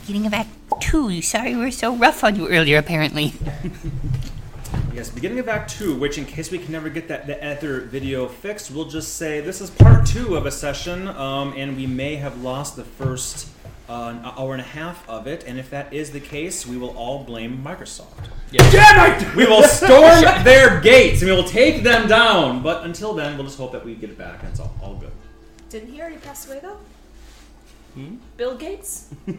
Beginning of Act Two. Sorry we were so rough on you earlier, apparently. Yes, beginning of Act Two, which, in case we can never get that the other video fixed, we'll just say this is part two of a session, um, and we may have lost the first uh, an hour and a half of it. And if that is the case, we will all blame Microsoft. Damn it! We will storm their gates and we will take them down. But until then, we'll just hope that we get it back, and it's all, all good. Didn't he already pass away though? Hmm? Bill Gates? I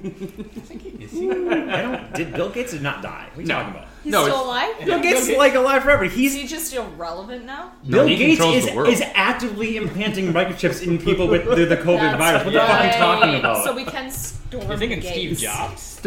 don't. Did Bill Gates did not die? What are you No. talking about? He's No, still it's- alive? Bill Gates is like alive forever. Is He's he just irrelevant now? No, Bill he Gates controls is, the world. is actively implanting microchips in people with the, the COVID That's virus. What the fuck are you right. talking about? So we can storm You're thinking the Steve gates. Jobs?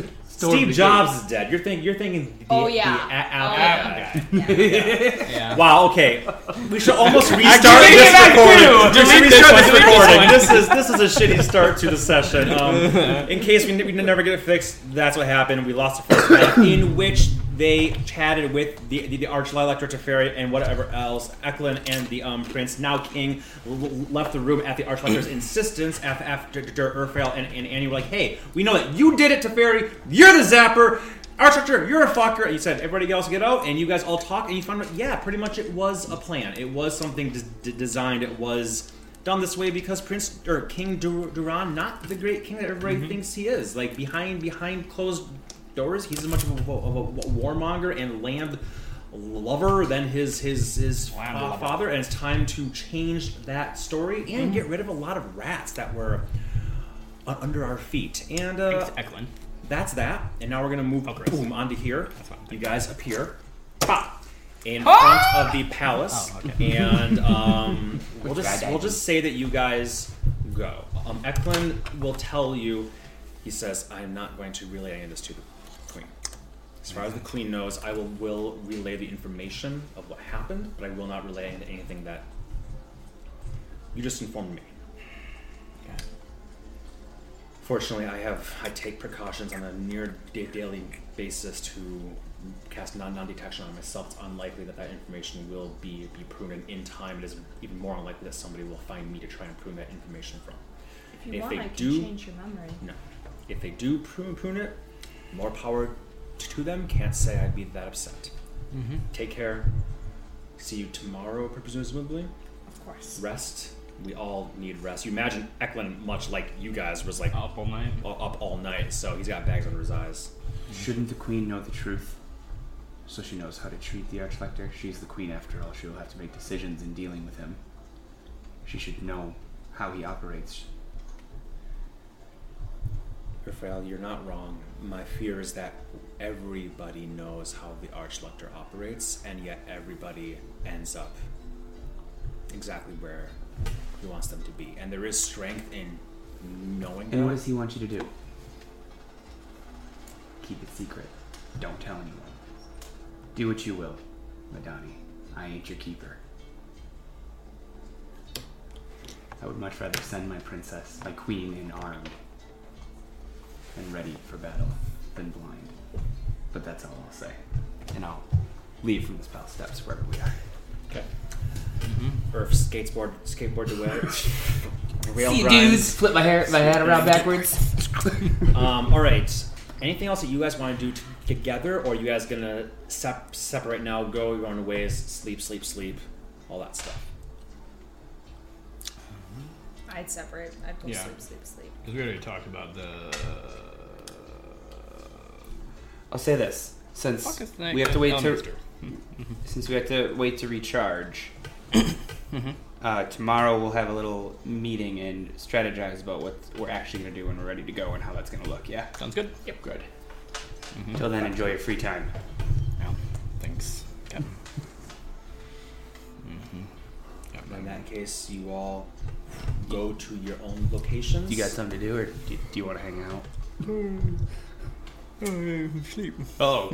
Steve Jobs is dead. You're thinking. You're thinking. The, Oh, the yeah. a- Apple Oh, guy. yeah. Yeah. Wow. Okay. We should almost restart this recording. too. We should Delete this restart this Delete this recording. This is this is a shitty start to the session. Um, in case we, we never get it fixed, that's what happened. We lost the first night in which they chatted with the the, the Archielector Teferi and whatever else. Eklund and the um, Prince, now King, l- left the room at the Archielector's insistence after, after Urfael and, and Annie were like, "Hey, we know that you did it, Teferi. You're the Zapper." Architecture, you're a fucker. And you said everybody else get out, and you guys all talk, and you found out, yeah, pretty much it was a plan. It was something d- d- designed. It was done this way because Prince or King Dur- Duran, not the great king that everybody thinks he is. Like behind behind closed doors, he's as much of a, of a warmonger and land lover than his his his father. And it's time to change that story and get rid of a lot of rats that were under our feet. And uh, Thanks, Eklund. that's that. And now we're gonna move Oh, boom onto here. That's. You guys appear. Pop. In front of the palace, Oh, okay. and um, we'll just we'll just say that you guys go. Um, Eklund will tell you. He says, "I am not going to relay any of this to the. As far as the queen knows, I will will relay the information of what happened, but I will not relay anything that you just informed me." Fortunately, I have I take precautions on a near da- daily basis to cast non non detection on myself. It's unlikely that that information will be be pruned in time. It is even more unlikely that somebody will find me to try and prune that information from. If you If want, they I can do- change your memory. No, if they do prune prune it, more power to them. Can't say I'd be that upset. Mm-hmm. Take care. See you tomorrow, presumably. Of course. Rest. We all need rest. You imagine Eklund, much like you guys, was like Up all night. up all night, so he's got bags under his eyes. Shouldn't the queen know the truth? So she knows how to treat the Archlector? She's the queen after all. She will have to make decisions in dealing with him. She should know how he operates. Raphael, you're not wrong. My fear is that everybody knows how the Archlector operates, and yet everybody ends up exactly where he wants them to be. And there is strength in knowing And what does he want you to do? Keep it secret. Don't tell anyone. Do what you will, Madani. I ain't your keeper. I would much rather send my princess, my queen, in armed and ready for battle than blind. But that's all I'll say. And I'll leave from the spell steps wherever we are. Okay. Earth skateboard, skateboard away. Rail See you, dudes. Flip my hair, my head around backwards. Um, all right. Anything else that you guys want to do together, or you guys gonna sep- separate now, go your own ways, sleep, sleep, sleep, all that stuff? I'd separate. I'd go Yeah. sleep, sleep, sleep. Because we already talked about the. I'll say this: since Fuck is the name? we have to wait to since we have to wait to recharge, uh, tomorrow we'll have a little meeting and strategize about what we're actually going to do when we're ready to go and how that's going to look. Yeah. Sounds good. Yep. Good. Mhm. Till then, enjoy your free time. Yeah. Thanks, Captain. mm-hmm. In that case, you all go to your own locations. You got something to do, or do you, do you want to hang out? Sleep. Oh.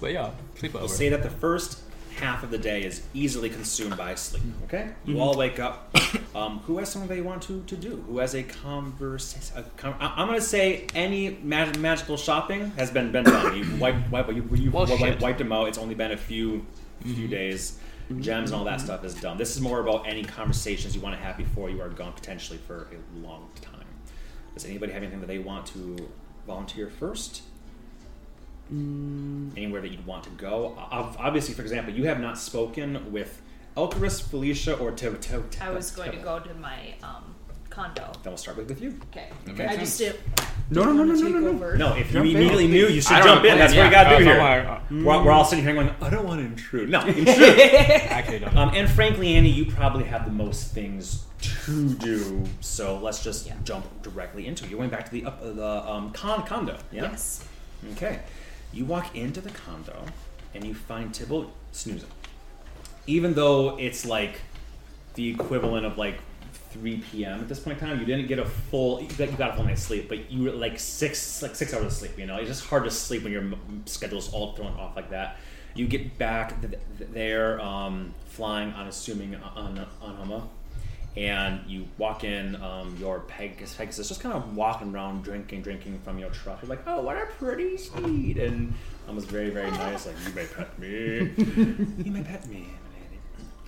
but yeah, sleep over. We'll say that the first half of the day is easily consumed by sleep. Okay, you mm-hmm. all wake up. Um, who has something they want to, to do? Who has a conversation? Com- I- I'm going to say any mag- magical shopping has been been done. You wipe, wipe, you, you Well, wipe, shit. wiped them out. It's only been a few few mm-hmm. days. Mm-hmm. Gems and all that stuff is done. This is more about any conversations you want to have before you are gone, potentially for a long time. Does anybody have anything that they want to volunteer first? Mm, Anywhere that you'd want to go? Obviously, for example, you have not spoken with Elcarus, Felicia, or Tib. Tib- I was going to go to my um, condo. Then we'll start with, with you. Okay. Okay. I just didn't. No, no, no, no, no, no, no. No, if you immediately knew, you should jump in. That's what Yeah, you got to do uh, here. We're, all- we're all sitting here going, I don't want to intrude. No, intrude. Actually, don't. um, and frankly, Annie, you probably have the most things to do, so let's just Yeah. jump directly into it. You're going back to the up, uh, the um, con- condo, yeah? Yes. Okay. You walk into the condo and you find Tybalt snoozing. Even though it's like the equivalent of like 3 p.m. at this point in time, you didn't get a full. You got, you got a full night's sleep, but you were like six like six hours of sleep. You know, it's just hard to sleep when your schedule's all thrown off like that. You get back th- th- there, um, flying on assuming on on Humma, and you walk in. Um, your Pegasus, Pegasus just kind of walking around, drinking, drinking from your truck. You're like, oh, what a pretty steed, and um, was very, very nice. Like, you may pet me, you may pet me.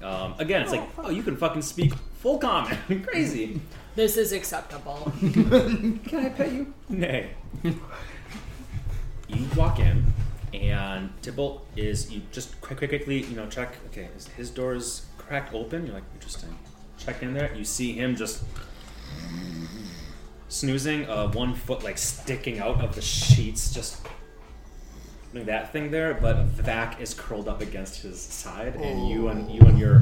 Um, again, it's like, oh, you can fucking speak full common. Crazy. This is acceptable. Can I pet you? Nay. you walk in, and Tybalt is you just quick, quick, quickly, you know, check. Okay, his, his door is cracked open. You're like, interesting. Check in there. You see him just snoozing. Uh, one foot like sticking out of the sheets, just doing that thing there. But Vac is curled up against his side, and you and you and your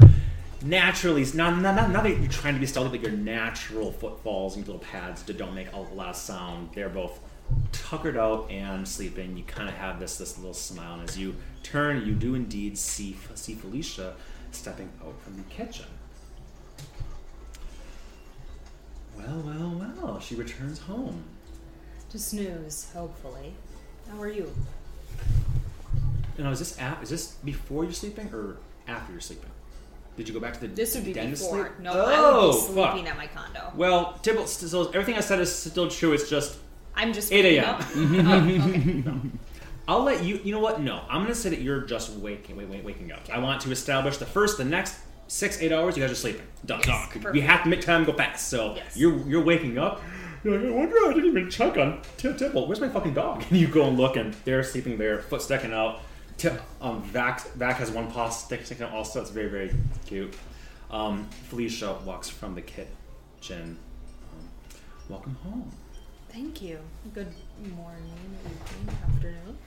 naturally not, not, not, not that you're trying to be stealthy, but your natural footfalls and little pads that don't make a lot of sound. They're both tuckered out and sleeping. You kind of have this this little smile, and as you turn, you do indeed see see Felicia stepping out from the kitchen. Well, well, well. She returns home. to snooze, hopefully. How are you? You know, is this ap- is this before you're sleeping or after you're sleeping? Did you go back to the This would be den to before. sleep? No, oh, I would be oh, fuck. sleeping at my condo. Well, Tybalt, so everything I said is still true. It's just I'm just 8 waking a.m. up. oh, okay. I'll let you. You know what? No, I'm gonna say that you're just waking, wait, wait, waking up. I want to establish the first, the next six, eight hours. You guys are sleeping. Done. Yes, We have to make time go fast. So Yes. you're you're waking up. You're like, I wonder how I didn't even check on Tip Tybalt. Where's my fucking dog? And you go and look, and they're sleeping there, foot sticking out. Tip, um, Vac, Vac has one paw sticking out also. It's very very cute. Um, Felicia walks from the kitchen. Um, welcome home. Thank you. Good morning, evening, afternoon.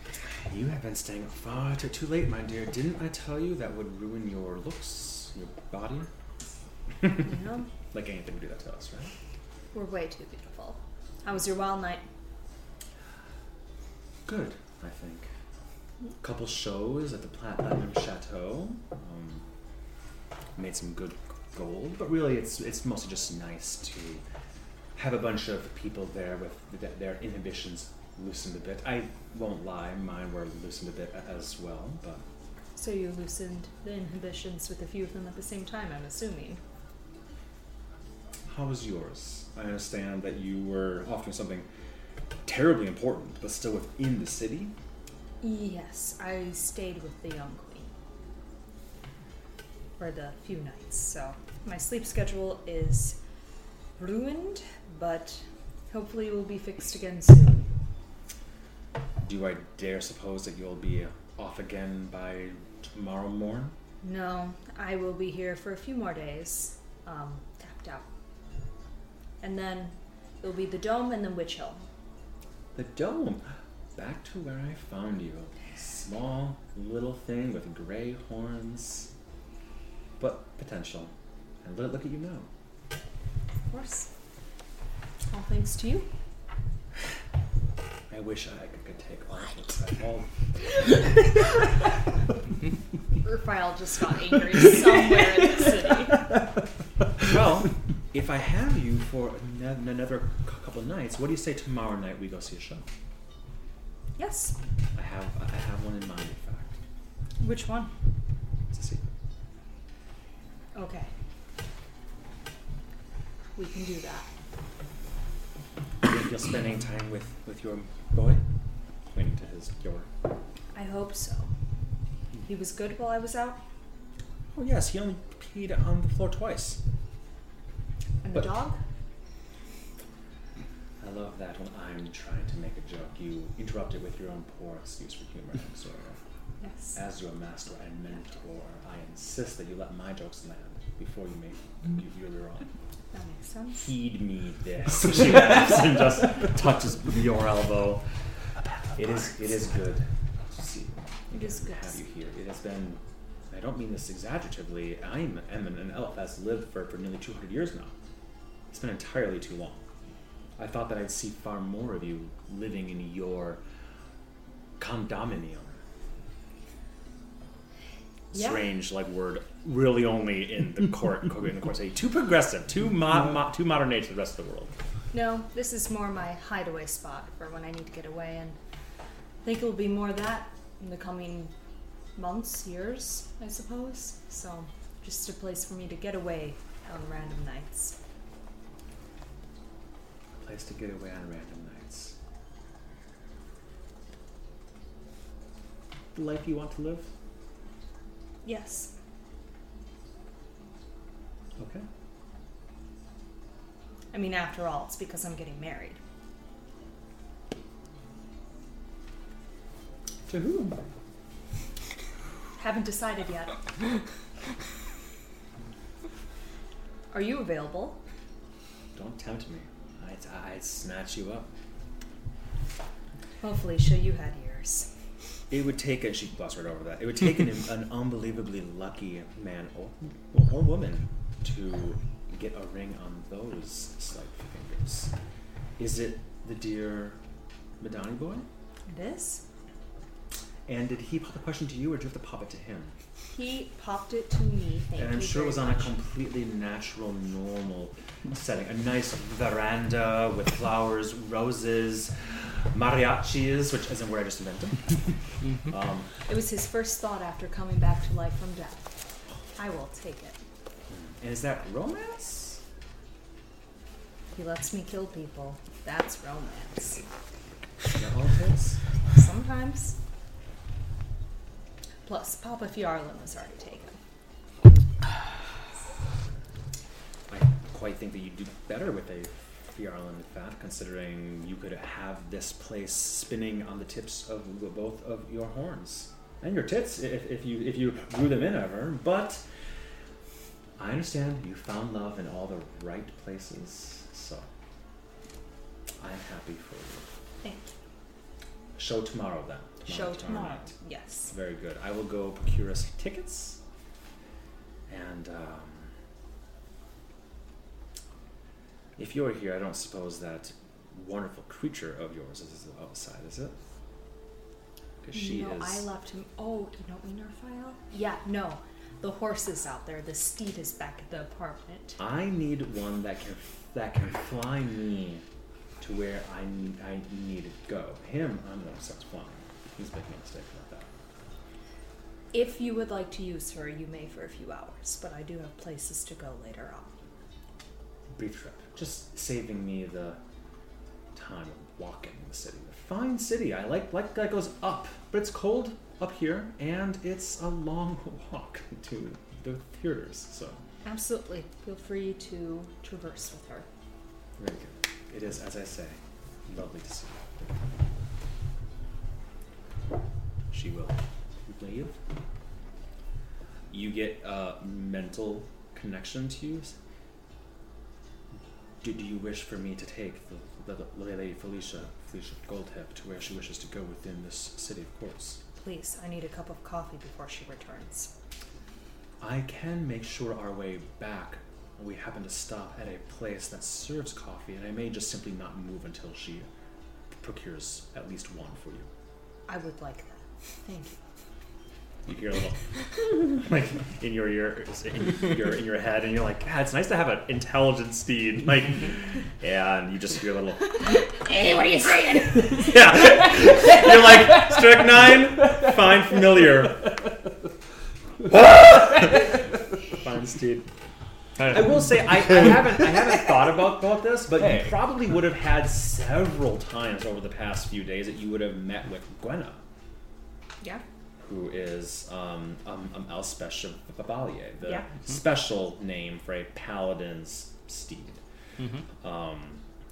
You have been staying far too, too late, my dear. Didn't I tell you that would ruin your looks, your body? Know, Like anything would do that to us, right? we're way too beautiful. How was your wild night? Good, I think. A couple shows at the Platinum Chateau. Um, made some good gold, but really, it's it's mostly just nice to have a bunch of people there with th- their inhibitions loosened a bit. I won't lie, mine were loosened a bit as well, but So you loosened the inhibitions with a few of them at the same time, I'm assuming. How was yours? I understand that you were off doing something terribly important, but still within the city. Yes, I stayed with the young queen for the few nights, so my sleep schedule is ruined, but hopefully it will be fixed again soon. Do I dare suppose that you'll be off again by tomorrow morn? No, I will be here for a few more days, um, tapped out. And then it'll be the dome and then Witch Hill. The dome. Back to where I found you. Small little thing with gray horns, but potential. And look, look at you now. Of course. All thanks to you. I wish I could, could take all of all. Urfile just got angry somewhere in the city. Well, if I have you for ano- another c- couple nights, what do you say tomorrow night we go see a show? Yes. I have I have one in mind, in fact. Which one? It's a secret. Okay. We can do that. You think you'll spend any time with, with your boy? Pointing to his your. I hope so. He was good while I was out, Oh yes, he only peed on the floor twice. and the But- dog. I love that when I'm trying to make a joke, you interrupt it with your own poor excuse for humor, Sora. Yes. As your master and mentor, I insist that you let my jokes land before you make you, your own. That makes sense. Heed me this. she laughs and just touches your elbow. It is it is good to see It is good. have you here. It has been I don't mean this exaggeratively. I'm am an, an elf that's lived for, for nearly two hundred years now. It's been entirely too long. I thought that I'd see far more of you living in your condominium. Yeah. Strange, like word, really only in the court, in the court city. Too progressive, too mo- mo- too modern age to the rest of the world. No, this is more my hideaway spot for when I need to get away, and I think it will be more that in the coming months, years, I suppose. So, just a place for me to get away on random nights. A place to get away on random nights. The life you want to live? Yes. Okay. I mean, after all, it's because I'm getting married. To whom? Haven't decided yet. Are you available? Don't tempt me. I'd, I'd snatch you up. Well, Felicia, you had yours. It would take, and she glossed right over that. It would take an, an unbelievably lucky man oh, or, or woman to get a ring on those slight fingers. Is it the dear Madani boy? It is. And did he pop the question to you, or did you have to pop it to him? He popped it to me. Thank and I'm you sure it very was on much. a completely natural, normal setting. A nice veranda with flowers, roses, mariachis, which isn't where I just invented. um, It was his first thought after coming back to life from death. I will take it. and is that romance? He lets me kill people. That's romance. Is that all it is? Sometimes. Plus, Papa Fjarlin was already taken. I quite think that you'd do better with a Fjarlin fat, considering you could have this place spinning on the tips of both of your horns and your tits, if, if you if you grew them in ever. But I understand you found love in all the right places, so I'm happy for you. Thank you. Show tomorrow then. You. Show tomorrow. night. Yes. Very good. I will go procure us tickets. And um, if you're here, I don't suppose that wonderful creature of yours is outside, is it? Because she no, is. I left him. Oh, you don't mean Raphael? Yeah, no. The horse is out there. The steed is back at the apartment. I need one that can that can fly me to where I need, I need to go. Him, I'm gonna start flying. He's making a mistake about that. If you would like to use her, you may for a few hours, but I do have places to go later on. brief trip. Just saving me the time of walking in the city. A fine city. I like like that goes up, but it's cold up here, and it's a long walk to the theaters. So Absolutely. Feel free to traverse with her. very good. It is, as I say, lovely to see you. She will leave. You get a mental connection to you. Do, do you wish for me to take the, the, the lady Felicia, Felicia Goldhip, to where she wishes to go within this city of course? Please, I need a cup of coffee before she returns. I can make sure our way back we happen to stop at a place that serves coffee, and I may just simply not move until she procures at least one for you. I would like that. Thank you. You hear a little like in your ear, in your in your head, and you're like, God, it's nice to have an intelligent steed. Like, and you just hear a little, Hey, what are you saying? yeah. You're like strychnine, find, familiar. find steed. I will say I, I haven't I haven't thought about, about this, but Hey. you probably would have had several times over the past few days that you would have met with Gwenna, Yeah? who is um, um, um Elspeth of Babalier, the Yeah. special name for a paladin's steed. Mm-hmm. Um,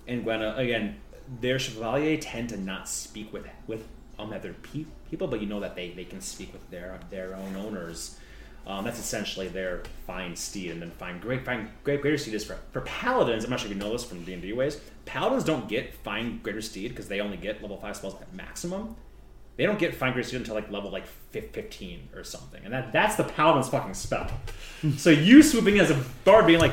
and Gwenna again, their chevalier tend to not speak with with um other pe- people, but you know that they, they can speak with their their own owners. Um, that's essentially their find steed, and then fine great fine great greater steed is for for paladins. I'm not sure if you know this from D and D ways. Paladins don't get find greater steed because they only get level five spells at maximum. They don't get find greater steed until like level like 15 or something, and that that's the paladin's fucking spell. so you swooping as a bard being like,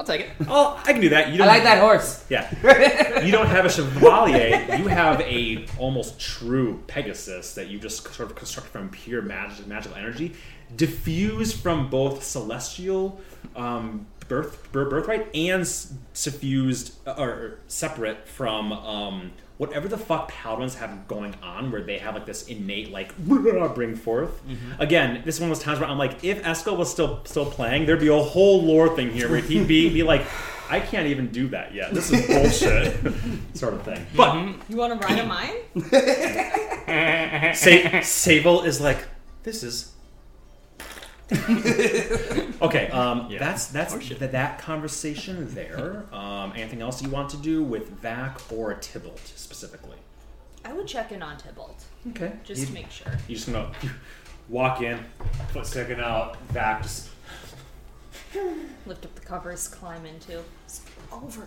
I'll take it. oh, I can do that. You don't like that horse. yeah. you don't have a chevalier. You have a almost true Pegasus that you just sort of construct from pure magic, magical energy, diffused from both celestial um, birth, birth birthright and suffused uh, or separate from um, whatever the fuck paladins have going on, where they have like this innate like bring forth. Mm-hmm. Again, this one was times where I'm like, if Esco was still still playing, there'd be a whole lore thing here where he'd be be like. I can't even do that yet. This is bullshit, sort of thing. Mm-hmm. But You want to ride a mine? Sa- Sable is like, this is. okay, um, Yeah. that's that's Horseshit. that, that conversation there. Um, anything else you want to do with Vac or Tybalt specifically? I would check in on Tybalt Okay, just you, to make sure. you just gonna walk in, foot sticking out, Vac just Lift up the covers, climb into. It's over.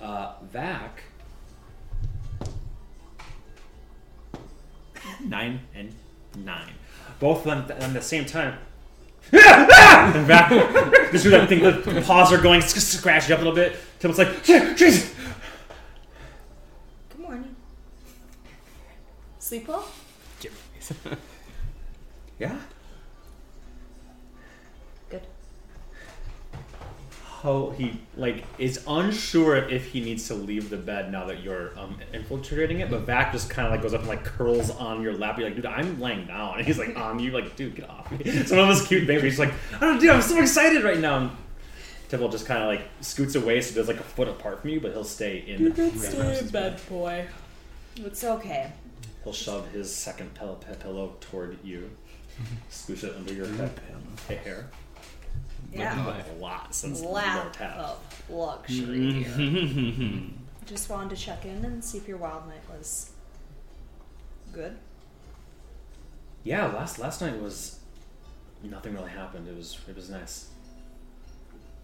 uh, Vac. Nine and nine. Both of them at the same time. and Vac just do that thing, the paws are going, sc- scratch you up a little bit. Till it's like, "Yeah, Jesus! Good morning. Sleep well? Yeah? How he, like, is unsure if he needs to leave the bed now that you're um, infiltrating it, but Vac just kind of like goes up and like curls on your lap. You're like, dude, I'm laying down. And he's like, on you, like, dude, get off me. It's one of those cute things where he's like, I don't, dude, I'm so excited right now. And Tibble just kind of like scoots away, so he does like a foot apart from you, but he'll stay in. Ramros's bed. boy. It's okay. He'll shove his second pillow, pillow toward you, scooch it under your head, hair. Yeah. A lot since Lap you have. of luxury mm-hmm. here. Just wanted to check in and see if your wild night was good. Yeah, last last night was nothing really happened. It was it was nice.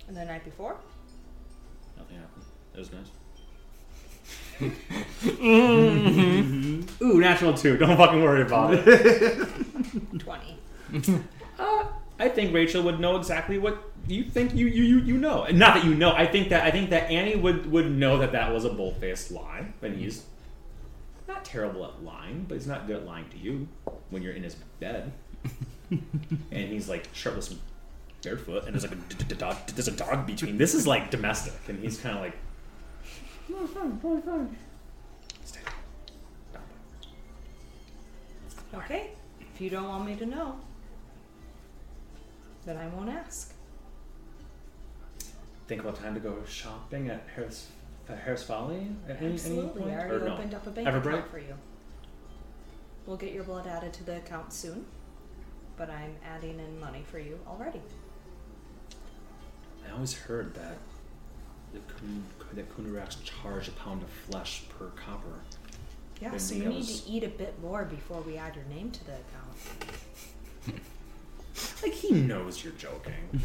And the night before? Nothing happened. It was nice. Ooh, natural two. Don't fucking worry about it. 20. I think Rachel would know exactly what you think you you you, you know. And Not that you know. I think that I think that Annie would would know that that was a bold faced lie, and he's not terrible at lying, but he's not good at lying to you when you're in his bed. and he's like shirtless and barefoot, and there's like a d- d- dog. There's a dog between. This is like domestic, and he's kind of like. "No, fine, fine, fine." Stay. Okay. If you don't want me to know, then I won't ask. Think about time to go shopping at Harris at Harris Valley at any, any Absolutely. point? I Or already no? opened up a bank Everbright? account for you. We'll get your blood added to the account soon, but I'm adding in money for you already. I always heard that the Kun, that Kunaraks charge a pound of flesh per copper. Yeah, so you need to eat a bit more before we add your name to the account. Like he knows you're joking.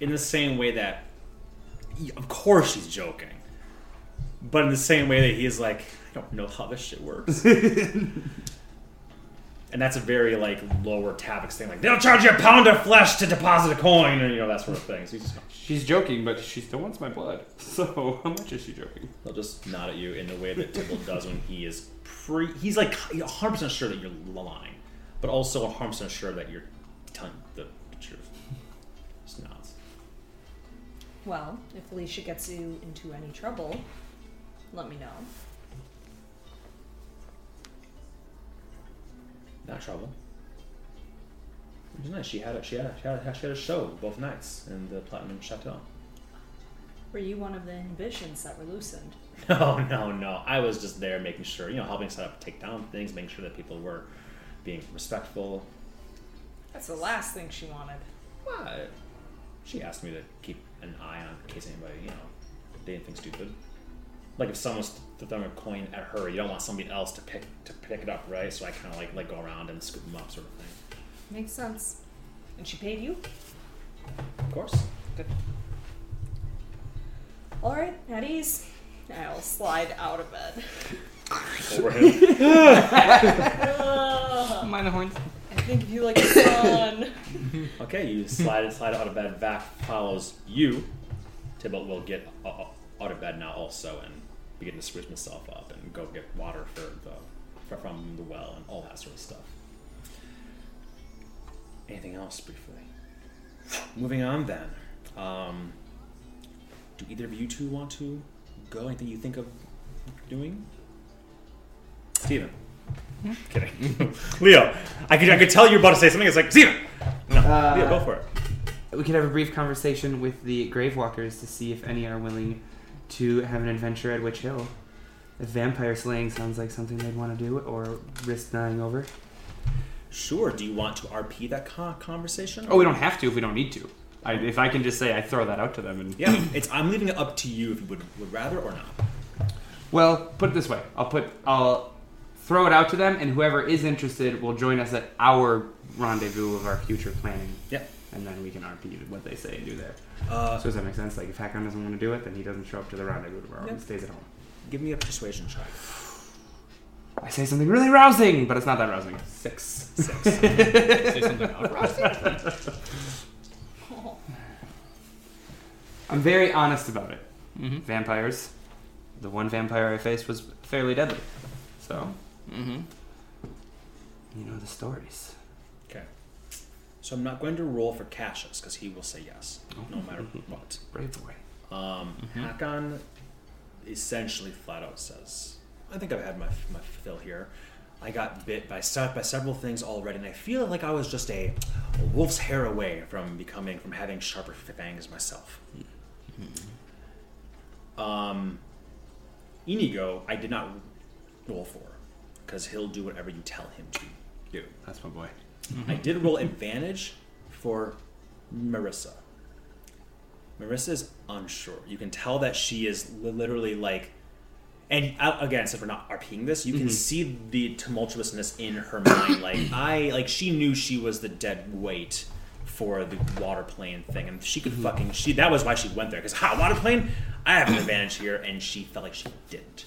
in the same way that, of course, she's joking. But in the same way that he's like, I don't know how this shit works. and that's a very like lower Tavix thing. Like they'll charge you a pound of flesh to deposit a coin, and you know that sort of thing. So he's just, She's joking, but she still wants my blood. So how much is she joking? they'll just nod at you in the way that Tibble does when he is pre. He's like 100 percent sure that you're lying, but also 100 percent sure that you're telling the truth. Just nods. Well, if Alicia gets you into any trouble, let me know. Not trouble. It was nice. She had a she had a, she had a, she had a show both nights in the Platinum Chateau. Were you one of the inhibitions that were loosened? No, no, no. I was just there making sure, you know, helping set up, take down things, making sure that people were being respectful. That's the last thing she wanted. What? She asked me to keep an eye on in case anybody, you know, do anything stupid. Like if someone's throwing a coin at her, you don't want somebody else to pick to pick it up, right? So I kind of like like go around and scoop them up, sort of thing. Makes sense. And she paid you? Of course. Good. Alright, at ease. I'll slide out of bed. Over him. Ugh, Mind the horns. Think of you like a son. okay, you slide and slide out of bed. Vac follows you. Tybalt will get out of bed now also and begin to spruce himself up and go get water for the from the well and all that sort of stuff. Anything else briefly? Moving on then. Um, do either of you two want to go? Anything you think of doing? Steven. Kidding. Leo, I could, I could tell you're about to say something. It's like, Steven! No, Uh, Leo, go for it. We could have a brief conversation with the Gravewalkers to see if any are willing to have an adventure at Witch Hill. If vampire slaying sounds like something they'd want to do, or risk dying over. Sure. Do you want to RP that con- conversation? Oh, we don't have to if we don't need to. I, if I can just say I throw that out to them and Yeah, it's. I'm leaving it up to you if you would, would rather or not. Well, put it this way: I'll put I'll throw it out to them, and whoever is interested will join us at our rendezvous of our future planning, Yeah. and then we can RP what they say and do there. Uh, So does that make sense? Like if Hakon doesn't want to do it, then he doesn't show up to the rendezvous tomorrow Yep. and stays at home. give me a persuasion check. I say something really rousing, but it's not that rousing. Six. Six. Say something I'm very honest about it. Mm-hmm. Vampires. The one vampire I faced was fairly deadly. So Mm-hmm. you know the stories. okay. So I'm not going to roll for Cassius because he will say yes, no matter what. Brave boy. Um, Hakon essentially flat out says, "I think I've had my my fill here. I got bit by se- by several things already, and I feel like I was just a, a wolf's hair away from becoming from having sharper fangs myself." Um, Inigo, I did not roll for because he'll do whatever you tell him to do. That's my boy. I did roll advantage for Marissa. Marissa is unsure. You can tell that she is li- literally like, and uh, again, since we're not RPing this, you can see the tumultuousness in her mind. Like I, like she knew she was the dead weight for the water plane thing, and she could fucking she. That was why she went there because ha, water plane. I have an advantage here, and she felt like she didn't.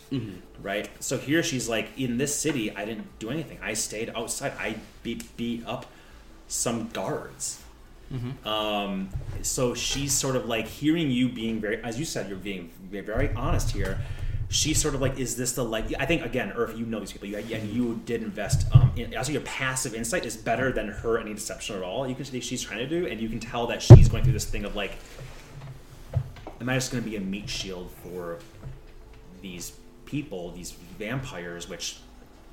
Right. So here she's like, in this city, I didn't do anything. I stayed outside. I beat beat up some guards. Um, so she's sort of like hearing you being very, as you said, you're being very honest here. She's sort of like, is this the like? I think again, Earth, you know these people, you, and you did invest. Um, in, also, your passive insight is better than her any deception at all. You can see she's trying to do, and you can tell that she's going through this thing of like, am I just going to be a meat shield for these people, these vampires, which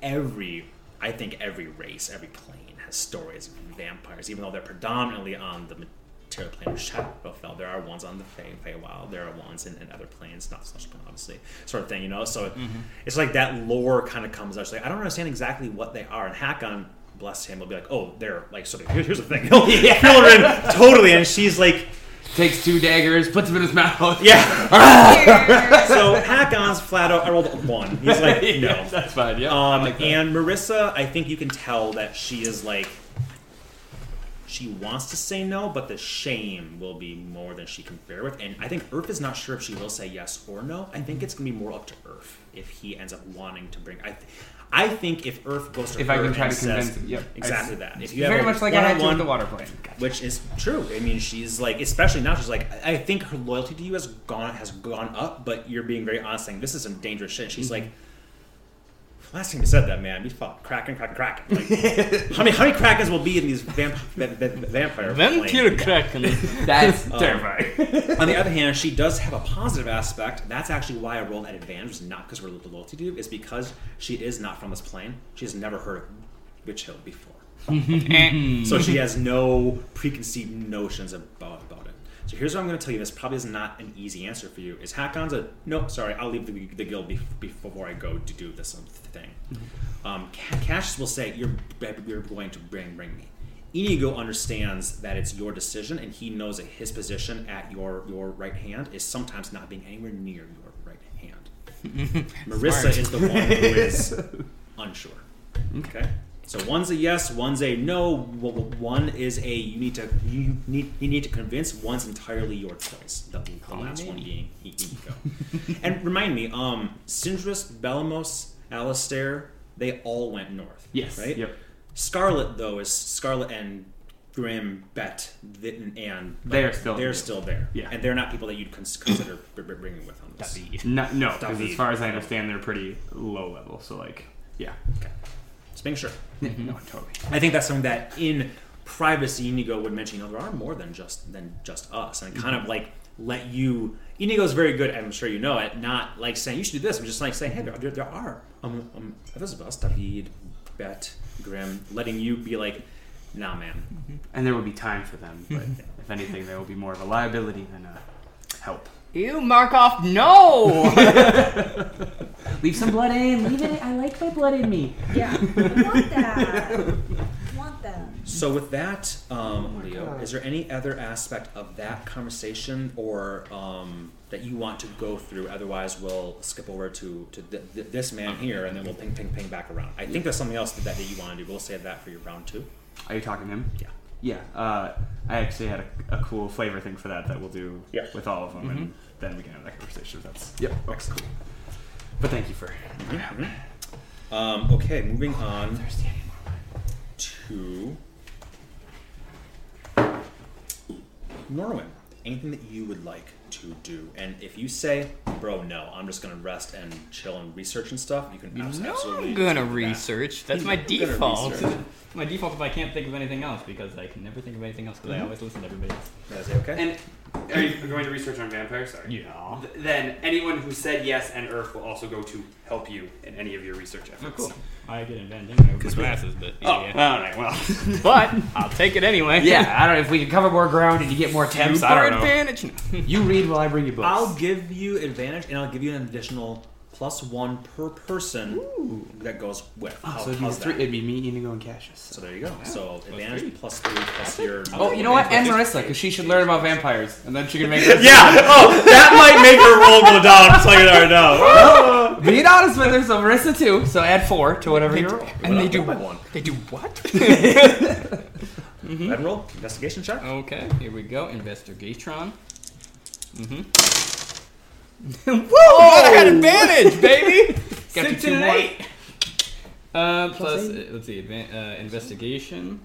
every, I think every race, every plane has stories of vampires, even though they're predominantly on the material plane of Shadowfell. There are ones on the Fey, Feywild, there are ones in, in other planes, not such plane, obviously, sort of thing, you know? So mm-hmm. it's like that lore kind of comes out. It's like, I don't understand exactly what they are. And Hakon, bless him, will be like, oh, they're like, so here's, here's the thing. He'll fill her in totally, and she's like, Takes two daggers, puts them in his mouth. yeah. so Hakon's flat out. I rolled a one. He's like, no. that's fine. Yeah. Um, and Marissa, I think you can tell that she is like, she wants to say no, but the shame will be more than she can bear with. And I think Earth is not sure if she will say yes or no. I think it's gonna be more up to Earth if he ends up wanting to bring. I, th- I think if Earth goes to If her I can try to convince says, him, yep. exactly I- that. If you have Very a much like I had to with the water plane. which is true. I mean, she's like, especially now, she's like, I think her loyalty to you has gone has gone up, but you're being very honest, saying this is some dangerous shit. She's mm-hmm. like, last time you said that, man, we fought kraken, kraken, kraken. Like, how many how many krakens will be in these vamp- va- va- vampire? Vampire planes? Kraken. That's Um, terrifying. On the other hand, she does have a positive aspect. That's actually why I rolled at advantage, is not because we're loyalty to you, is because she is not from this plane. She has never heard of Witch Hill before. so she has no preconceived notions about, about it. So here's what I'm going to tell you. This probably is not an easy answer for you. Is Hakon's a no? Sorry, I'll leave the, the guild bef- before I go to do this thing. Um, Cassius will say you're you're going to bring bring me. Inigo understands that it's your decision, and he knows that his position at your your right hand is sometimes not being anywhere near your right hand. Marissa is the one who is unsure. Okay. So one's a yes, one's a no. One is a you need to you need you need to convince. One's entirely your choice. The, the last one being Inigo. and remind me, um, Sindris, Belamos, Alistair, they all went north. Yes. Right. Yep. Scarlet though is Scarlet and Grim, Bet, and They're still they're still there. Yeah. and they're not people that you'd cons- consider br- br- bringing with on this. David. No, no, because as far as I understand, they're pretty low level. So like, yeah, Okay, just making sure. no, totally. I think that's something that in privacy Inigo would mention. You know, there are more than just than just us, and kind of like let you. Inigo's very good. I'm sure you know it. Not like saying you should do this. I'm just like saying, hey, there, there, there are um, um others of us, David, Bet, Grim, letting you be like, nah, man. And there will be time for them, but if anything, there will be more of a liability than a help. Ew, Markov, no! Leave some blood in. Leave it. In. I like my blood in me. Yeah, I want that. I want that. So with that, um, Leo, is there any other aspect of that conversation or um, that you want to go through? Otherwise, we'll skip over to to th- th- this man here, and then we'll ping ping ping back around. I think there's something else that, that you want to do. We'll save that for your round two. Are you talking to him? Yeah. Yeah. Uh, I actually had a, a cool flavor thing for that that we'll do Yeah. with all of them, and then we can have that conversation. That's yep. Okay, cool. But thank you for. Um, okay, moving on to Norwin. Anything that you would like to do, and if you say, "Bro, no, I'm just gonna rest and chill and research and stuff," you can abs- no, absolutely. I'm gonna do that. research. That's my not gonna default. My default if I can't think of anything else because I can never think of anything else because I mm-hmm. always listen to everybody else. Is it okay? And are you going to research on vampires? Sorry. Yeah. Th- Then anyone who said yes and Earth will also go to help you in any of your research oh, efforts. Oh, cool. I get advantage anyway with my glasses, but Oh, yeah. all right. Well, But I'll take it anyway. yeah. I don't know if we can cover more ground and you get more temps. I Super don't know. advantage. You read while I bring you books. I'll give you advantage, and I'll give you an additional plus one per person that goes with. Oh, How, so it'd be, three, it'd be me, Inigo, and Cassius. So there you go. So three. advantage plus three plus your. Oh, you know what? And Marissa, because she should learn about vampires, and then she can make. Her Yeah. Oh, that might make her roll go down. I'm telling you that right now. Being honest with her, so Marissa too. So add four to whatever you roll. And they do by one. They do what? Mm-hmm. Go ahead and roll investigation check. okay, here we go. Investigatron. Mm-hmm. Whoa! I got advantage, baby. Got Six you two and more. eight. Uh, plus, uh, let's see, advan- uh, investigation.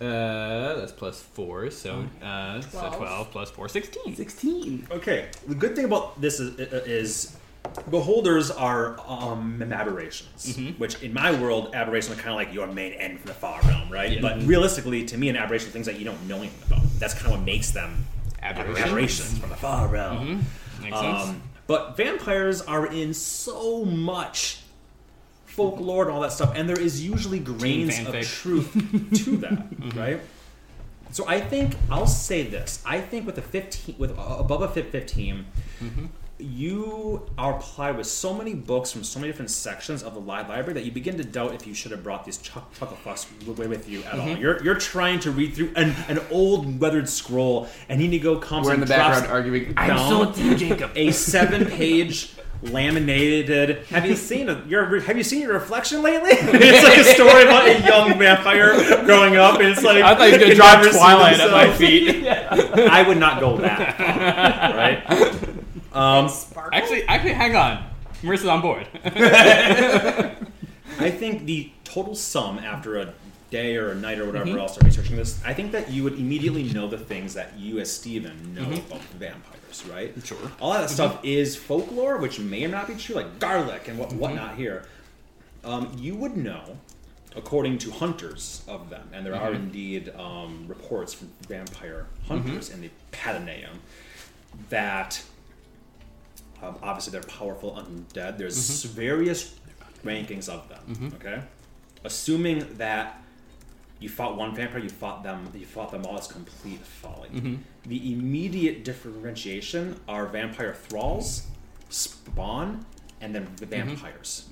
Uh, that's plus four, so uh, so Twelve. 12 plus 4, 16. Sixteen. Okay. The good thing about this is, is beholders are um, aberrations, which in my world, aberrations are kind of like your main end from the far realm, right? But realistically, to me, an aberration is things that you don't know anything about. That's kind of what makes them Aberrations. aberrations from the far realm. Makes sense. Um, but vampires are in so much folklore and all that stuff, and there is usually grains of truth to that, right? So I think I'll say this: I think with a fifteen, with above a fit 15 you are applied with so many books from so many different sections of the live library that you begin to doubt if you should have brought these chuck, chuckle fucks w- with you at all. Mm-hmm. You're you're trying to read through an, an old weathered scroll, and Inigo comes We're in the background arguing. I'm still a team, Jacob. a seven page laminated have you seen a, your have you seen your reflection lately it's like a story about a young vampire growing up and it's like I thought you can drop Twilight at my feet. i would not go that far, right um Sparkle. Actually, actually, hang on. Marissa's on board. i think the total sum after a day or a night or whatever else of researching this i think that you would immediately know the things that you as steven know about vampires right Sure. all that stuff is folklore, which may or not be true, like garlic and what whatnot here. Um, you would know, according to hunters of them, and there are indeed um, reports from vampire hunters in the Pataneum, that um, obviously they're powerful undead. There's mm-hmm. various rankings of them. Mm-hmm. Okay, assuming that you fought one vampire, you fought them, you fought them all. It's complete folly. Mm-hmm. The immediate differentiation are vampire thralls, spawn, and then the vampires.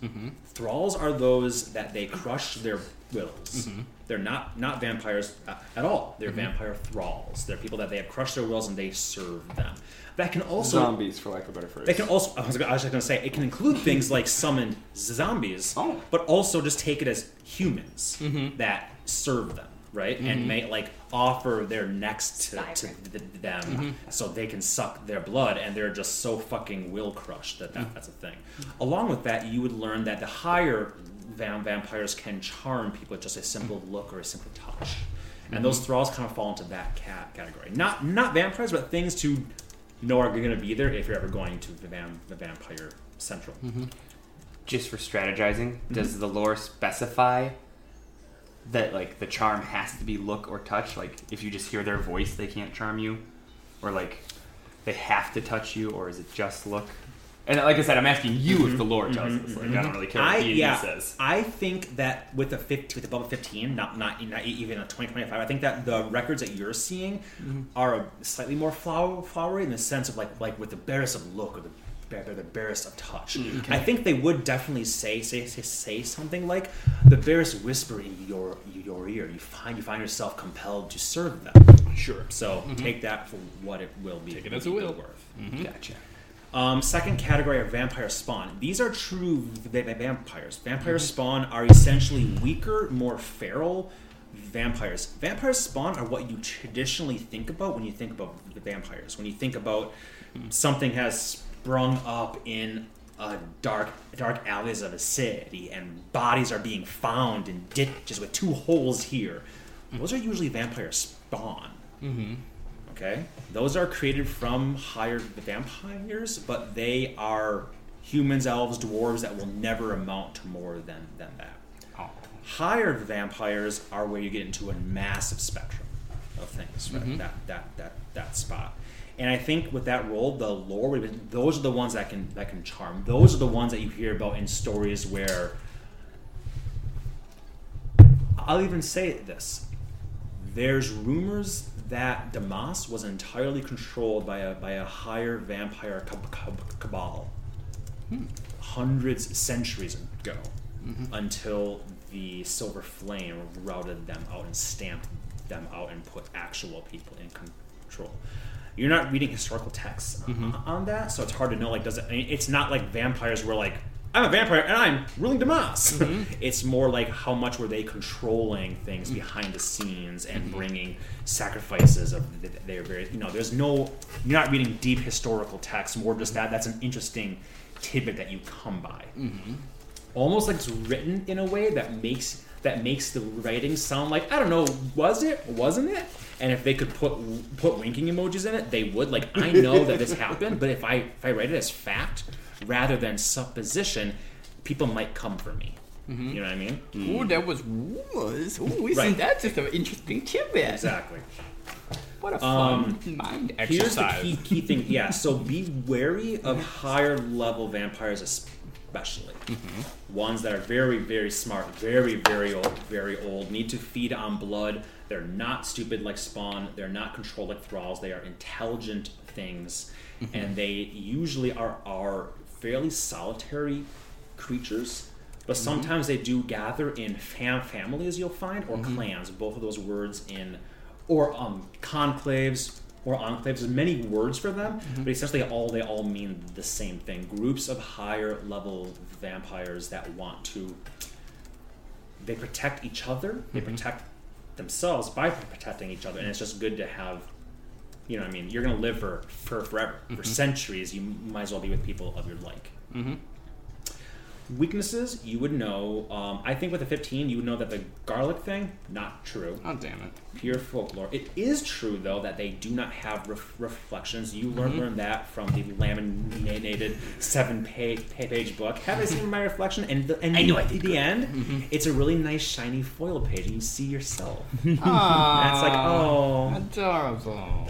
Thralls are those that they crush their wills. They're not not vampires uh, at all. They're vampire thralls. They're people that they have crushed their wills and they serve them. That can also Zombies, for lack of a better phrase. they can also. I was, I was just going to say it can include things like summoned zombies, Oh. but also just take it as humans mm-hmm. that serve them, right? And mm-hmm. may like offer their necks to, to Skyrim. th- them mm-hmm. so they can suck their blood, and they're just so fucking will crushed that, that mm. that's a thing. Along with that, you would learn that the higher vam- vampires can charm people with just a simple mm. look or a simple touch. And those thralls kind of fall into that cat category. Not not vampires, but things to know are going to be there if you're ever going to the, the vampire central. Mm-hmm. Just for strategizing, does the lore specify that like the charm has to be look or touch? Like if you just hear their voice, they can't charm you, or like they have to touch you, or is it just look? And like I said, I'm asking you if mm-hmm. the lore tells us. Like I don't mm-hmm. really care what I yeah, says. I think that with the 50, with the bubble 15, not not not even a 2025, I think that the records that you're seeing mm-hmm. are slightly more flower, flowery in the sense of like like with the barest of look or the bare- the barest of touch. Mm, I think they would definitely say say say, say something like the barest whisper in your your ear. You find you find yourself compelled to serve them. Sure. So take that for what it will be. Take it as it will. Worth. Gotcha. Um, second category are vampire spawn. These are true va- va- vampires. Vampire mm-hmm. spawn are essentially weaker, more feral vampires. Vampire spawn are what you traditionally think about when you think about the vampires. When you think about hmm. something has sprung up in a dark dark alleys of a city and bodies are being found in ditches with two holes here. Hmm. Those are usually vampire spawn. Mm-hmm. Okay, those are created from higher vampires, but they are humans, elves, dwarves that will never amount to more than than that. Oh. Higher vampires are where you get into a massive spectrum of things, right? Mm-hmm. That that that that spot. And I think with that role, the lore, would have been- those are the ones that can that can charm. Those are the ones that you hear about in stories where. I'll even say this: there's rumors that Damas was entirely controlled by a by a higher vampire cab- cab- cabal. Hmm. Hundreds centuries ago mm-hmm. until the silver flame routed them out and stamped them out and put actual people in control. You're not reading historical texts o- on that so it's hard to know like does it it's not like vampires were like i'm a vampire and i'm ruling damas mm-hmm. it's more like how much were they controlling things mm-hmm. behind the scenes and mm-hmm. bringing sacrifices of their various you know there's no you're not reading deep historical texts more just that that's an interesting tidbit that you come by. Almost like it's written in a way that makes that makes the writing sound like I don't know, was it, wasn't it? And if they could put put winking emojis in it, they would. Like I know that this happened, but if I if I write it as fact rather than supposition, people might come for me. Mm-hmm. You know what I mean? Ooh, mm. that was rumors. Ooh, isn't Right. that just an interesting tidbit? Exactly. What a Um, fun mind Here's the exercise. key key thing. Yeah, so be wary of higher level vampires, especially mm-hmm. ones that are very very smart, very very old, very old. Need to feed on blood. They're not stupid like Spawn. They're not controlled like Thralls. They are intelligent things, mm-hmm. and they usually are are fairly solitary creatures. But mm-hmm. sometimes they do gather in fam- families, you'll find, or mm-hmm. clans. Both of those words in, or um, conclaves or enclaves. There's many words for them, mm-hmm. but essentially all they all mean the same thing. Groups of higher level vampires that want to. They protect each other. They protect themselves by protecting each other, and it's just good to have. You know, what I mean, you're gonna live for for forever, for mm-hmm. centuries. You might as well be with people of your like. Mm-hmm. Weaknesses, you would know. Um, I think with the 15, you would know that the garlic thing, not true. oh damn it! Pure folklore. It is true, though, that they do not have ref- reflections. You learn, learn that from the laminated seven page, page book. Have I seen my reflection? And, the, and I knew I did the end, it's a really nice shiny foil page, and you see yourself. Ah, That's like, oh. adorable.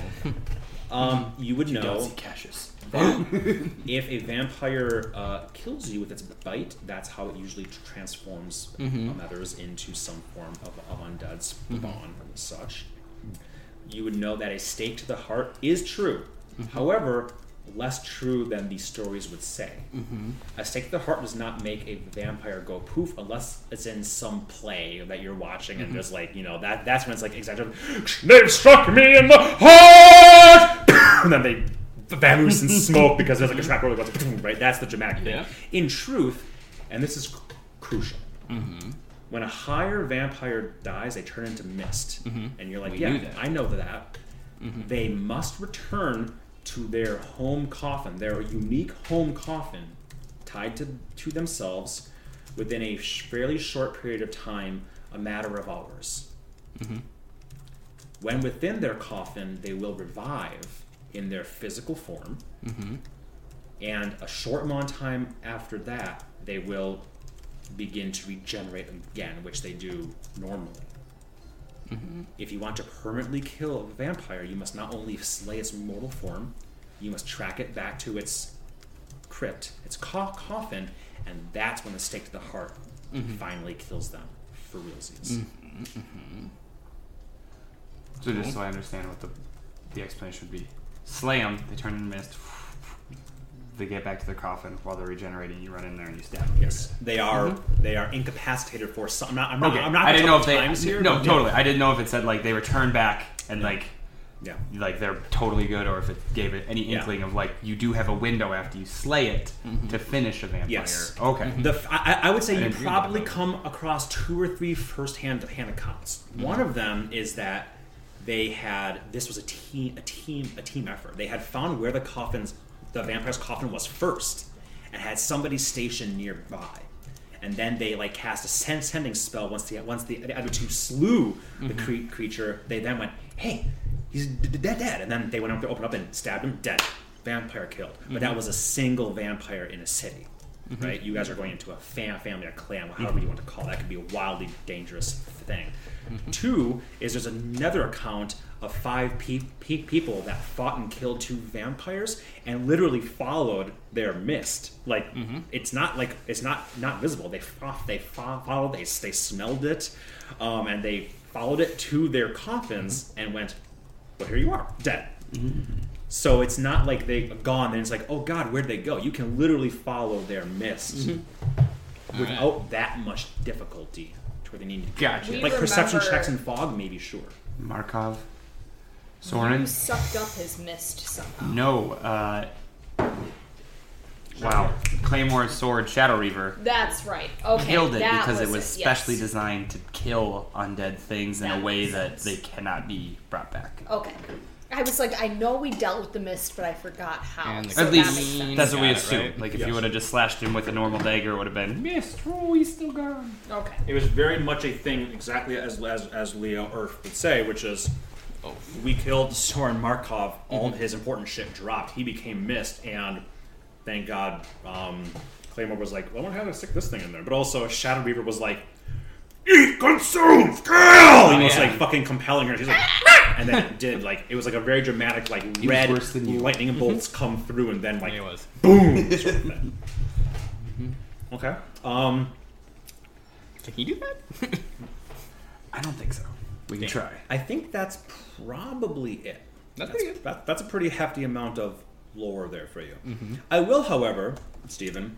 Um, you would know. Don't see Cassius. That if a vampire uh, kills you with its bite, that's how it usually tr- transforms mm-hmm. uh, um, others into some form of, of undead spawn mm-hmm. and such. You would know that a stake to the heart is true. Mm-hmm. However, less true than these stories would say. A stake to the heart does not make a vampire go poof unless it's in some play that you're watching and there's like, you know, that that's when it's like exaggerated. They've struck me in the heart! and then they vamoose and smoke because there's like a trap door that goes, right? That's the dramatic thing. Yeah. In truth, and this is cru- crucial, mm-hmm. when a higher vampire dies, they turn into mist. Mm-hmm. And you're like, We yeah. I know that. Mm-hmm. They must return to their home coffin, their unique home coffin, tied to, to themselves within a sh- fairly short period of time, a matter of hours. When within their coffin, they will revive in their physical form. Mm-hmm. And a short amount of time after that, they will begin to regenerate again, which they do normally. Mm-hmm. If you want to permanently kill a vampire, you must not only slay its mortal form, you must track it back to its crypt, its co- coffin, and that's when the stake to the heart mm-hmm. finally kills them for realsies. So just so I understand what the the explanation would be, slay them, they turn into mist. They get back to their coffin while they're regenerating. You run in there and you stab them. Yes, they mm-hmm. are. They are incapacitated for some. I'm not. I'm not. Okay. I'm not I didn't know if tell they. times here. no, but totally. I didn't know if it said like they return back and like Yeah. like they're totally good, or if it gave it any Yeah. inkling of like you do have a window after you slay it mm-hmm. to finish a vampire. Yes. Okay. Mm-hmm. The I would say you didn't read about probably come across two or three first-hand hand accounts. One of them is that they had this was a team a team a team effort. They had found where the coffins the vampire's coffin was first, and had somebody stationed nearby. And then they like cast a send- sending spell once the once the, the other two slew the mm-hmm. cre- creature. They then went, "Hey, he's dead, dead." And then they went up there, opened up, and stabbed him, dead. Vampire killed. But that mm-hmm. was a single vampire in a city Mm-hmm. right? You guys are going into a fam, family, a clan, however mm-hmm. you want to call it. That could be a wildly dangerous thing. Mm-hmm. Two is there's another account of five pe- pe- people that fought and killed two vampires and literally followed their mist. Like it's not like it's not not visible. They fo- they fo- followed. They they smelled it, um, and they followed it to their coffins and went, "Well, here you are, dead." So it's not like they gone, then it's like, oh God, where'd they go? You can literally follow their mist without that much difficulty to where they need to go. Gotcha. We Like perception checks in fog, maybe sure. Markov. You Soren. sucked up his mist somehow. No. Uh, wow. Claymore sword Shadow Reaver. That's right. Okay. killed it that because it was was it, specially yes. designed to kill undead things in That a way that sense. they cannot be brought back. Okay. I was like, I know we dealt with the mist, but I forgot how. And the so At that least makes sense. that's what we Got it, assume. right? Like if Yes. you would have just slashed him with a normal dagger, it would have been missed. Oh, he's still gone. Okay. It was very much a thing, exactly as as, as Leo Earth would say, which is, Oh. we killed Soren Markov. All his important shit dropped. He became mist, and thank God, um, Claymore was like, well, I wonder how to stick this thing in there. But also, Shadow Reaver was like, eat, consume, kill. He was yeah. like fucking compelling her. He's like, and then it did like it was like a very dramatic like was red worse than lightning bolts come through, and then like It was. boom. Sort of thing. Okay. Um. Can he do that? I don't think so. We can try. I think that's probably it. That's That's, pretty good. that- that's a pretty hefty amount of lore there for you. Mm-hmm. I will, however, Stephen,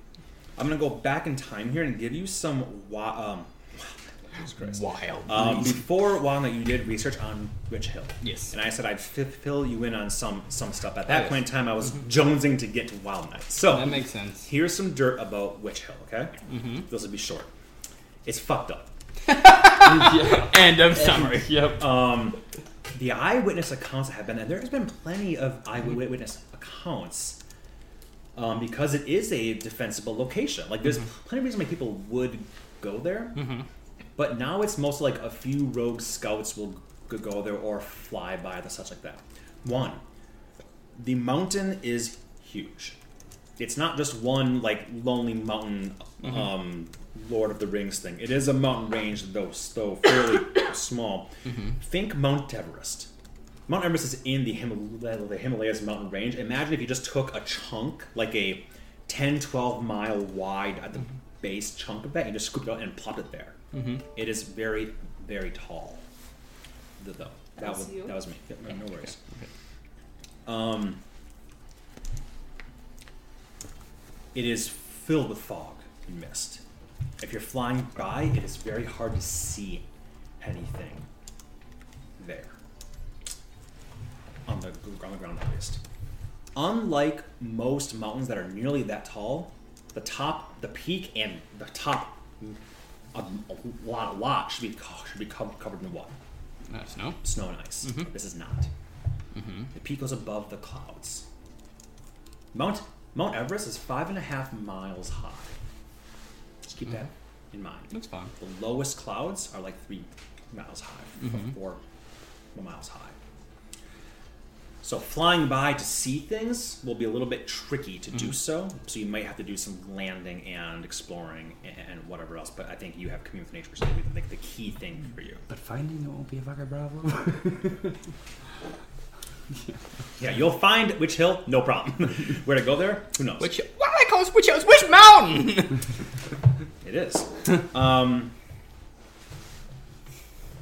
I'm going to go back in time here and give you some. Wa- um, Jesus Christ. Wild. Um, before Walnut, you did research on Witch Hill. Yes. And I said I'd fi- fill you in on some some stuff. At that yes. point in time, I was jonesing to get to Wild Night. So that makes sense. here's some dirt about Witch Hill. Okay, mm-hmm. this will be short. It's fucked up. End of summary. Yep. um, the eyewitness accounts that have been, and there has been plenty of eyewitness accounts, um, because it is a defensible location. Like, there's plenty of reason why people would go there, but now it's mostly like a few rogue scouts will go there or fly by the such like that. One, the mountain is huge. It's not just one like lonely mountain, mm-hmm. um, Lord of the Rings thing. It is a mountain range, though though fairly small. Mm-hmm. Think Mount Everest. Mount Everest is in the, Himal- the Himalayas mountain range. Imagine if you just took a chunk, like a 10, 12 mile wide at the mm-hmm. base chunk of that, and just scooped it out and plopped it there. It is very, very tall. Th- Though that was you? that was me. Yeah, no- no worries. Um, it is filled with fog and mist. If you're flying by, it is very hard to see anything there. On the, on the ground, at least. Unlike most mountains that are nearly that tall, the top, the peak, and the top, a, a lot, a lot should be co- should be co- covered in what? Uh, snow. Snow and ice. Mm-hmm. This is not. Mm-hmm. The peak goes above the clouds. Mount Mount Everest is five and a half miles high. Just keep mm-hmm. that in mind. That's fine. The lowest clouds are like three miles high, four miles high. So flying by to see things will be a little bit tricky to do so. So you might have to do some landing and exploring and, and whatever else. But I think you have community with nature, which is gonna be like the key thing for you. But finding it won't be a fucking problem. Yeah, you'll find Witch Hill, no problem. Where to go there? Who knows? Which why do I call this which house? Which mountain? It is. um,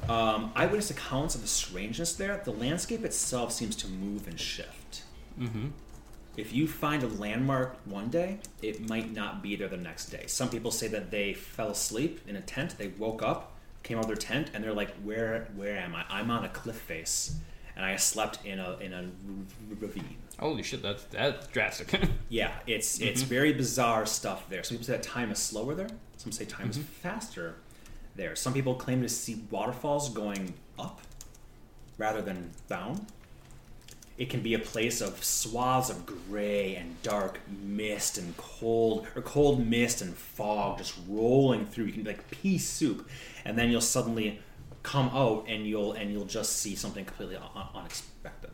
um, eyewitness accounts of the strangeness there. The landscape itself seems to move and shift. mm-hmm. If you find a landmark one day, it might not be there the next day. Some people say that they fell asleep in a tent. They woke up, came out of their tent, and they're like, "Where, where am I? I'm on a cliff face, and I slept in a in a ravine." Holy shit, that's that's drastic. Yeah, it's it's very bizarre stuff there. Some people say that time is slower there. Some say time is faster there. Some people claim to see waterfalls going up rather than down. It can be a place of swaths of gray and dark mist and cold or cold mist and fog just rolling through. You can be like pea soup, and then you'll suddenly come out and you'll and you'll just see something completely un- unexpected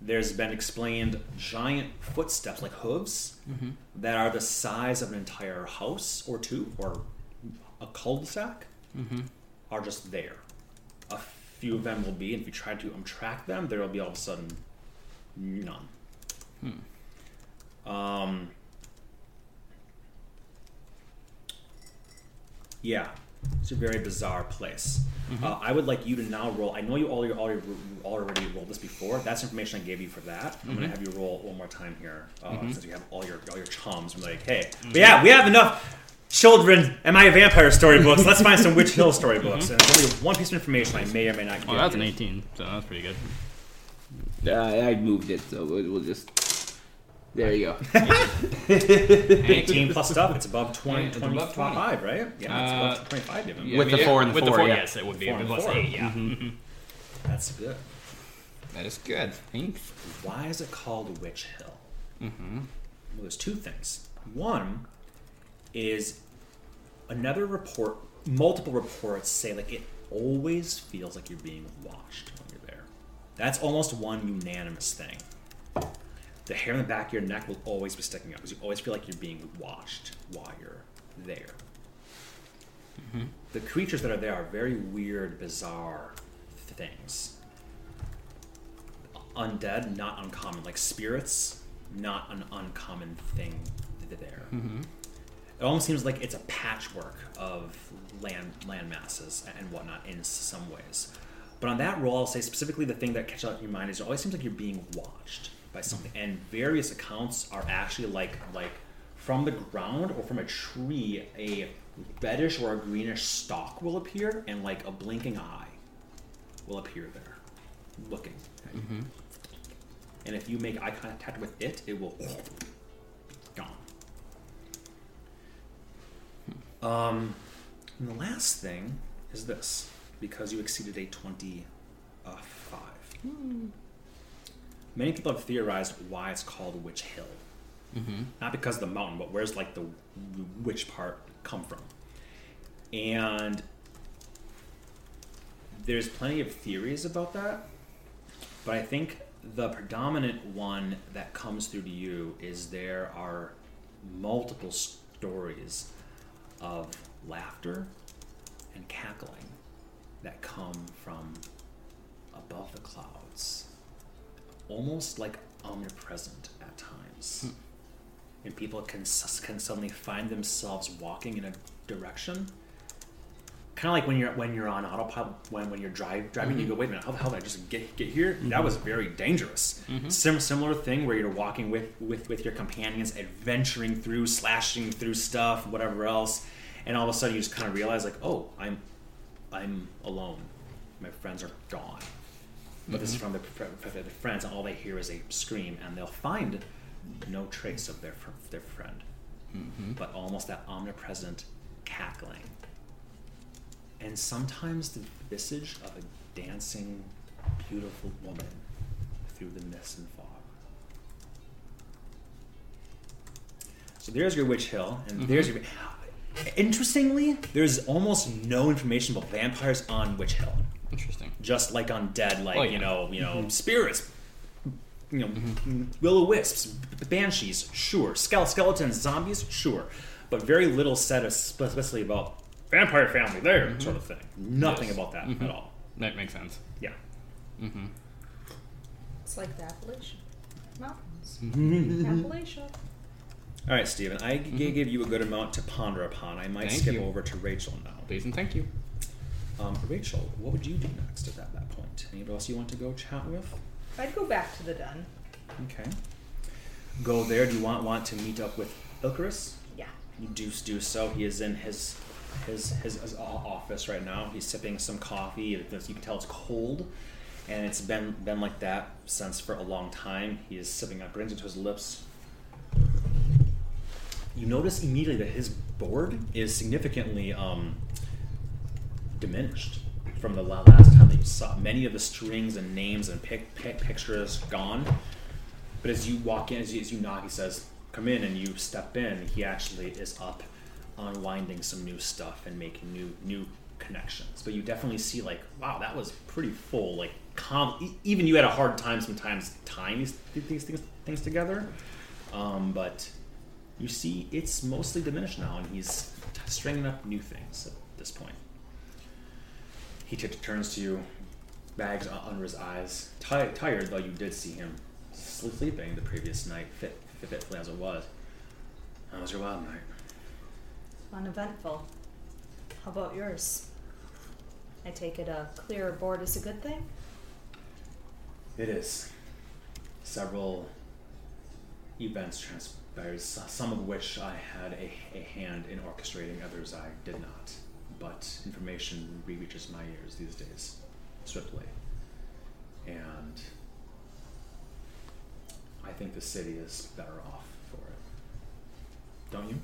there's been explained giant footsteps like hooves mm-hmm. that are the size of an entire house or two or a cul-de-sac are just there a few of them will be and if you try to track them there will be all of a sudden none um, yeah it's a very bizarre place. Uh, I would like you to now roll. I know you all you already already rolled this before. That's information I gave you for that. I'm gonna have you roll one more time here, uh, since you have all your all your chums. I'm like, hey, but yeah, we have enough children. Am I a vampire storybooks? Let's find some Witch Hill storybooks. And there's only one piece of information I may or may not give oh, that's you. an 18, so that's pretty good. Uh, I moved it, so we'll we'll just. There you go. 18 plus stuff. It's above 20, Yeah, it's above 25, right? Yeah, it's Uh, above 25 given. Yeah, With I mean, the four and the with four, the four, yeah. yes, it would be. Four and plus four. eight, yeah. Mhm. That's good. That is good. Thanks. Why is it called Witch Hill? Mm-hmm. Well, there's two things. One is another report, multiple reports say like it always feels like you're being watched when you're there. That's almost one unanimous thing. The hair on the back of your neck will always be sticking up because you always feel like you're being watched while you're there. Mm-hmm. The creatures that are there are very weird, bizarre things. Undead, not uncommon. Like spirits, not an uncommon thing there. Mm-hmm. It almost seems like it's a patchwork of land land masses and whatnot in some ways. But on that roll, I'll say specifically the thing that catches out in your mind is it always seems like you're being watched by something. And various accounts are actually like like from the ground or from a tree, a reddish or a greenish stalk will appear, and like a blinking eye will appear there, looking. At you. Mm-hmm. And if you make eye contact with it, it will gone. Um, and the last thing is this because you exceeded a 25. Uh, hmm. Many people have theorized why it's called Witch Hill. Mm-hmm. Not because of the mountain, but where's like the witch part come from? And there's plenty of theories about that, but I think the predominant one that comes through to you is there are multiple stories of laughter and cackling that come from above the clouds, almost like omnipresent at times. Hmm. And people can, can suddenly find themselves walking in a direction, kind of like when you're when you're on autopilot when when you're drive, driving you mm-hmm. go wait a minute how the hell did I just get get here? That mm-hmm. was very dangerous. Mm-hmm. Sim- similar thing where you're walking with with with your companions adventuring through slashing through stuff whatever else and all of a sudden you just kind of realize like oh I'm I'm alone. My friends are gone. But this is from the, the friends and all they hear is a scream and they'll find no trace of their their friend. But almost that omnipresent cackling and sometimes the visage of a dancing, beautiful woman through the mist and fog. So there's your Witch Hill, and mm-hmm. there's your. Interestingly, there's almost no information about vampires on Witch Hill. Interesting. Just like undead, like Oh, yeah. you know, you know, mm-hmm. spirits, you know, mm-hmm. will o wisps, banshees, sure, Skele- skeletons, zombies, sure, but very little said, especially about vampire family there, sort of thing. Nothing Yes. about that at all. That makes sense. Yeah. Mm-hmm. It's like the Appalachian Mountains. Mm-hmm. Appalachia. All right, Stephen. I g- gave you a good amount to ponder upon. I might Thank skip you. over to Rachel now. Please and thank you. Um, Rachel, what would you do next at that, that point? Anybody else you want to go chat with? I'd go back to the den. Okay. Go there. Do you want want to meet up with Ilcarus? Yeah. You do do so. He is in his his his, his office right now. He's sipping some coffee. You can tell it's cold, and it's been been like that since for a long time. He is sipping up, brings it to his lips. You notice immediately that his board is significantly um, diminished from the last time that you saw. Many of the strings and names and pic- pic- pictures gone. But as you walk in, as you, as you knock, he says, "Come in," and you step in. He actually is up, unwinding some new stuff and making new new connections. But you definitely see, like, wow, that was pretty full. Like, com- even you had a hard time sometimes tying these these things things together. Um, but you see, it's mostly diminished now, and he's t- stringing up new things at this point. He t- turns to you, bags under his eyes. Ti- tired, though you did see him sl- sleeping the previous night, fit, fitfully as it was. How was your wild night? Uneventful. How about yours? I take it a clearer board is a good thing? It is. Several events transpired, some of which I had a, a hand in orchestrating, others I did not. But information re- reaches my ears these days, swiftly. And I think the city is better off for it. Don't you?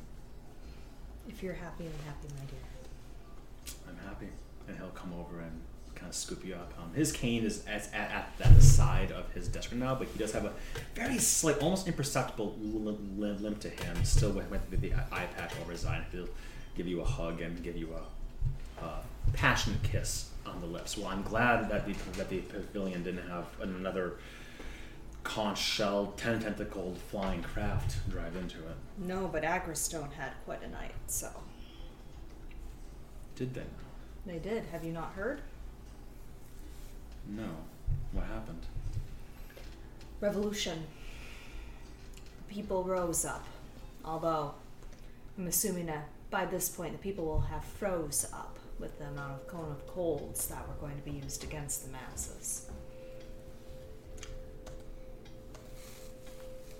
If you're happy, I'm happy, my dear. I'm happy. And he'll come over and kind of scoop you up. Um, his cane is at, at, at, the side of his desk right now, but he does have a very slight, almost imperceptible lim- lim- limp to him, still with, with the patch over his eye. He'll give you a hug and give you a, a passionate kiss on the lips. Well, I'm glad that the, that the pavilion didn't have another conch shell, ten tentacled flying craft drive into it. No, but Agristone had quite a night, so. Did they? They did. Have you not heard? No. What happened? Revolution. People rose up. Although, I'm assuming that by this point the people will have froze up with the amount of cone of colds that were going to be used against the masses.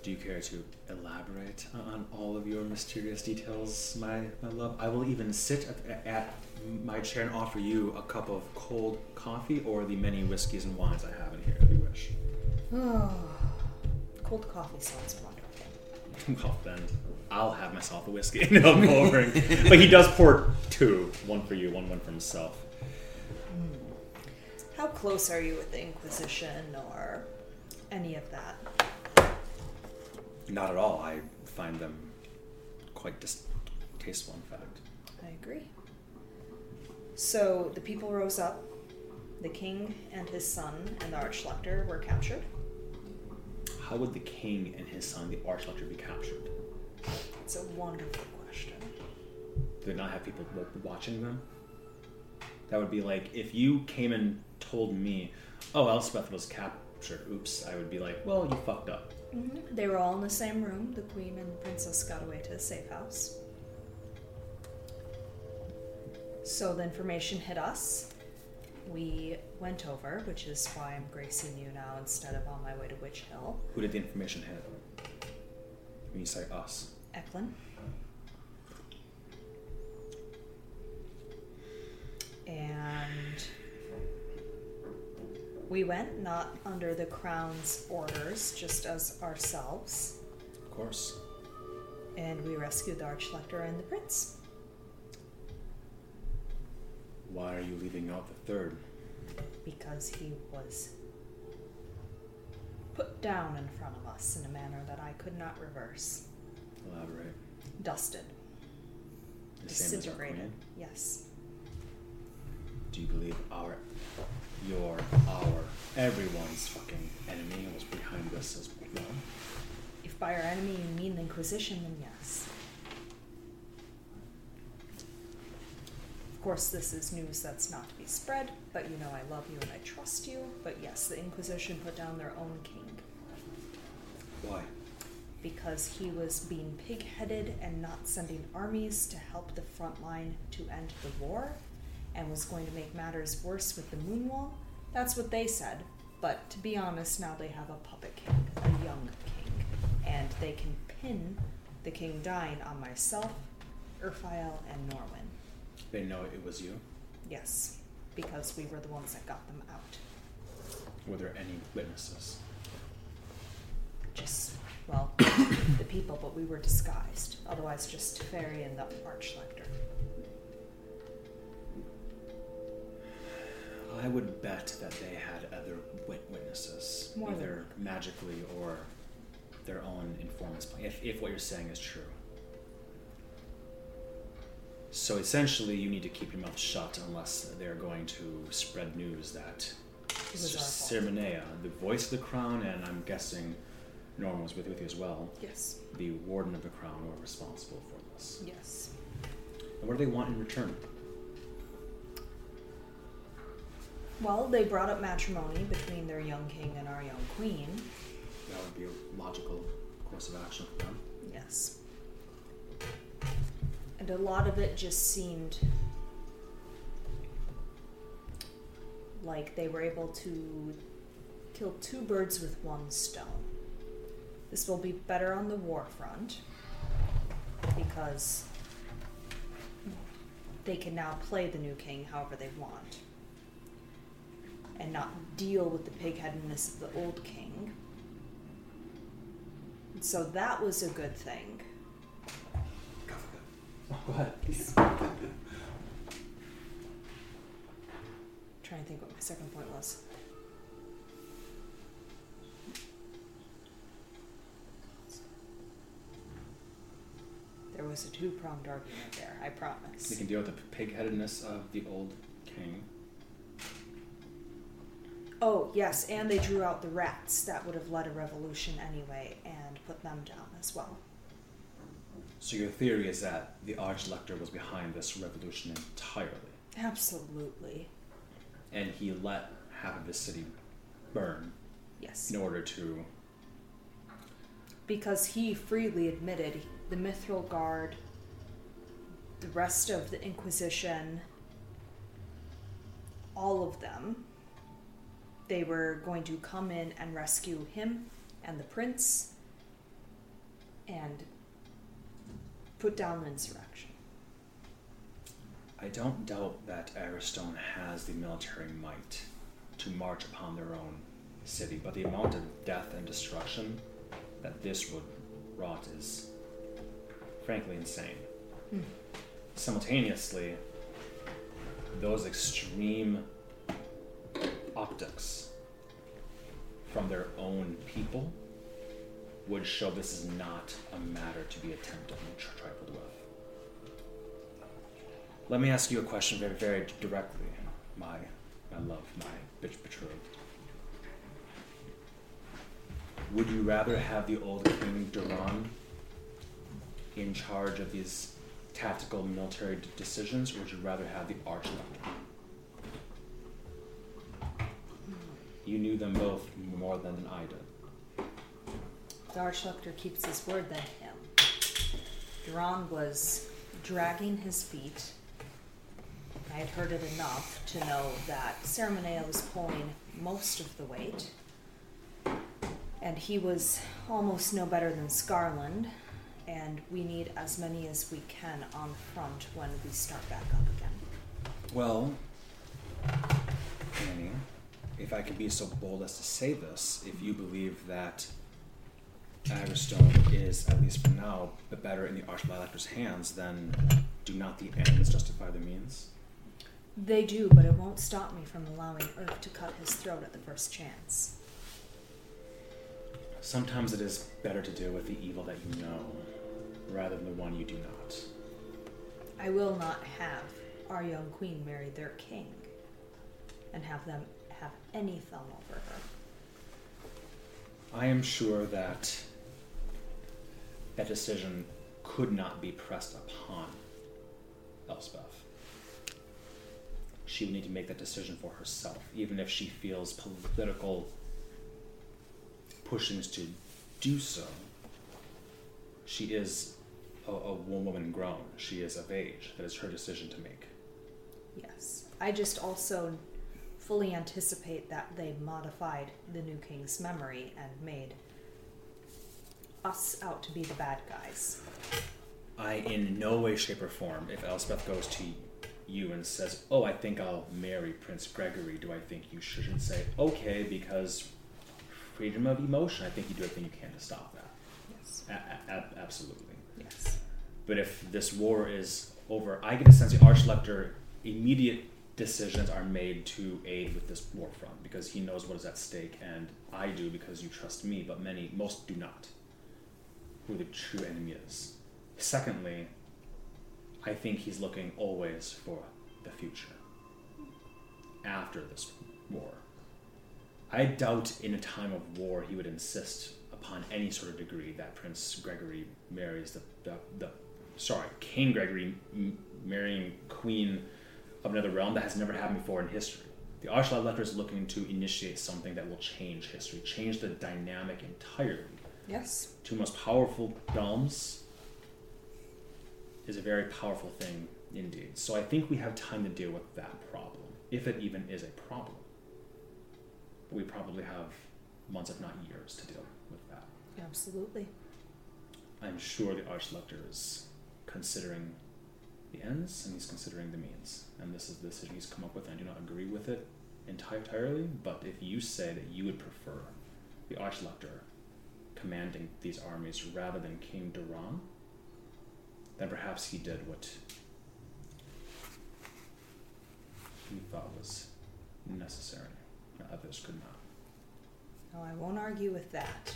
Do you care to elaborate on all of your mysterious details, my, my love? I will even sit at, at my chair and offer you a cup of cold coffee or the many whiskeys and wines I have in here if you wish. Oh, cold coffee sounds wonderful. Well, then I'll have myself a whiskey and he'll go over. And, but he does pour two one for you, one, one for himself. Hmm. How close are you with the Inquisition or any of that? Not at all. I find them quite distasteful, in fact. I agree. So the people rose up. The king and his son and the Archlector were captured. How would the king and his son, the Archlector, be captured? It's a wonderful question. Do they not have people wa- watching them? That would be like if you came and told me, "Oh, Elspeth was captured." Oops, I would be like, "Well, you fucked up." Mm-hmm. They were all in the same room. The queen and the princess got away to a safe house. So the information hit us. We went over, which is why I'm gracing you now instead of on my way to Witch Hill. Who did the information hit? When you say us. Eklund. And we went not under the crown's orders, just as ourselves, Of course. and we rescued the Archlector and the prince. Why are you leaving out the third? because he was put down in front of us in a manner that I could not reverse. Elaborate. Dusted, The same as our disintegrated. Yes. Do you believe our, your, our, everyone's fucking enemy was behind this as well? If by our enemy you mean the Inquisition, then yes. Of course, this is news that's not to be spread, but you know I love you and I trust you. But yes, the Inquisition put down their own king Why? because he was being pig headed and not sending armies to help the front line to end the war and was going to make matters worse with the moon wall. That's what they said. But to be honest, now they have a puppet king, a young king, and they can pin the king dying on myself, Urfael, and Norwin. They know it was you? Yes, because we were the ones that got them out. Were there any witnesses? Just, well, the people, but we were disguised. Otherwise, just Fairy and the Archlector. I would bet that they had other wit- witnesses, More than either magically or their own informants, if, if what you're saying is true. So essentially, you need to keep your mouth shut unless they're going to spread news that It was our fault. Cerminea, the voice of the crown, and I'm guessing Norman was with, with you as well, Yes. the warden of the crown, were responsible for this. Yes. And what do they want in return? Well, they brought up matrimony between their young king and our young queen. That would be a logical course of action for them. Yes. And a lot of it just seemed like they were able to kill two birds with one stone. This will be better on the war front because they can now play the new king however they want and not deal with the pigheadedness of the old king. So that was a good thing. Oh, go ahead. trying to think what my second point was. There was a two pronged argument there, I promise. promise. can deal with the pig-headedness of the old king. Oh, yes, and they drew out the rats. That would have led a revolution anyway and put them down as well. So your theory is that the Archlector was behind this revolution entirely, Absolutely. and he let half of the city burn Yes. in order to. because he freely admitted the Mithril Guard, the rest of the Inquisition, all of them, they were going to come in and rescue him and the prince and put down the insurrection. I don't doubt that Aristone has the military might to march upon their own city, but the amount of death and destruction that this would wrought is frankly insane. Hmm. Simultaneously, those extreme optics from their own people would show this is not a matter to be attempted and tri- trifled with. Let me ask you a question very, very directly, my, my love, my bitch betrothed. Would you rather have the old King Duran in charge of these tactical military d- decisions, or would you rather have the Archlector? You knew them both more than I did. The Archlector keeps his word than him. Duran was dragging his feet I had heard it enough to know that Ceremonial was pulling most of the weight. And he was almost no better than Scarland, and we need as many as we can on front when we start back up again. Well, Annie, if I could be so bold as to say this, if you believe that Agrestone is, at least for now, the better in the Archlector's hands, then do not the ends justify the means? They do, but it won't stop me from allowing Earth to cut his throat at the first chance. Sometimes it is better to deal with the evil that you know, rather than the one you do not. I will not have our young queen marry their king and have them any over her. I am sure that that decision could not be pressed upon Elspeth. She would need to make that decision for herself, even if she feels political pushings to do so. She is a, a woman grown. She is of age. That is her decision to make. Yes. I just also fully anticipate that they modified the new king's memory and made us out to be the bad guys. I, in no way, shape, or form, if Elspeth goes to you and says, "Oh, I think I'll marry Prince Gregory," do I think you shouldn't say, "Okay," because freedom of emotion. I think you do everything you can to stop that. Yes. A- a- absolutely. Yes. But if this war is over, I get a sense the Archlector immediate decisions are made to aid with this war front because he knows what is at stake, and I do because you trust me, but many, most do not. Who the true enemy is. Secondly, I think he's looking always for the future after this war. I doubt in a time of war he would insist upon any sort of degree that Prince Gregory marries the, the, the sorry, King Gregory m- marrying Queen of another realm. That has never happened before in history. The Archlector is looking to initiate something that will change history, change the dynamic entirely. Yes. Two most powerful realms is a very powerful thing indeed. So I think we have time to deal with that problem, if it even is a problem. But we probably have months, if not years, to deal with that. Absolutely. I'm sure the Archlector is considering the ends and he's considering the means. And this is the decision he's come up with. And I do not agree with it entirely, but if you say that you would prefer the Archlector commanding these armies rather than King Duran, then perhaps he did what he thought was necessary. Others could not. No, I won't argue with that.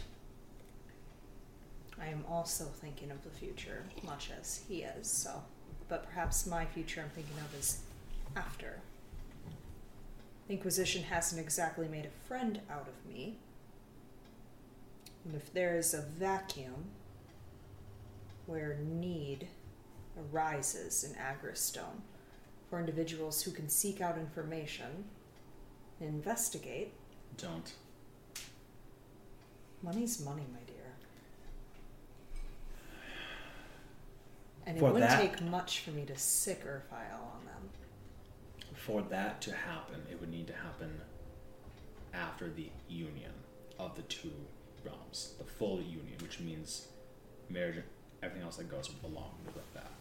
I am also thinking of the future, much as he is, so. But perhaps my future I'm thinking of is after. The Inquisition hasn't exactly made a friend out of me. And if there is a vacuum where need arises in Agristone for individuals who can seek out information, investigate, Don't. Money's money, my dear. And it For wouldn't that- take much for me to sick or file on them. For that to happen, it would need to happen after the union of the two realms, the full union, which means marriage, and everything else that goes along with that.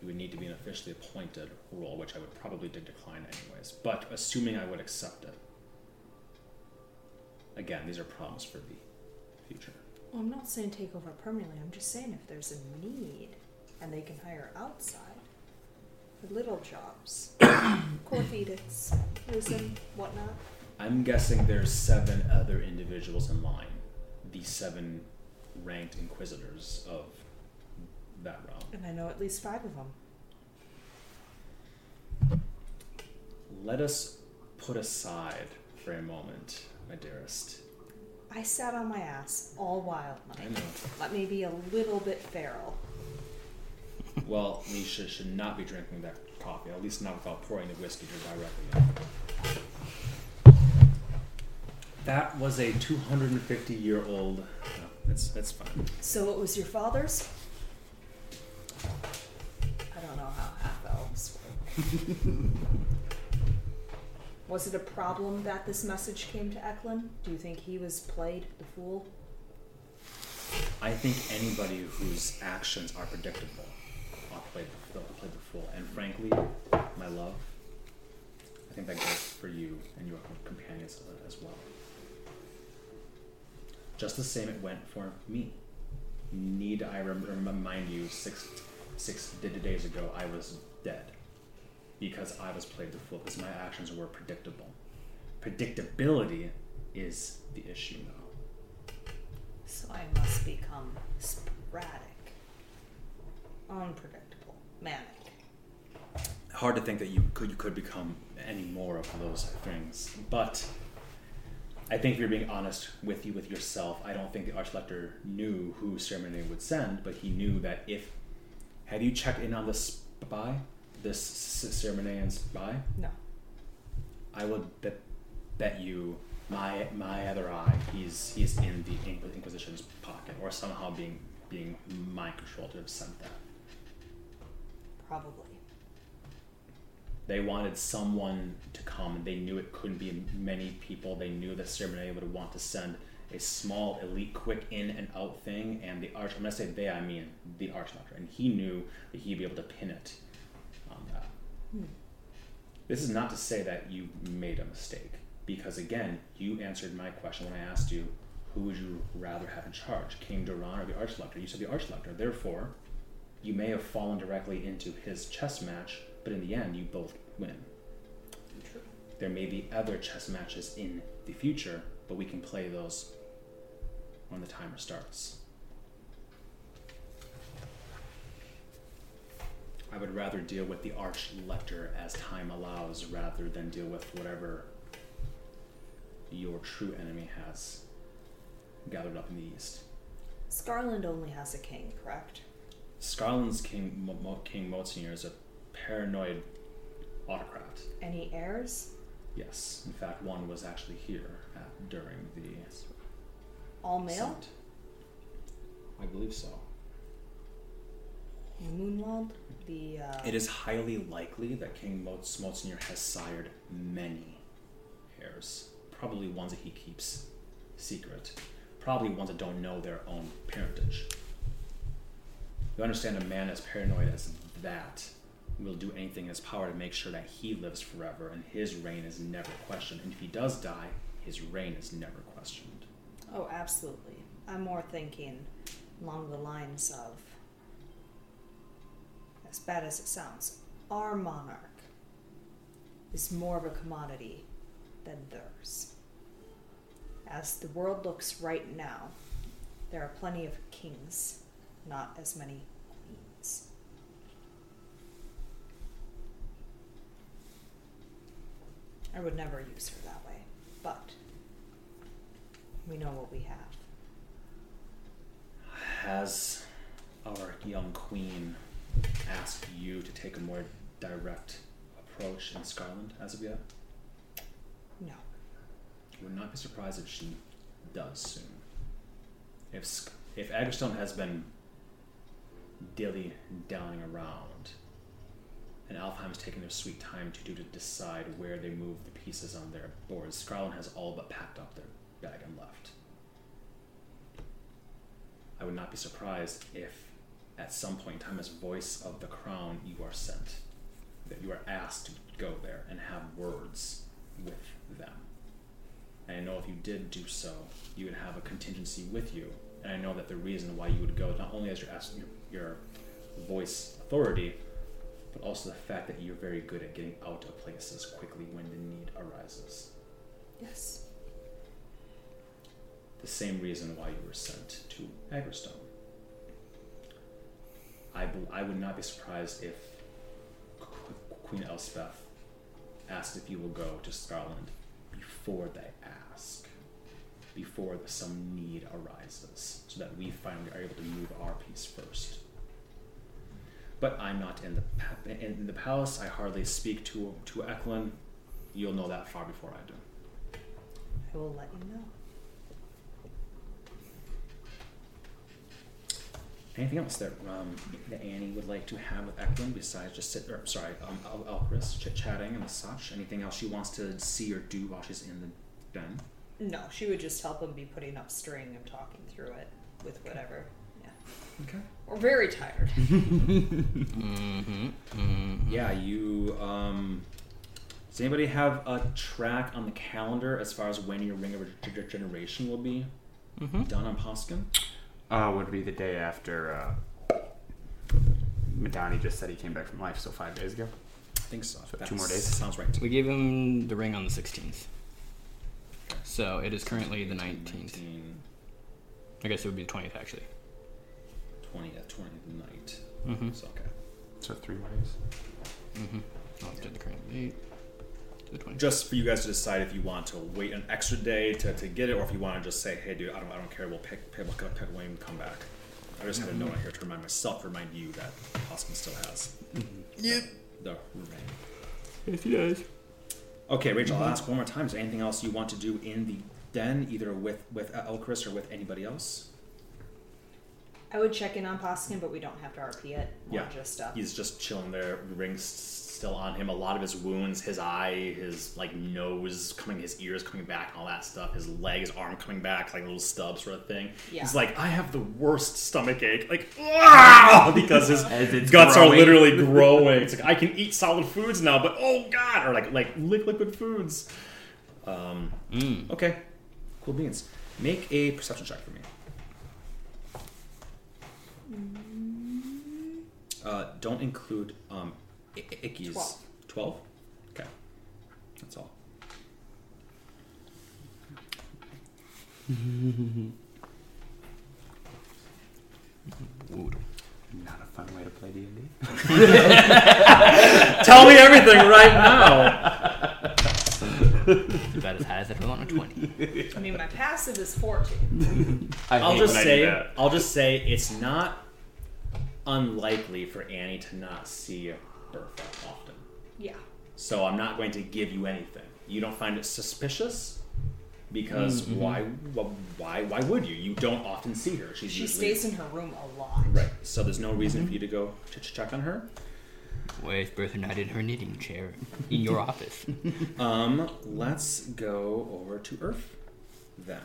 You would need to be an officially appointed role, which I would probably decline anyways. But assuming I would accept it, again, these are problems for the future. Well, I'm not saying take over permanently. I'm just saying if there's a need and they can hire outside for little jobs, edicts, prison, whatnot. I'm guessing there's seven other individuals in line, the seven ranked inquisitors of that realm. And I know at least five of them. Let us put aside for a moment, my dearest. I sat on my ass all wild I know. Let me be a little bit feral. Well, Nisha should not be drinking that coffee, at least not without pouring the whiskey directly in. That was a 250 year old. No, uh, it's, it's fine. So what was your father's? I don't know how half elves work. Was it a problem that this message came to Eklund? Do you think he was played the fool? I think anybody whose actions are predictable played the, played the fool. And frankly, my love, I think that goes for you and your companions as well. Just the same it went for me. Need I rem- remind you, six six days ago, I was dead because I was played the fool because my actions were predictable. Predictability is the issue now. So I must become sporadic, unpredictable, manic. hard to think that you could you could become any more of those things. But I think if you're being honest with you with yourself, I don't think the Archlector knew who Ceremony would send, but he knew that if have you checked in on the spy, this Ceremonian spy? No. I would bet bet you my my other eye he's he's in the Inquisition's pocket or somehow being being mind controlled to have sent that. Probably. They wanted someone to come. And they knew it couldn't be many people. They knew that Ceremony would want to send a small, elite, quick in and out thing. And the Arch, I'm to say they, I mean the Archlector. And he knew that he'd be able to pin it on that. Hmm. This is not to say that you made a mistake. Because again, you answered my question when I asked you, who would you rather have in charge, King Duran or the Archlector? You said the Archlector. Therefore, you may have fallen directly into his chess match, but in the end, you both win. True. There may be other chess matches in the future, but we can play those when the timer starts. I would rather deal with the Arch Lector as time allows rather than deal with whatever your true enemy has gathered up in the east. Scarland only has a king, correct? Scarland's King, Mo- King Motsinger is a paranoid autocrat. Any heirs? Yes, in fact, one was actually here at, during the All male? Summit. I believe so. Moonwald? The uh, It is highly likely that King Motsinger has sired many heirs. Probably ones that he keeps secret. Probably ones that don't know their own parentage. You understand a man as paranoid as that will do anything in his power to make sure that he lives forever and his reign is never questioned. And if he does die, his reign is never questioned. Oh, absolutely. I'm more thinking along the lines of, as bad as it sounds, our monarch is more of a commodity than theirs. As the world looks right now, there are plenty of kings, not as many queens. I would never use her that way, but we know what we have. Has our young queen asked you to take a more direct approach in Scarland as of yet? No. Would not be surprised if she does soon. If if Aggerstone has been dilly dallying around, and Alfheim's taking their sweet time to do to decide where they move the pieces on their boards, Scarland has all but packed up their bag and left. I would not be surprised if, at some point in time, as voice of the crown, you are sent, that you are asked to go there and have words with them. And I know if you did do so, you would have a contingency with you. And I know that the reason why you would go not only as your your, your voice authority, but also the fact that you're very good at getting out of places quickly when the need arises. Yes. The same reason why you were sent to Aggerstone. I, I would not be surprised if Qu- Queen Elspeth asked if you will go to Scarland before they ask, before some need arises, so that we finally are able to move our piece first. But I'm not in the in the palace. I hardly speak to to Eklund. You'll know that far before I do. I will let you know. Anything else that um, that Annie would like to have with Eklund besides just sit? Or, sorry, um, El- Elchris chit chatting and such. Anything else she wants to see or do while she's in the den? No, she would just help him be putting up string and talking through it with whatever. Yeah. Okay. We're very tired. Mm-hmm. Mm-hmm. Yeah, you. Um, does anybody have a track on the calendar as far as when your Ring of Regeneration will be Mm-hmm. done on Poskin? Uh, would be the day after uh, Madani just said he came back from life, so five days ago. I think so. So two more days? Sounds right. We gave him the ring on the 16th. So it is currently the 19th. 19, I guess it would be the 20th, actually. 20th, 20th night. Mm-hmm. So, okay. So three more days. Mm-hmm. I'll update the current date to the 20th. Just for you guys to decide if you want to wait an extra day to, to get it, or if you want to just say, "Hey, dude, I don't, I don't care. We'll pick, pick, we'll pick when we come back." I just had a note on here to remind myself, remind you that Poskin still has Yep. the remain. Yes, he does. Okay, Rachel, I'll mm-hmm. ask one more time. Is there anything else you want to do in the den, either with with Elchris or with anybody else? I would check in on Poskin, but we don't have to RP it. More Yeah. just stuff. He's just chilling there. Rings still on him. A lot of his wounds, his eye, his like nose coming, his ears coming back, all that stuff. His leg, his arm coming back, like little stub sort of thing. Yeah. He's like, I have the worst stomach ache, like because his As it's guts are literally growing. It's like I can eat solid foods now, but oh god, or like like liquid liquid foods. Um, Mm. okay, cool beans. Make a perception check for me. Uh, don't include um, I- I- Icky's. Twelve. 12? Okay. That's all. Ooh. Not a fun way to play D and D. Tell me everything right now. It's about as high as I roll on a 20. I mean, my passive is 14. I I'll just when I do say. I'll just say, it's not unlikely for Annie to not see Bertha often. Yeah. So I'm not going to give you anything. You don't find it suspicious because Mm-hmm. why? Why? Why would you? You don't often see her. She's She usually stays in her room a lot. right. So there's no reason Mm-hmm. for you to go to to check on her. Why is Bertha not in her knitting chair in your office? Um, let's go over to Urf then.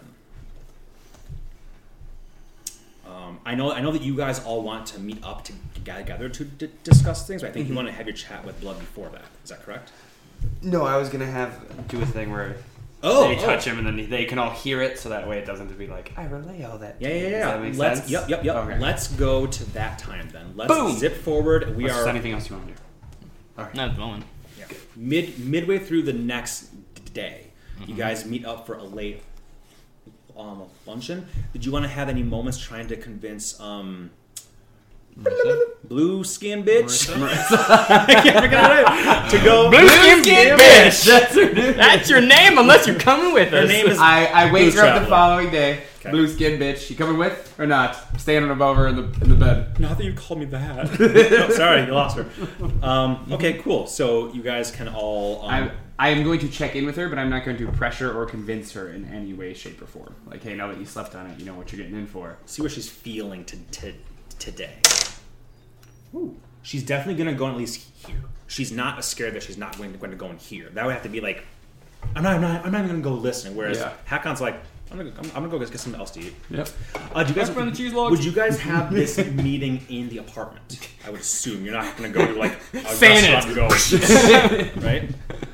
Um, I know, I know that you guys all want to meet up to together to d- discuss things. But I think Mm-hmm. you want to have your chat with Blood before that. Is that correct? No, I was gonna have do a thing where Oh, they touch him and then they can all hear it, so that way it doesn't be like I relay all that. Yeah, to yeah, yeah. Does that make Let's, sense? yep, yep, yep. Okay. Let's go to that time then. Let's Boom! zip forward. We What's are anything else you want to do? Okay. Not at the moment. yeah, mid midway through the next day. Mm-hmm. You guys meet up for a late um, luncheon. Did you want to have any moments trying to convince um, blue skin bitch? I can't figure it out. to go Blue skin Skin bitch! That's, her name. That's your name unless you're coming with Her us. name is I, I wake her up Traveler. the following day. Okay. Blue skin bitch. You coming with or not? Standing above her in the in the bed. Not that you called me that. no, sorry, you lost her. Um, okay, cool. So you guys can all. Um, I I am going to check in with her, but I'm not going to pressure or convince her in any way, shape, or form. Like, hey, now that you slept on it, you know what you're getting in for. see what she's feeling to, to, today. She's definitely gonna go at least here. She's not as scared that she's not going to, going to go in here. That would have to be like, I'm not, I'm not, I'm not even gonna go listening. Whereas Yeah. Hakon's like, I'm gonna, I'm, I'm gonna go get something else to eat. Yep. Uh, do you guys, Pepper and the cheese logs. would you guys have this meeting in the apartment? I would assume you're not gonna go to like a Fan restaurant and go, right?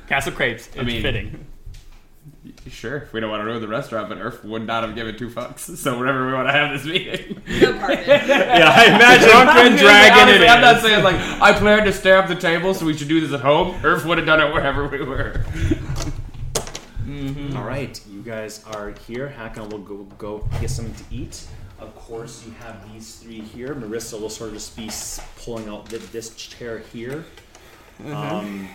Castle Crepes. It's mean- fitting. Sure, if we don't want to ruin the restaurant, but Urf would not have given two fucks. So whenever we want to have this meeting. The apartment. Yeah, I imagine. Drunken dragon it I'm not is. saying like I planned to stare up the table, so we should do this at home. Urf would have done it wherever we were. All right, you guys are here. Hakon will go go get something to eat. Of course, you have these three here. Marissa will sort of just be pulling out thi- this chair here. Um,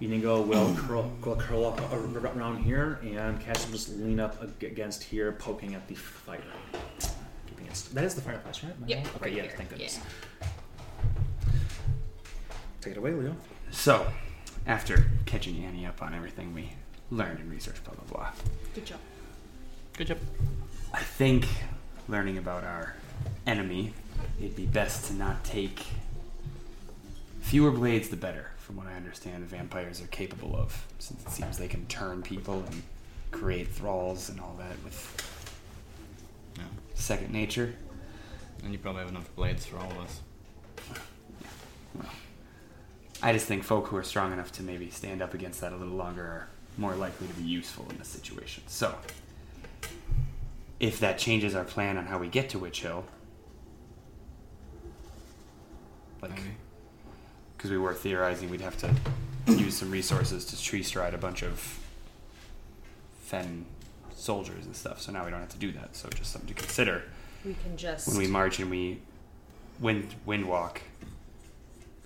Inigo will curl, will curl up a- a- around here, and Cash will just lean up against here, poking at the fire. Keeping it st- that is the fireplace, right? Yep, right? Okay, right yeah, here, thank goodness. yeah. Take it away, Leo. So, after catching Annie up on everything we learned and researched, blah blah blah, Good job. Good job. I think learning about our enemy it'd be best to not take fewer blades the better, from what I understand vampires are capable of, since it seems they can turn people and create thralls and all that with Yeah. second nature. And you probably have enough blades for all of us. Yeah. Well, I just think folk who are strong enough to maybe stand up against that a little longer are more likely to be useful in this situation. So, if that changes our plan on how we get to Witch Hill, like, because we were theorizing we'd have to use some resources to tree stride a bunch of Fen soldiers and stuff. So now we don't have to do that. So just something to consider We can just. when we march and we wind wind walk.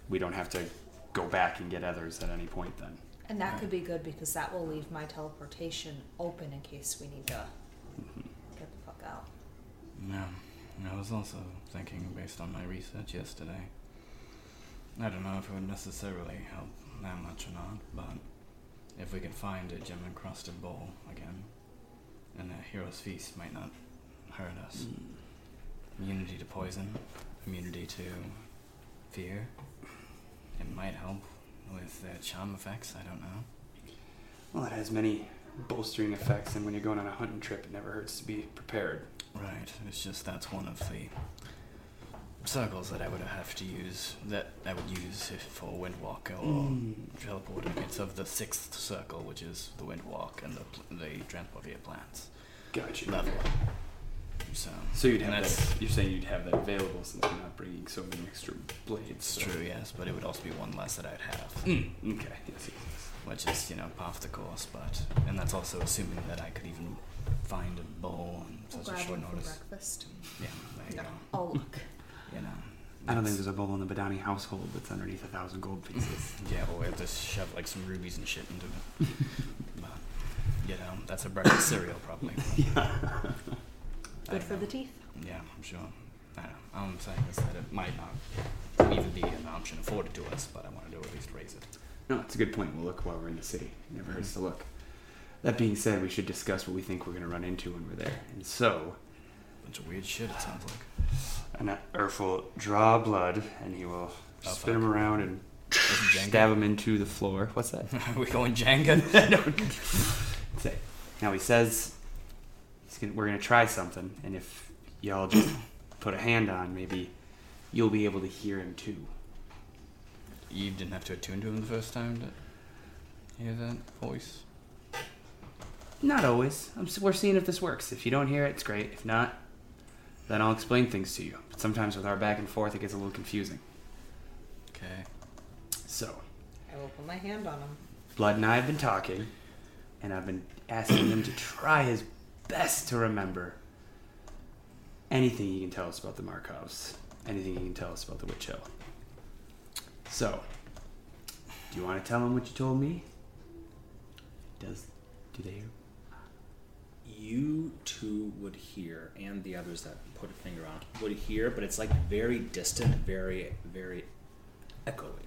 We don't have to go back and get others at any point then. And that could be good because that will leave my teleportation open in case we need to mm-hmm. get the fuck out. Yeah. I was also thinking, based on my research yesterday, I don't know if it would necessarily help that much or not, but if we could find a gem encrusted bowl again, and a hero's feast might not hurt us. Mm. Immunity to poison, immunity to fear. It might help with the charm effects, I don't know. Well, it has many bolstering effects, and when you're going on a hunting trip, it never hurts to be prepared. Right. It's just that's one of the circles that I would have to use. That I would use if for Windwalk or hmm. teleporting. It's of the sixth circle, which is the Windwalk and the pl- the transport via plants Gotcha. level. So. So you'd have that's, that, you're saying you'd have that available since you're not bringing so many extra blades. it's so- true, yes, but it would also be one less that I'd have, Mm, okay. Yes, yes, yes. which is you know par for the course. But and that's also assuming that I could even find a bowl on We'll such a grab short one for notice. breakfast. Yeah, there you No. go. Oh look. You know. I don't think there's a bowl in the Badani household that's underneath a thousand gold pieces. Yeah, well, we have to shove like some rubies and shit into it. but, you know, that's a breakfast cereal probably. I Good for know. the teeth. Yeah, I'm sure. I don't know. All I'm saying is that it might not even be an option afforded to us, but I want to at least raise it. no, it's a good point. We'll look while we're in the city. It never hurts to look. That being said, we should discuss what we think we're going to run into when we're there. And so, Bunch of weird shit, it sounds like. and Urf will draw blood, and he will Oh, spin fuck. him around and stab him into the floor. What's that? Jenga? Are we going Jenga? Say. Now he says he's gonna, we're going to try something, and if y'all just put a hand on, maybe you'll be able to hear him too. you didn't have to attune to him the first time to hear that voice? Not always. I'm, we're seeing if this works. If you don't hear it, it's great. If not, then I'll explain things to you. But sometimes with our back and forth, it gets a little confusing. Okay. So, I will put my hand on him. Blood and I have been talking, and I've been asking him to try his best to remember anything he can tell us about the Markovs, anything he can tell us about the Witch Hill. So, do you want to tell him what you told me? Does do they? Hear? You two would hear, and the others that put a finger on it, would hear, but it's like very distant, very, very echoey.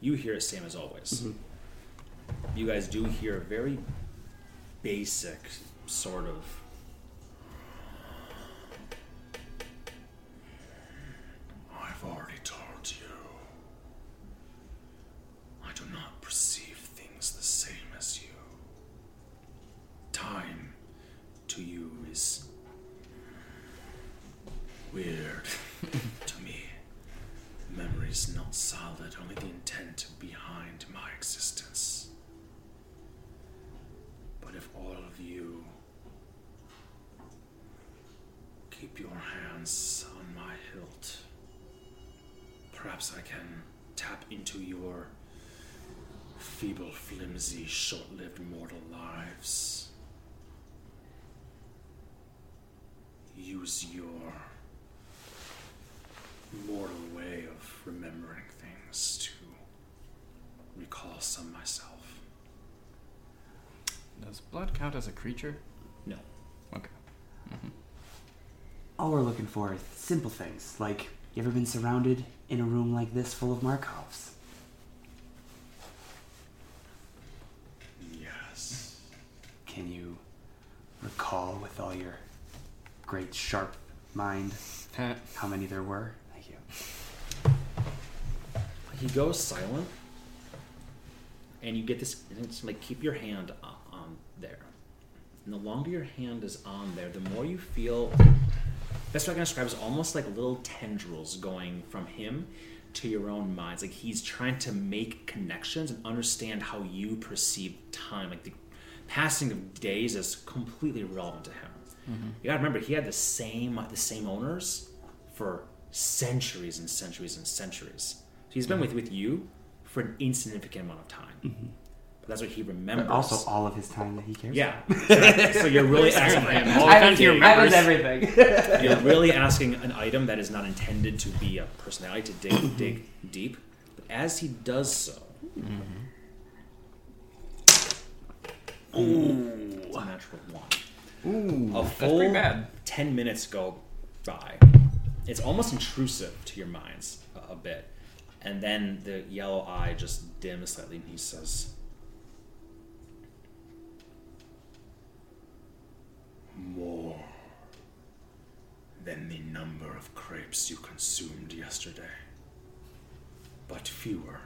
You hear it same as always. Mm-hmm. You guys do hear a very basic sort of. I've already told you. I do not perceive things the same as you. time to you is weird to me. Memory is not solid, only the intent behind my existence. But if all of you keep your hands on my hilt, perhaps I can tap into your feeble, flimsy, short lived mortal lives. Use your mortal way of remembering things to recall some myself. Does blood count as a creature? No. Okay. Mm-hmm. All we're looking for is simple things, like you ever been surrounded in a room like this full of Markovs? Yes. Can you recall with all your great sharp mind how many there were. Thank you. He goes silent, and you get this. And it's like keep your hand on, on there. And the longer your hand is on there, the more you feel. Best way I can describe is almost like little tendrils going from him to your own minds. Like he's trying to make connections and understand how you perceive time. Like the passing of days is completely irrelevant to him. Mm-hmm. You gotta remember, he had the same the same owners for centuries and centuries and centuries. So he's been mm-hmm. with with you for an insignificant amount of time. Mm-hmm. But that's what he remembers. But also all of his time that he cares. yeah. exactly. so you're really asking him. All I the was, times he I was everything. You're really asking an item that is not intended to be a personality to dig dig deep. But as he does so, mm-hmm. Ooh, it's a natural one. Ooh, A that's full pretty bad. ten minutes go by. It's almost intrusive to your minds a, a bit, and then the yellow eye just dims slightly, and he says, More than the number of crepes you consumed yesterday, but fewer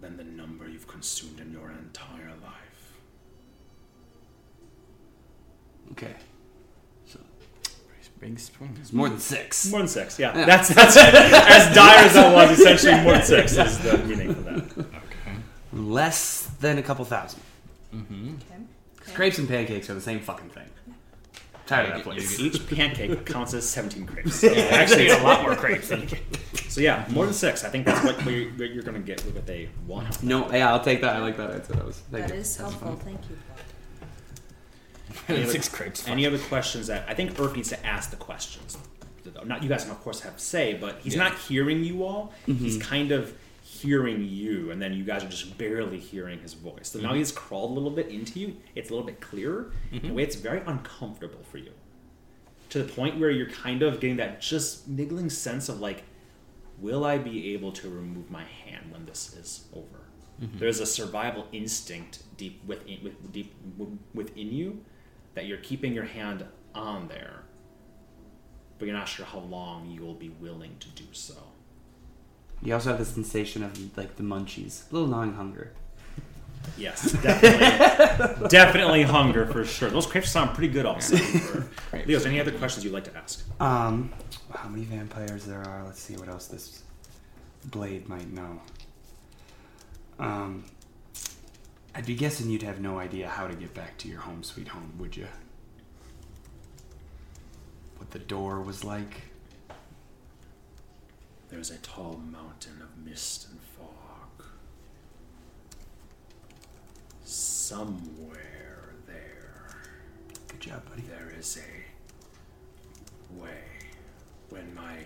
than the number you've consumed in your entire life. Okay. So Big it's more than six. "More than six, yeah, that's that's as dire as that was. Essentially, more than six is the meaning for that." Okay. Less than a couple thousand. Mm-hmm. Okay. okay. Crepes and pancakes are the same fucking thing. Tired of that place. Each pancake counts as 17 crepes. Actually, a lot more crepes than. So yeah, more than six. I think that's what you're, what you're going to get with what they want. No, yeah, I'll take that. I like that answer. That was thank That you. is helpful. Thank you. Any other- Six crepes. Any other questions that I think Urf needs to ask the questions? Not you guys, of course, have to say, but he's Yeah. not hearing you all. Mm-hmm. He's kind of hearing you, and then you guys are just barely hearing his voice. So now mm-hmm. he's crawled a little bit into you. It's a little bit clearer. Mm-hmm. In a way, it's very uncomfortable for you. To the point where you're kind of getting that just niggling sense of like, will I be able to remove my hand when this is over? Mm-hmm. There's a survival instinct deep within, with, deep w- within you that you're keeping your hand on there, but you're not sure how long you will be willing to do so. You also have the sensation of like the munchies, a little gnawing hunger. Yes, definitely, definitely hunger for sure. Those crepes sound pretty good, also. For, Leo, any other questions you'd like to ask? Um, how many vampires there are? Let's see what else this blade might know. Um, I'd be guessing you'd have no idea how to get back to your home sweet home, would you? What the door was like? There is a tall mountain of mist and fog. Somewhere there, Good job, buddy. there is a way. When my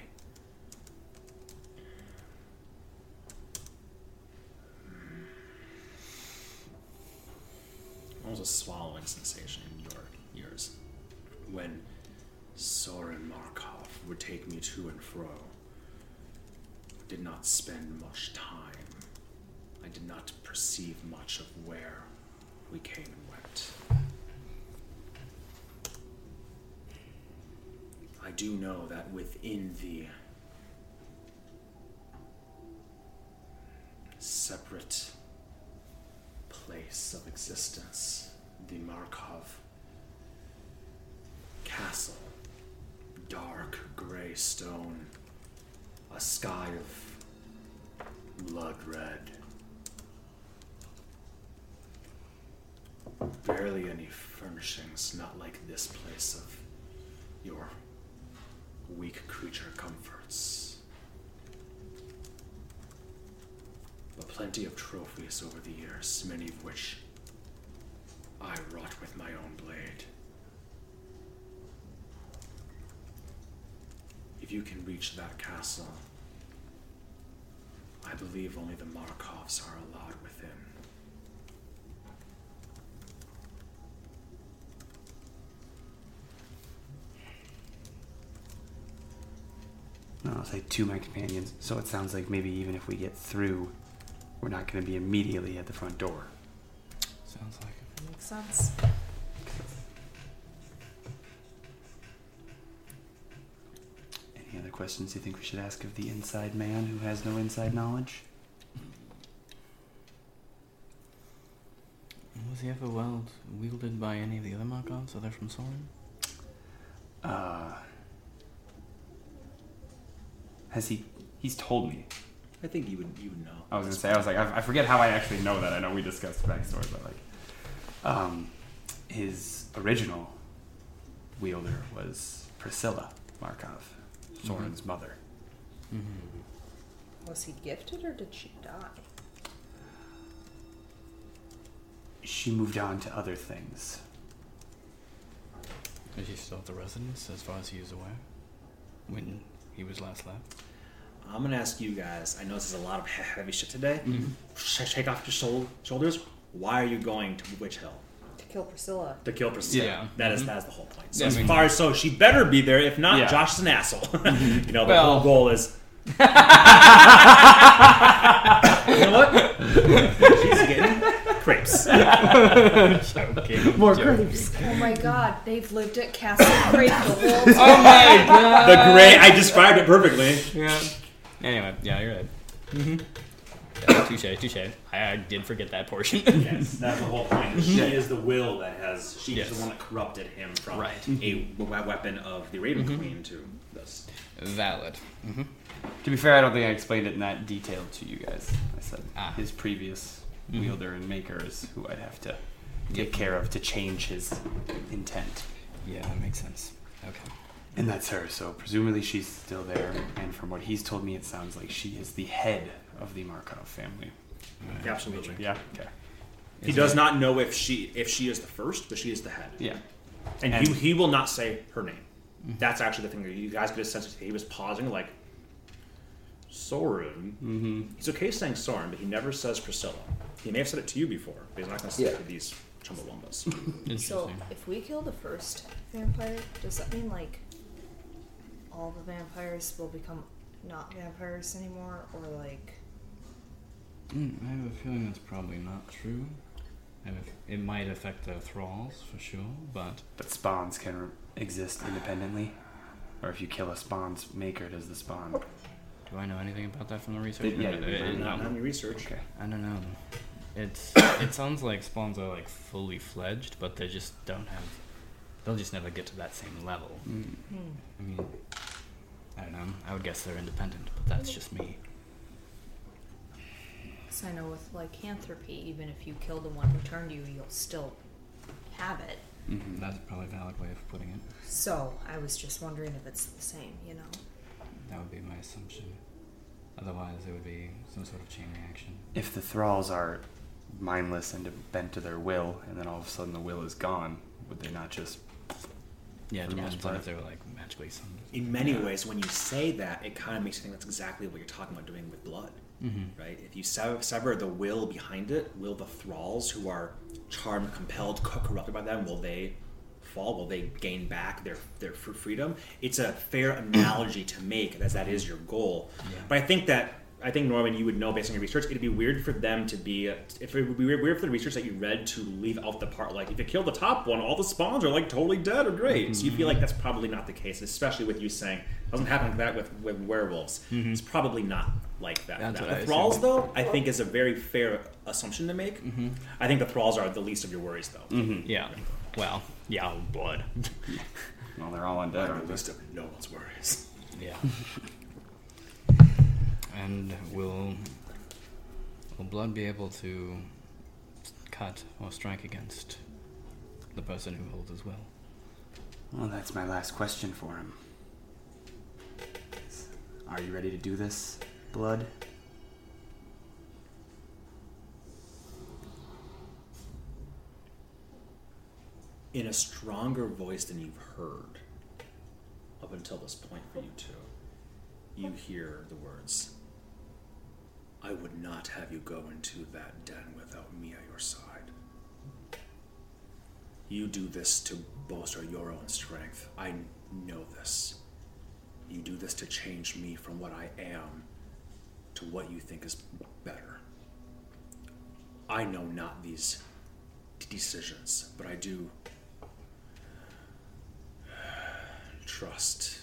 Almost a swallowing sensation in your ears. when Soren Markov would take me to and fro, did not spend much time. I did not perceive much of where we came and went. I do know that within the separate place of existence, the Markov castle, dark gray stone, a sky of blood red. Barely any furnishings, not like this place of your weak creature comforts. But plenty of trophies over the years, many of which I wrought with my own blade. You can reach that castle, I believe only the Markovs are allowed within. No, I'll say to my companions. So it sounds like maybe even if we get through, we're not going to be immediately at the front door. Sounds like it. Makes sense. Any other questions you think we should ask of the inside man who has no inside knowledge? Was he ever well wielded by any of the other Markovs other from Soren? Uh, has he? He's told me. I think you would you would know. I was gonna say. I was like, I, I forget how I actually know that. I know we discussed backstory, but like, um, his original wielder was Priscilla Markov, Soren's mother. Mm-hmm. Was he gifted or did she die? She moved on to other things. Is he still at the residence, as far as he is aware? When he was last left? I'm gonna ask you guys. I know this is a lot of he- heavy shit today. Sh- Shake off your shou- shoulders. Why are you going to Witch Hill? To kill Priscilla. To kill Priscilla. Yeah. That is Mhm. that is the whole point. So Yeah, I as mean- far as so she better be there. If not, Yeah. Josh is an asshole. you know, the Well- whole goal is. you know what? She's getting crepes. More joking. grapes. Oh my god, they've lived at Castle Creek the whole time. Oh my god! The gray. I described it perfectly. Yeah. Anyway, yeah, you're right. Mm-hmm. Yeah, touche, touche. I, I did forget that portion. Yes, that's the whole point. She is the will that has. She's Yes. the one that corrupted him from Right. a weapon of the Raven Queen to this. Valid. Mm-hmm. To be fair, I don't think I explained it in that detail to you guys. I said Ah. his previous Mhm. wielder and maker is who I'd have to take care of to change his intent. Yeah, that makes sense. Okay. And that's her, so presumably she's still there. And from what he's told me, it sounds like she is the head of the Markov family. Alright. Absolutely. Yeah. Okay. He Is does it- not know if she if she is the first, but she is the head. Yeah. And, And- he, he will not say her name. That's actually the thing. You guys get a sense that he was pausing, like Soren. Mm-hmm. He's okay saying Soren, but he never says Priscilla. He may have said it to you before, but he's not going to say it to these Chumbawambas. So, if we kill the first vampire, does that mean like all the vampires will become not vampires anymore, or like Mm, I have a feeling that's probably not true. I have It might affect the thralls for sure, but But spawns can re- exist independently. Or if you kill a spawn's maker, does the spawn? do I know anything about that from the research? Yeah, Uh, yeah, uh, not no. on your research. Okay. I don't know. It's it sounds like spawns are like fully fledged, but they just don't have. They'll just never get to that same level. Mm. hmm, I mean, I don't know. I would guess they're independent, but that's just me. Because I know with lycanthropy, even if you kill the one who turned you, you'll still have it. Mm-hmm. That's probably a valid way of putting it. So I was just wondering if it's the same, you know? That would be my assumption. Otherwise, it would be some sort of chain reaction. If the thralls are mindless and bent to their will, and then all of a sudden the will is gone, would they not just? Yeah, it the most depends on if they were like magically summoned. In many ways, when you say that, it kind of makes you think that's exactly what you're talking about doing with blood. Mm-hmm. right? If you sever, sever the will behind it, will the thralls who are charmed, compelled, corrupted by them, will they fall? Will they gain back their their freedom? It's a fair analogy to make, as that is your goal. Yeah. But I think that I think Norman, you would know based on your research, it'd be weird for them to be. If it would be weird, weird for the research that you read to leave out the part like if you kill the top one, all the spawns are like totally dead or great. So you feel like that's probably not the case, especially with you saying it doesn't happen like that with, with werewolves. It's probably not like that. That's Now, I the thralls, assumed. though, I think is a very fair assumption to make. I think the thralls are the least of your worries, though. Mm-hmm. Yeah. Well, yeah, blood. Well, they're all undead, They're the least of no one's worries. Yeah. and will will blood be able to cut or strike against the person who holds his will? Well, that's my last question for him. Are you ready to do this, blood? In a stronger voice than you've heard up until this point for you two, you hear the words I would not have you go into that den without me at your side. You do this to bolster your own strength. I know this. You do this to change me from what I am to what you think is better. I know not these decisions, but I do trust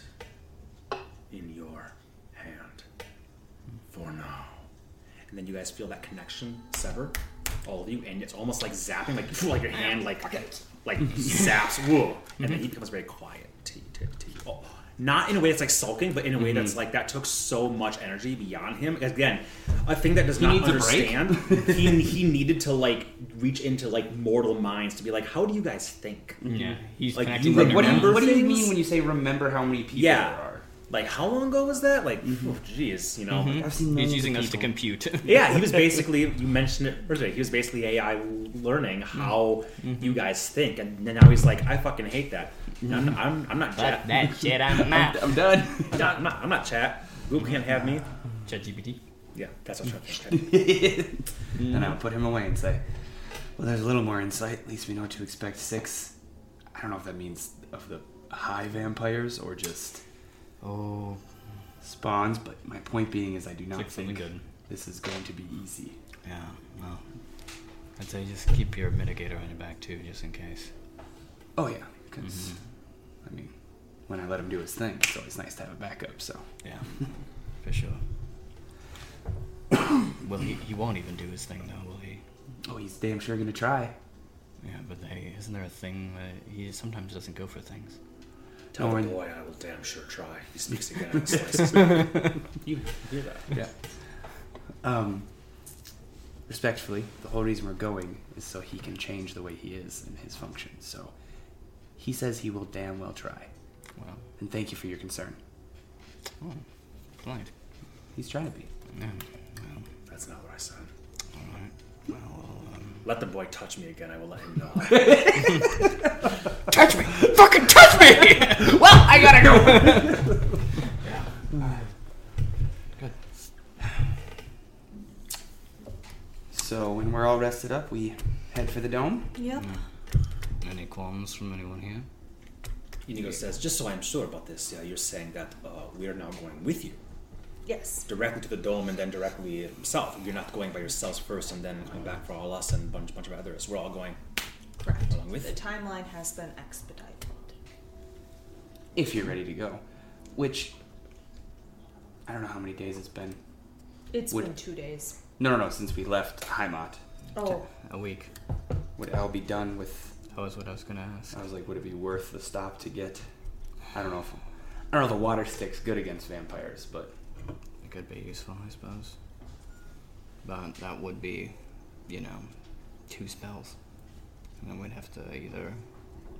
in your hand. For now. And then you guys feel that connection sever, all of you, and it's almost like zapping, like like your hand like like zaps, whoa, and then mm-hmm. he becomes very quiet to, to, to you. Oh, not in a way that's like sulking, but in a way that's mm-hmm. like that took so much energy beyond him. Again, a thing that does not needs a break. understand. he he needed to like reach into like mortal minds to be like, how do you guys think? Yeah, he's Like, connecting you with Like, what do you what do you things? mean when you say remember how many people Yeah. there are? Like, how long ago was that? Like, mm-hmm. oh, jeez, you know. Mm-hmm. I've seen He's using of us to compute. Yeah, he was basically you mentioned it earlier. He was basically AI learning mm-hmm. how you guys think, and then now he's like, I fucking hate that. I'm, I'm, I'm not chat. that shit I'm not. I'm done. I'm not, I'm not, I'm not chat. Google can't have me. ChatGPT. Yeah, that's what I'm trying to think. and I'll put him away and say, "Well, there's a little more insight. At least we know what to expect." Six. I don't know if that means of the high vampires or just Oh, spawns, but my point being is I do not something think good. this is going to be easy. yeah. Well, I'd say just keep your mitigator on your back too, just in case. Oh yeah, because mm-hmm. I mean, when I let him do his thing, it's always nice to have a backup. So Yeah, for sure. well, he, he won't even do his thing though, will he? oh, he's damn sure gonna try. Yeah, but hey, isn't there a thing that he sometimes doesn't go for things? Tell No, the and- boy I will damn sure try. He speaks again and slices. You hear that? Yeah. Um, respectfully, the whole reason we're going is so he can change the way he is and his function. So he says he will damn well try. Well, And thank you for your concern. oh, blind. He's trying to be. Yeah. Well, That's not what I said. all right. Well, I'll, Let the boy touch me again. I will let him know. touch me! Fucking touch me! well, I gotta go. Good. So when we're all rested up, we head for the dome. Yep. Any qualms from anyone here? Inigo says, just so I'm sure about this, yeah, you're saying that uh, we are now going with you Yes. directly to the dome and then directly south. You're not going by yourselves first and then coming back for all us and a bunch, bunch of others. We're all going Correct. along with The you. timeline has been expedited. If you're ready to go. Which, I don't know how many days it's been. It's Would- been two days. No, no, no, since we left Heimat. Oh, A week. Would Al be done with That was what I was gonna ask. I was like, would it be worth the stop to get? I don't know if I don't know. if The water stick's good against vampires, but It could be useful, I suppose. But that would be, you know, two spells. And then we'd have to either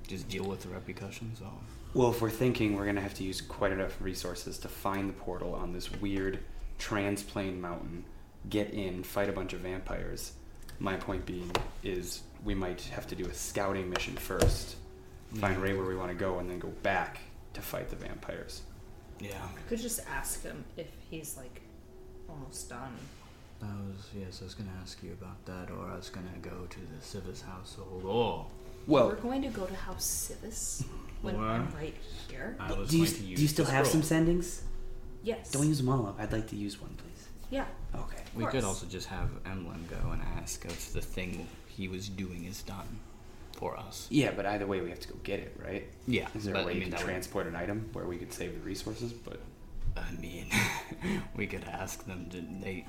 just deal with the repercussions or. well, if we're thinking we're gonna have to use quite enough resources to find the portal on this weird transplane mountain, get in, fight a bunch of vampires. My point being is we might have to do a scouting mission first, find right where we want to go, and then go back to fight the vampires. Yeah. I could just ask him if he's like almost done. I was, yes, I was gonna ask you about that, or I was gonna go to the Civis household, or Well, We're going to go to House Civis when Or- I'm right here. I was do you, going to use do you still the have some scroll. sendings? Yes. Don't use them all up. I'd like to use one, please. Yeah. Okay. We could course. also just have Emlyn go and ask if the thing he was doing is done for us. Yeah, but either way, we have to go get it, right? Yeah. Is there but a way I you mean, can that would- transport an item where we could save the resources? But I mean, we could ask them. Did they?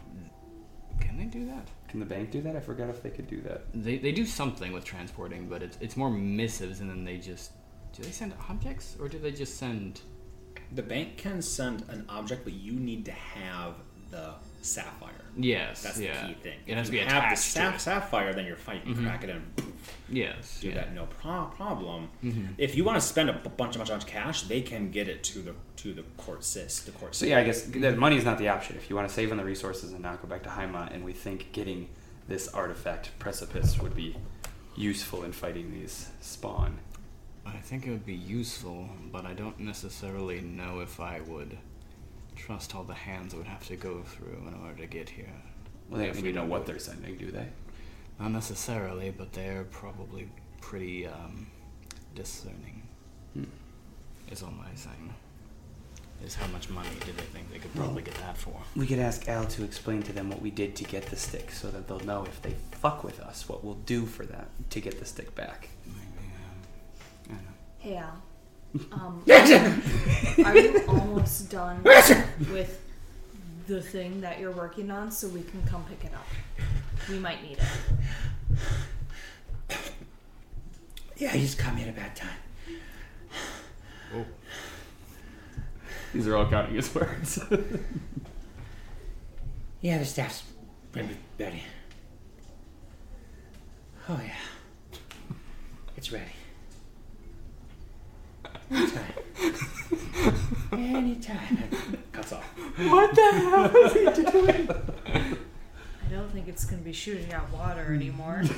Can they do that? can the bank do that? I forgot if they could do that. They, they do something with transporting, but it's it's more missives, and then they just do they send objects or do they just send? The bank can send an object, but you need to have the sapphire. Yes, That's yeah. the key thing. It If has to you be have the attached to it. sapphire, then you're fine. You Mhm. crack it in, Yes, do yeah. that no pro- problem. Mhm. If you want to spend a bunch of bunch of cash, they can get it to the to the court sis, the court. So yeah, I guess the money is not the option. If you want to save on the resources and not go back to Heimat, and we think getting this artifact precipice would be useful in fighting these spawn. I think it would be useful, but I don't necessarily know if I would trust all the hands it would have to go through in order to get here. Well, they If don't we even know what they're sending, do they? Not necessarily, but they're probably pretty um, discerning. Hmm. Is all I'm saying. Is how much money do they think they could probably get that for? We could ask Al to explain to them what we did to get the stick, so that they'll know if they fuck with us, what we'll do for that to get the stick back. Maybe. Um, I don't know. Hey Al, Um, are you almost done with the thing that you're working on so we can come pick it up? We might need it. Yeah, you just caught me at a bad time. These are all counting his words. Yeah, the staff's ready. ready. Oh yeah, it's ready. Anytime. Anytime. Cuts off. What the hell is he doing? I don't think it's going to be shooting out water anymore.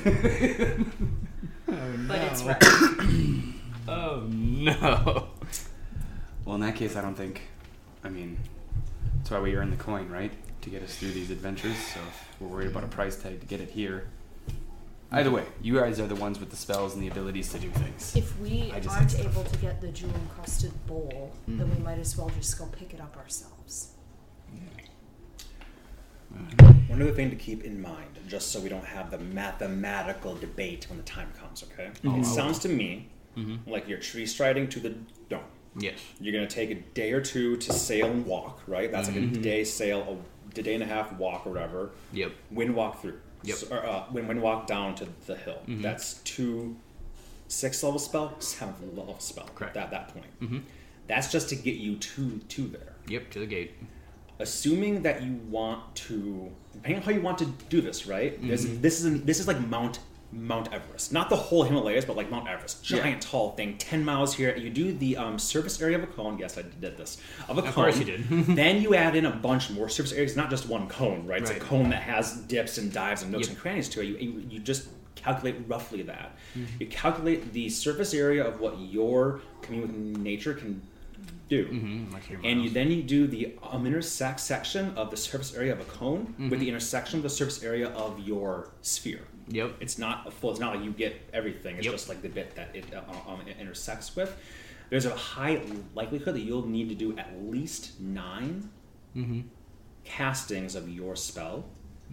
But it's oh, ready. Oh no. Well, in that case, I don't think. I mean, that's why we earn the coin, right? To get us through these adventures. So if we're worried about a price tag to get it here. Either way, you guys are the ones with the spells and the abilities to do things. If we I just aren't think able to get the jewel encrusted bowl, then we mm-hmm. might as well just go pick it up ourselves. Mm-hmm. One other thing to keep in mind, just so we don't have the mathematical debate when the time comes, okay? Mm-hmm. It sounds to me like you're tree striding to the dome. Yes. You're going to take a day or two to sail and walk, right? That's like a day sail, a day and a half walk or whatever. Yep. Wind walk through. Yep. So- or, uh, wind, wind walk down to the hill. Mm-hmm. That's two six level spell, seventh level spell. Correct. At that point. Mm-hmm. That's just to get you to to there. Yep. To the gate. Assuming that you want to, depending on how you want to do this, right? This, mm-hmm. this is this is like Mount Mount Everest, not the whole Himalayas, but like Mount Everest, giant tall thing, ten miles here. You do the um, surface area of a cone. Yes, I did this of a cone. Of course you did. then you add in a bunch more surface areas, not just one cone, right? It's a cone that has dips and dives and nooks Yep. and crannies to it. You, you, you just calculate roughly that. Mm-hmm. You calculate the surface area of what your commune with nature can do. Mm-hmm. Like And you then you do the um, intersect section of the surface area of a cone Mm-hmm. with the intersection of the surface area of your sphere. Yep. It's not a full. It's not like you get everything. It's Yep. just like the bit that it uh, um, it intersects with. There's a high likelihood that you'll need to do at least 9 Mm-hmm. castings of your spell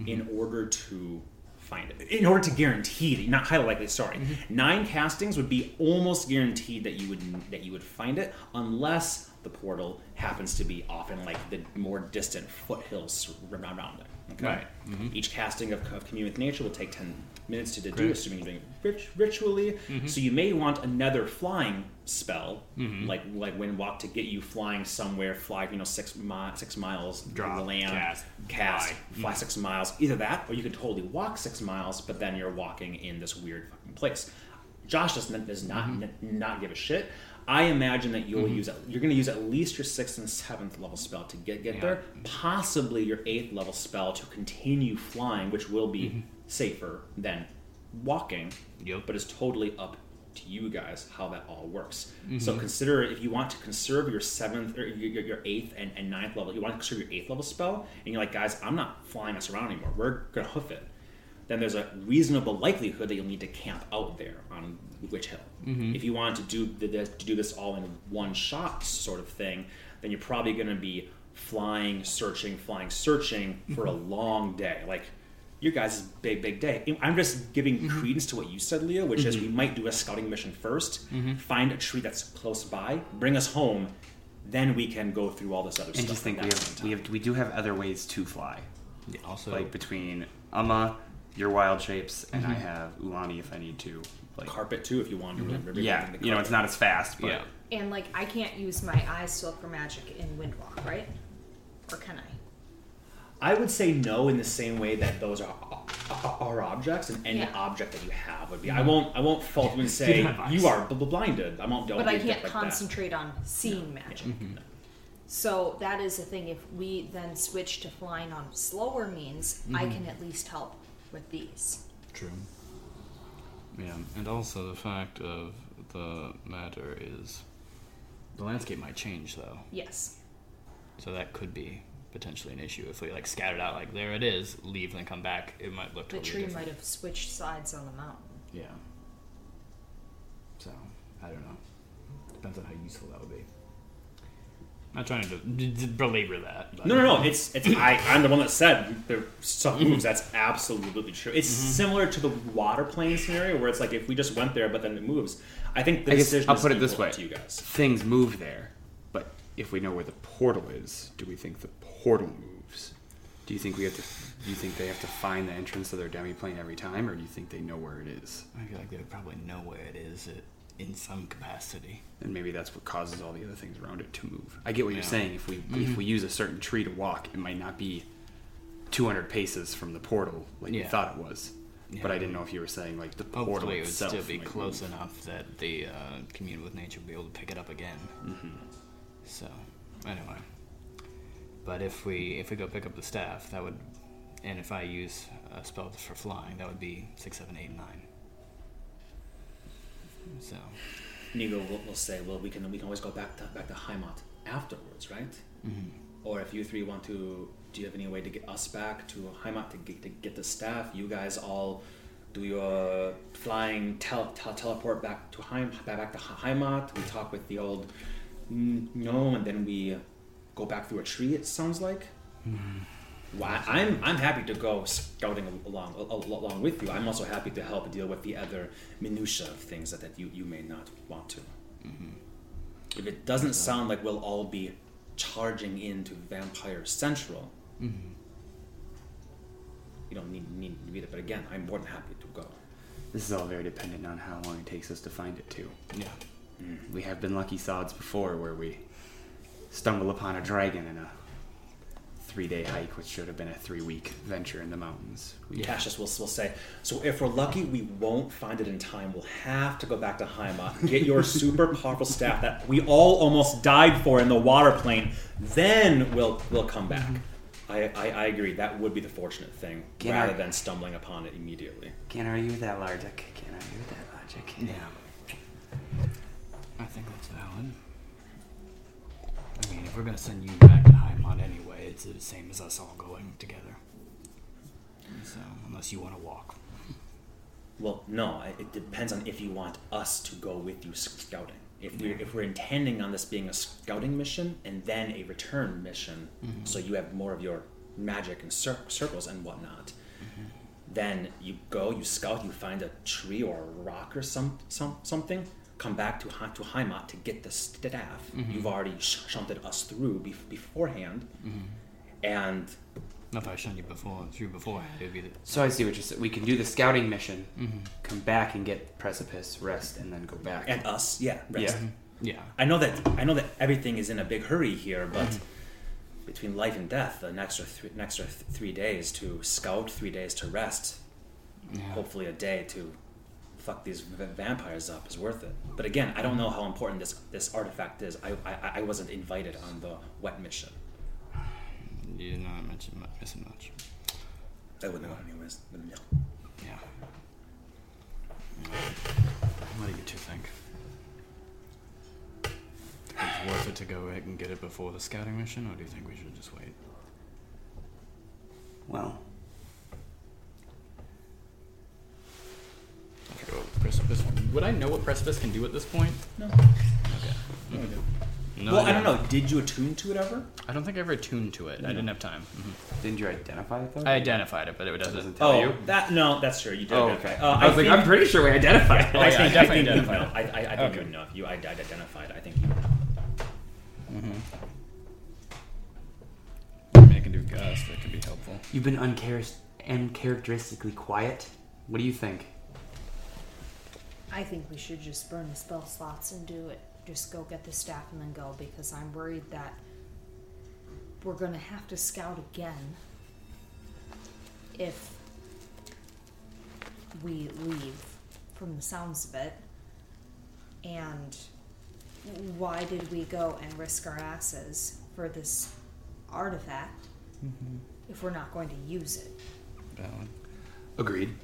in order to find it. In order to guarantee that, not highly likely. Sorry, nine castings would be almost guaranteed that you would that you would find it, unless the portal happens to be off in like the more distant foothills around it. Okay. Right. Mm-hmm. Each casting of, of commune with nature will take ten minutes to do, Correct. assuming you're doing it rit- ritually. Mm-hmm. So you may want another flying spell, mm-hmm. like like wind walk, to get you flying somewhere, fly you know six mi- six miles Drop, the land, cast, cast, fly. fly six miles. Either that, or you could totally walk six miles, but then you're walking in this weird fucking place. Josh does not, does not n- not give a shit. I imagine that you'll use you're going to use at least your sixth and seventh level spell to get get Yeah. there. Possibly your eighth level spell to continue flying, which will be Mm-hmm. safer than walking. Yep. But it's totally up to you guys how that all works. Mm-hmm. So consider if you want to conserve your seventh or your, your, your eighth and, and ninth level, you want to conserve your eighth level spell, and you're like, guys, I'm not flying us around anymore. We're gonna hoof it. Then there's a reasonable likelihood that you'll need to camp out there on Witch Hill. Mm-hmm. If you want to do the, the, to do this all in one shot sort of thing, then you're probably going to be flying, searching, flying, searching for a mm-hmm. long day. Like your guys' big, big day. I'm just giving mm-hmm. credence to what you said, Leo, which is we might do a scouting mission 1st find a tree that's close by, bring us home, then we can go through all this other And stuff. And just think we have, we have we do have other ways to fly. Yeah, also, like between Amma, your wild shapes, and I have Ulani if I need to. Like carpet too if you want mm-hmm. to. really yeah, bring the you know it's not as fast, but yeah. And like, I can't use my eyes to look for magic in Windwalk, right? Or can I? I would say no in the same way that those are uh, are objects, and any Yeah. Mm-hmm. object that you have would be. I mm-hmm. won't. I won't fault you and say you are bl- bl- blinded. I won't. Don't But I can't like that. concentrate on seeing magic. Mm-hmm. So that is the thing. If we then switch to flying on slower means, I can at least help with these. True. Yeah, and also the fact of the matter is the landscape might change though, Yes. so that could be potentially an issue if we like scattered out like there it is, leave then come back. It might look The totally tree different. might have switched sides on the mountain. Yeah. So I don't know. Depends on how useful that would be. Not trying to d- d- belabor that. But No, no, no. It's it's I. I'm the one that said the stuff mm-hmm. moves. That's absolutely true. It's mm-hmm. similar to the water plane scenario where it's like if we just went there, but then it moves. I think the I decision. I'll is put it this way: to you guys. things move there, but if we know where the portal is, do we think the portal moves? Do you think we have to? Do you think they have to find the entrance to their demi plane every time, or do you think they know where it is? I feel like they would probably know where it is in some capacity. And maybe that's what causes all the other things around it to move. I get what you're Yeah. saying. If we if we use a certain tree to walk, it might not be 200 paces from the portal like we Yeah. thought it was. But I didn't know if you were saying like the portal Hopefully, it would itself still be close move. enough that the uh, commune with nature would be able to pick it up again. So, anyway, but if we if we go pick up the staff, that would, and if I use a spell for flying, that would be six, seven, eight, nine. So, Nigo will, will say, "Well, we can we can always go back to back to Heimat afterwards, right? Mm-hmm. Or if you three want to, do you have any way to get us back to Heimat to get to get the staff? You guys all do your flying tel- tel- teleport back to Heim back to Heimat. We talk with the old gnome, and then we go back through a tree. It sounds like." Well, I- I'm I'm happy to go scouting along along with you. I'm also happy to help deal with the other minutia of things that, that you, you may not want to. Mm-hmm. If it doesn't sound like we'll all be charging into Vampire Central, mm-hmm. you don't need need to be there. But again, I'm more than happy to go. This is all very dependent on how long it takes us to find it too. yeah. We have been lucky sods before where we stumble upon a dragon in a three day hike, which should have been a three week venture in the mountains. We, Cassius will, will say, so if we're lucky, we won't find it in time. We'll have to go back to Heimat, get your super powerful staff that we all almost died for in the water plane. Then we'll we'll come back. Mm-hmm. I, I, I agree. That would be the fortunate thing, Can rather I- than stumbling upon it immediately. Can't argue with that logic. Can't argue with that logic. Yeah. I think that's valid. I mean, if we're gonna send you back to Heimat anyway, it's the same as us all going together. So, unless you want to walk. Well, no. It depends on if you want us to go with you scouting. If we're if we're intending on this being a scouting mission and then a return mission, mm-hmm. so you have more of your magic and cir- circles and whatnot, mm-hmm. then you go, you scout, you find a tree or a rock or some, some something. Come back to Ha- to Heimat to get the staff. Mm-hmm. You've already sh- shunted us through bef- beforehand, and Not if I shunned you before through before. It would be the, So I see what you're saying. We can do the scouting mission, mm-hmm. come back and get precipice, rest, and then go back. and us, yeah, rest. yeah. Mm-hmm. yeah. I know that I know that everything is in a big hurry here, but mm-hmm. between life and death, an extra th- an extra th- three days to scout, three days to rest, Yeah. hopefully a day to fuck these v- vampires up is worth it. But again, I don't know how important this this artifact is. I I, I wasn't invited on the wet mission. You did not mention mu- missing much. I wouldn't know anyways. but yeah. Yeah. What do you two think? Is it worth it to go ahead and get it before the scouting mission, or do you think we should just wait? Well, Okay, well, precipice. Would I know what precipice can do at this point? No. Okay. No well, I don't know. Did you attune to it ever? I don't think I ever tuned to it. I didn't have time. didn't you identify it though? I identified it, but it doesn't. doesn't tell oh, you. that no, that's true. You did. Oh, okay. Uh, I was like, I'm pretty sure we identified it. Oh, yeah, I I think, definitely I think you identified know. I, I, I think Okay. you know. You I, I identified, I think you know. I mean, I can do gust. That could be helpful. You've been unchar- uncharacteristically quiet. What do you think? I think we should just burn the spell slots and do it. Just go get the staff and then go because I'm worried that we're gonna have to scout again if we leave from the sounds of it. And why did we go and risk our asses for this artifact mm-hmm. if we're not going to use it? Valid. Agreed.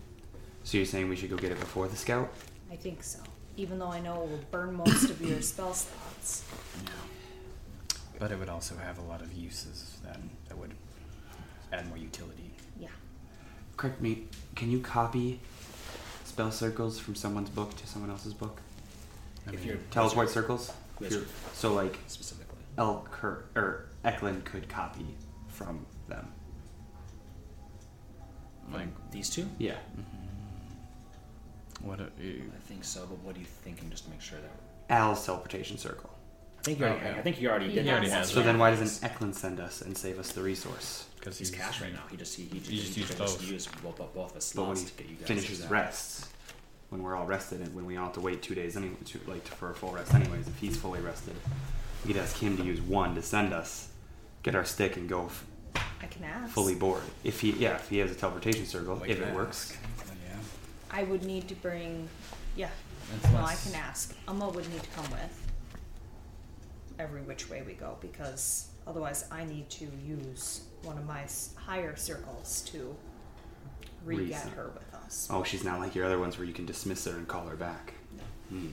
So you're saying we should go get it before the scout? I think so. Even though I know it will burn most of your spell slots. Yeah. But it would also have a lot of uses then that would add more utility. Yeah. Correct me. Can you copy spell circles from someone's book to someone else's book? I If mean, you're Teleport circles. If Yes. you're- So like, specifically. Elker or Eklund could copy from them. Like, These two? Yeah. Mm-hmm. What? Are you, I think so, but what are you thinking just to make sure that. Al's teleportation circle. I think you already, Oh, yeah. I think he already He did He already that. has So then why doesn't Eklund send us and save us the resource? because He's cash right now. He just he, he, You just he use just both. use both, both, both his But when he to get you guys. finishes exactly. rests, when we're all rested and when we all have to wait two days anyway, to, like for a full rest anyways, if he's fully rested, we could ask him to use one to send us, get our stick and go f- I can ask. fully bored. If he, yeah, if he has a teleportation circle, We if it ask. works. Then yeah. I would need to bring. Yeah. It's No, I less- can ask. Amma would need to come with every which way we go because otherwise I need to use one of my s- higher circles to re-get Reason. her with us. Oh, she's not like your other ones where you can dismiss her and call her back. Hmm.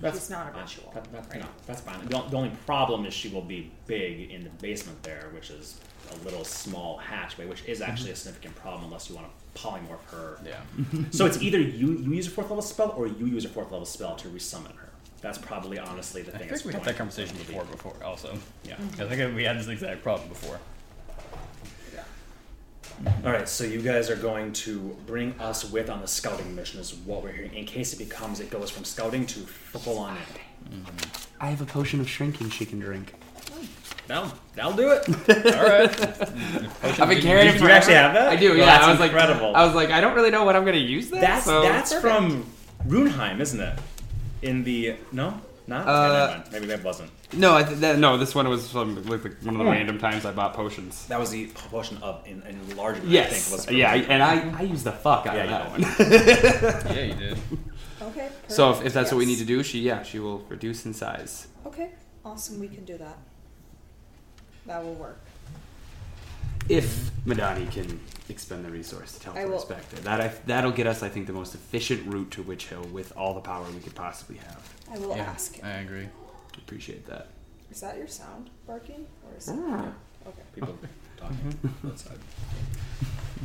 That's, She's not a yeah, ritual, that- that- right? no, that's fine. The, the only problem is she will be big in the basement there, which is a little small hatchway, which is actually a significant problem unless you want to polymorph her. Yeah. So it's either you you use a fourth level spell or you use a fourth level spell to resummon her. That's probably honestly the I thing. think we had that conversation be- before. Before also. Yeah. I think we had this exact problem before. All right, so you guys are going to bring us with on the scouting mission, is what we're hearing. In case it becomes, it goes from scouting to full on in. I have a potion of shrinking she can drink. That'll, that'll do it. All right. I've been carrying You- it you forever. actually have that? I do. Well, Yeah, that's I was incredible. like, I was like, I don't really know what I'm gonna use that. That's so- that's from Runeheim, isn't it? In the no, not. Okay, Uh, never mind. Maybe that wasn't. No, I th- that, no. This one was from like one of the Hmm. random times I bought potions. That was the proportion of in, in large. Yes. I think, was from yeah, I- and I I used the fuck out Yeah, of that one. yeah, you did. Okay. so if, if that's what we need to do, she yeah she will reduce in size. Okay. Awesome. We can do that. That will work. If Madani can expend the resource to teleport I will- us back there, that I, that'll get us I think the most efficient route to Witch Hill with all the power we could possibly have. I will yeah, ask him. I agree. Appreciate that. Is that your sound barking, or is it? Mm. Okay. people talking outside.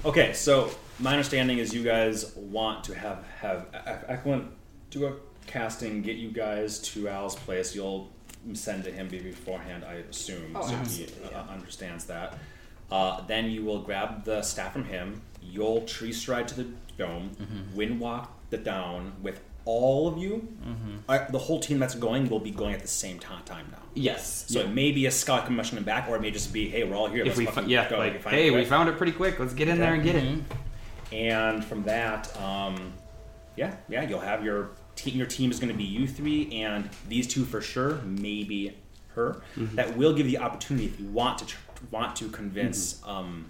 Okay, so my understanding is you guys want to have have E- Eklund do a casting, get you guys to Al's place. You'll send to him beforehand, I assume, Oh, so he absolutely, uh, understands that. Uh, then you will grab the staff from him. You'll tree stride to the dome, wind walk the down with all of you. Uh, the whole team that's going will be going at the same ti- time now. Yes. So it may be a scout commission back, or it may just be, hey, we're all here. if let's we fucking fi- yeah go. like hey we found it pretty quick. Let's get in there and get it. And from that, um, yeah, yeah, you'll have your team. Your team is going to be you three and these two for sure. Maybe her. Mm-hmm. That will give you the opportunity if you want to tr- want to convince Mm-hmm. um,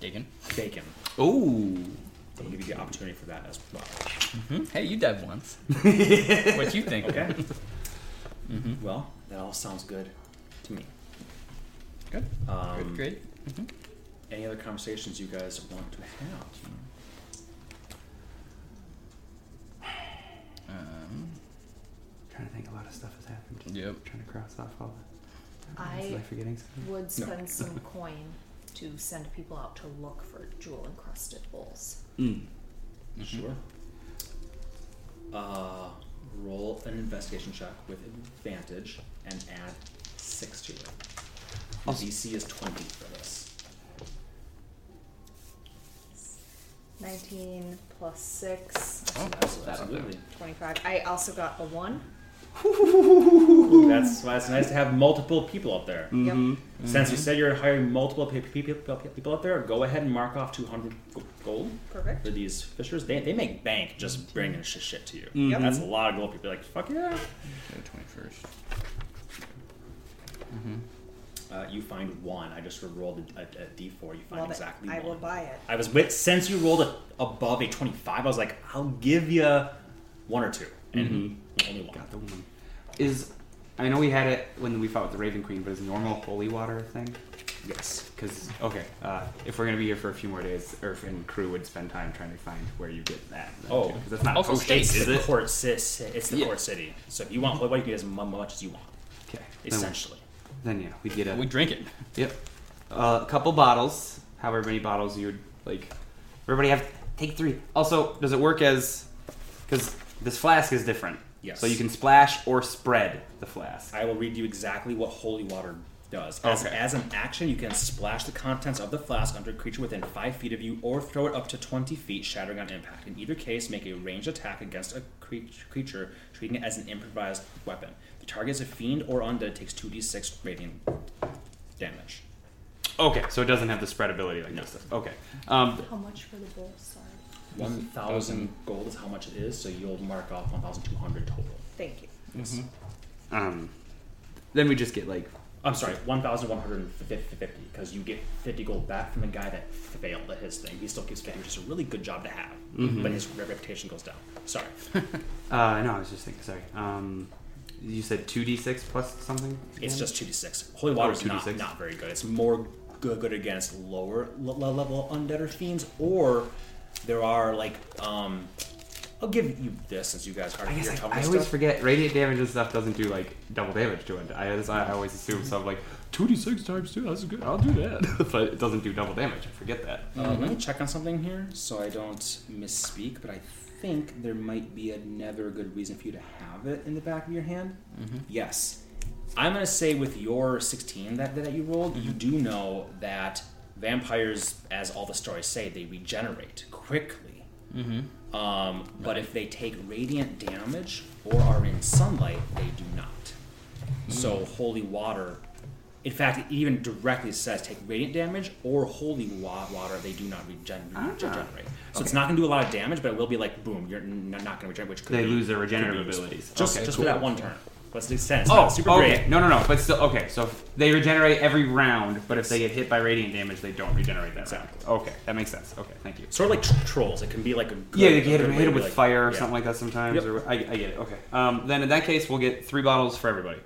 Deacon. Bacon. Ooh. They'll give you the opportunity for that as well. Hmm? Hey, you died once. what you think? Okay. Mm-hmm. Well, that all sounds good to me. Good. Um, Good. Great. Any other conversations you guys want to have? Trying to think a lot of stuff has happened. Yep. Trying to cross off all the. I Am I forgetting something? would spend some coin to send people out to look for jewel encrusted bowls. Mm. Sure. Uh, roll an investigation check with advantage and add six to it. Your Awesome. DC is twenty for this. 19 plus 6, Oh, Absolutely. 25. I also got a 1. That's why it's nice to have multiple people up there. Mm-hmm. Since you said you're hiring multiple pe- pe- pe- pe- people up there, go ahead and mark off 200 gold Perfect. for these fishers. They, they make bank just bringing shit, shit to you. Yep. That's a lot of gold. People are like, fuck yeah. twenty first. Uh, you find one. I just rolled a, a, a d4. You find Love exactly it. I one. will buy it. I was with since you rolled a, above a twenty-five. I was like, I'll give you one or two, and one. Got the one. Is I know we had it when we fought with the Raven Queen, but is a normal holy water thing? Yes. Because okay, uh, if we're gonna be here for a few more days, Urf and crew would spend time trying to find where you get that. Oh. because that's not Also states It's is the it? port cis. It's the Yeah. port city. So if you want holy water, you can get as much as you want. Okay, Essentially. Then, then yeah, we get it. We drink it. yep, uh, a couple bottles. However many bottles you would like. Everybody have take three. Also, does it work as? Because this flask is different. Yes. So you can splash or spread the flask. I will read you exactly what holy water does. As, Okay. as an action, you can splash the contents of the flask onto a creature within five feet of you, or throw it up to twenty feet, shattering on impact. In either case, make a ranged attack against a cre- creature, treating it as an improvised weapon. The target is a fiend or undead. Takes two d six radiant damage. Okay, so it doesn't have the spread ability like this. Okay. Um, How much for the bowl? Sorry. One thousand gold is how much it is, so you'll mark off one thousand two hundred total. Thank you. um, then we just get like I'm sorry, one thousand one hundred and fifty because you get fifty gold back from the guy that failed at his thing. He still keeps fifty, which is a really good job to have, but his reputation goes down. Sorry, Uh, no, I was just thinking. Sorry. Um, you said two d six plus something. it's just two d six. Holy water is not 2d6? not very good. It's more good, good against lower le- le- level undead or fiends, or there are like um. I'll give you this since you guys are I guess I, I always stuff. forget radiant damage and stuff doesn't do like double damage to it. I, I always assume stuff like two d six times two. That's good. I'll do that, but it doesn't do double damage. I forget that. Uh, let me check on something here so I don't misspeak, but I think there might be another good reason for you to have it in the back of your hand. Yes. I'm going to say with your 16 that, that you rolled, you do know that vampires, as all the stories say, they regenerate quickly. Um, but if they take radiant damage or are in sunlight, they do not. So holy water, in fact, it even directly says take radiant damage or holy wa- water. They do not regen- Ah, regenerate. So it's not going to do a lot of damage, but it will be like boom, you're n- not going to regenerate. Which could They be- lose their regenerative abilities. Just Okay, just cool. for that one turn. But it's extent. Oh, not super okay. great. No, no, no. But still, okay. So if they regenerate every round, but if they get hit by radiant damage, they don't regenerate that Exactly. round. Okay, that makes sense. Okay, thank you. Sort of like tr- trolls. It can be like a good, Yeah, they a can hit, good hit to with like- fire or yeah. something like that sometimes. Yep. Or I, I get it. Okay. Um, then in that case, we'll get three bottles for everybody.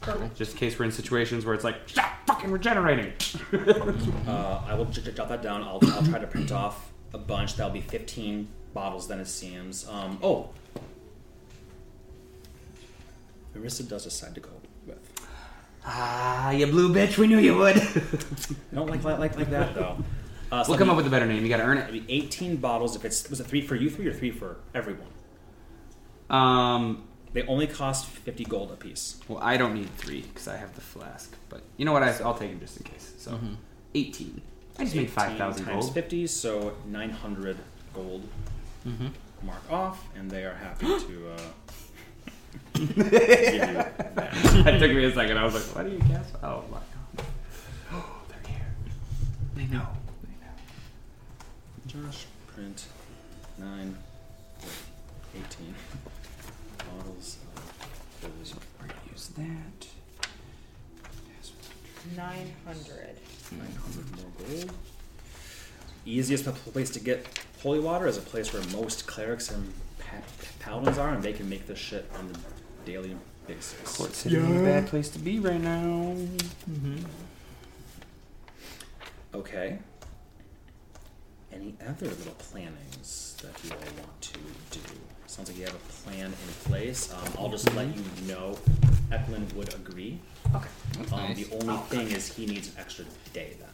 Perfect. Just in case we're in situations where it's like, stop fucking regenerating. Uh, I will j- j- jot that down. I'll, I'll try to print off a bunch. That'll be 15 bottles then, it seems. Um, oh. Marissa does decide to go with. ah, you blue bitch. We knew you would. I don't like like like, that, though. Uh, so we'll come be- up with a better name. You got to earn that'll be 18 bottles. If it's Was it three for you three or three for everyone? Um, They only cost 50 gold a piece. well, I don't need three because I have the flask. But you know what? I, I'll take them just in case. So, eighteen. I just made 18 five thousand times gold. 50, so 900 gold. Mark off, and they are happy to uh, that. that took me a second. I was like, "What do you guess?" Oh my god! Oh, they're here. They know. They know. Josh, print 9, 18 bottles of those. We're gonna use that. 900. 900 more gold. Easiest place to get holy water is a place where most clerics and pa- paladins are, and they can make this shit on a daily basis. Port City is a bad place to be right now. Okay. Any other little plannings that you all want to do? Sounds like you have a plan in place. Um, I'll just let you know. Eklund would agree. Okay. That's Um, nice. The only thing is he needs an extra day then.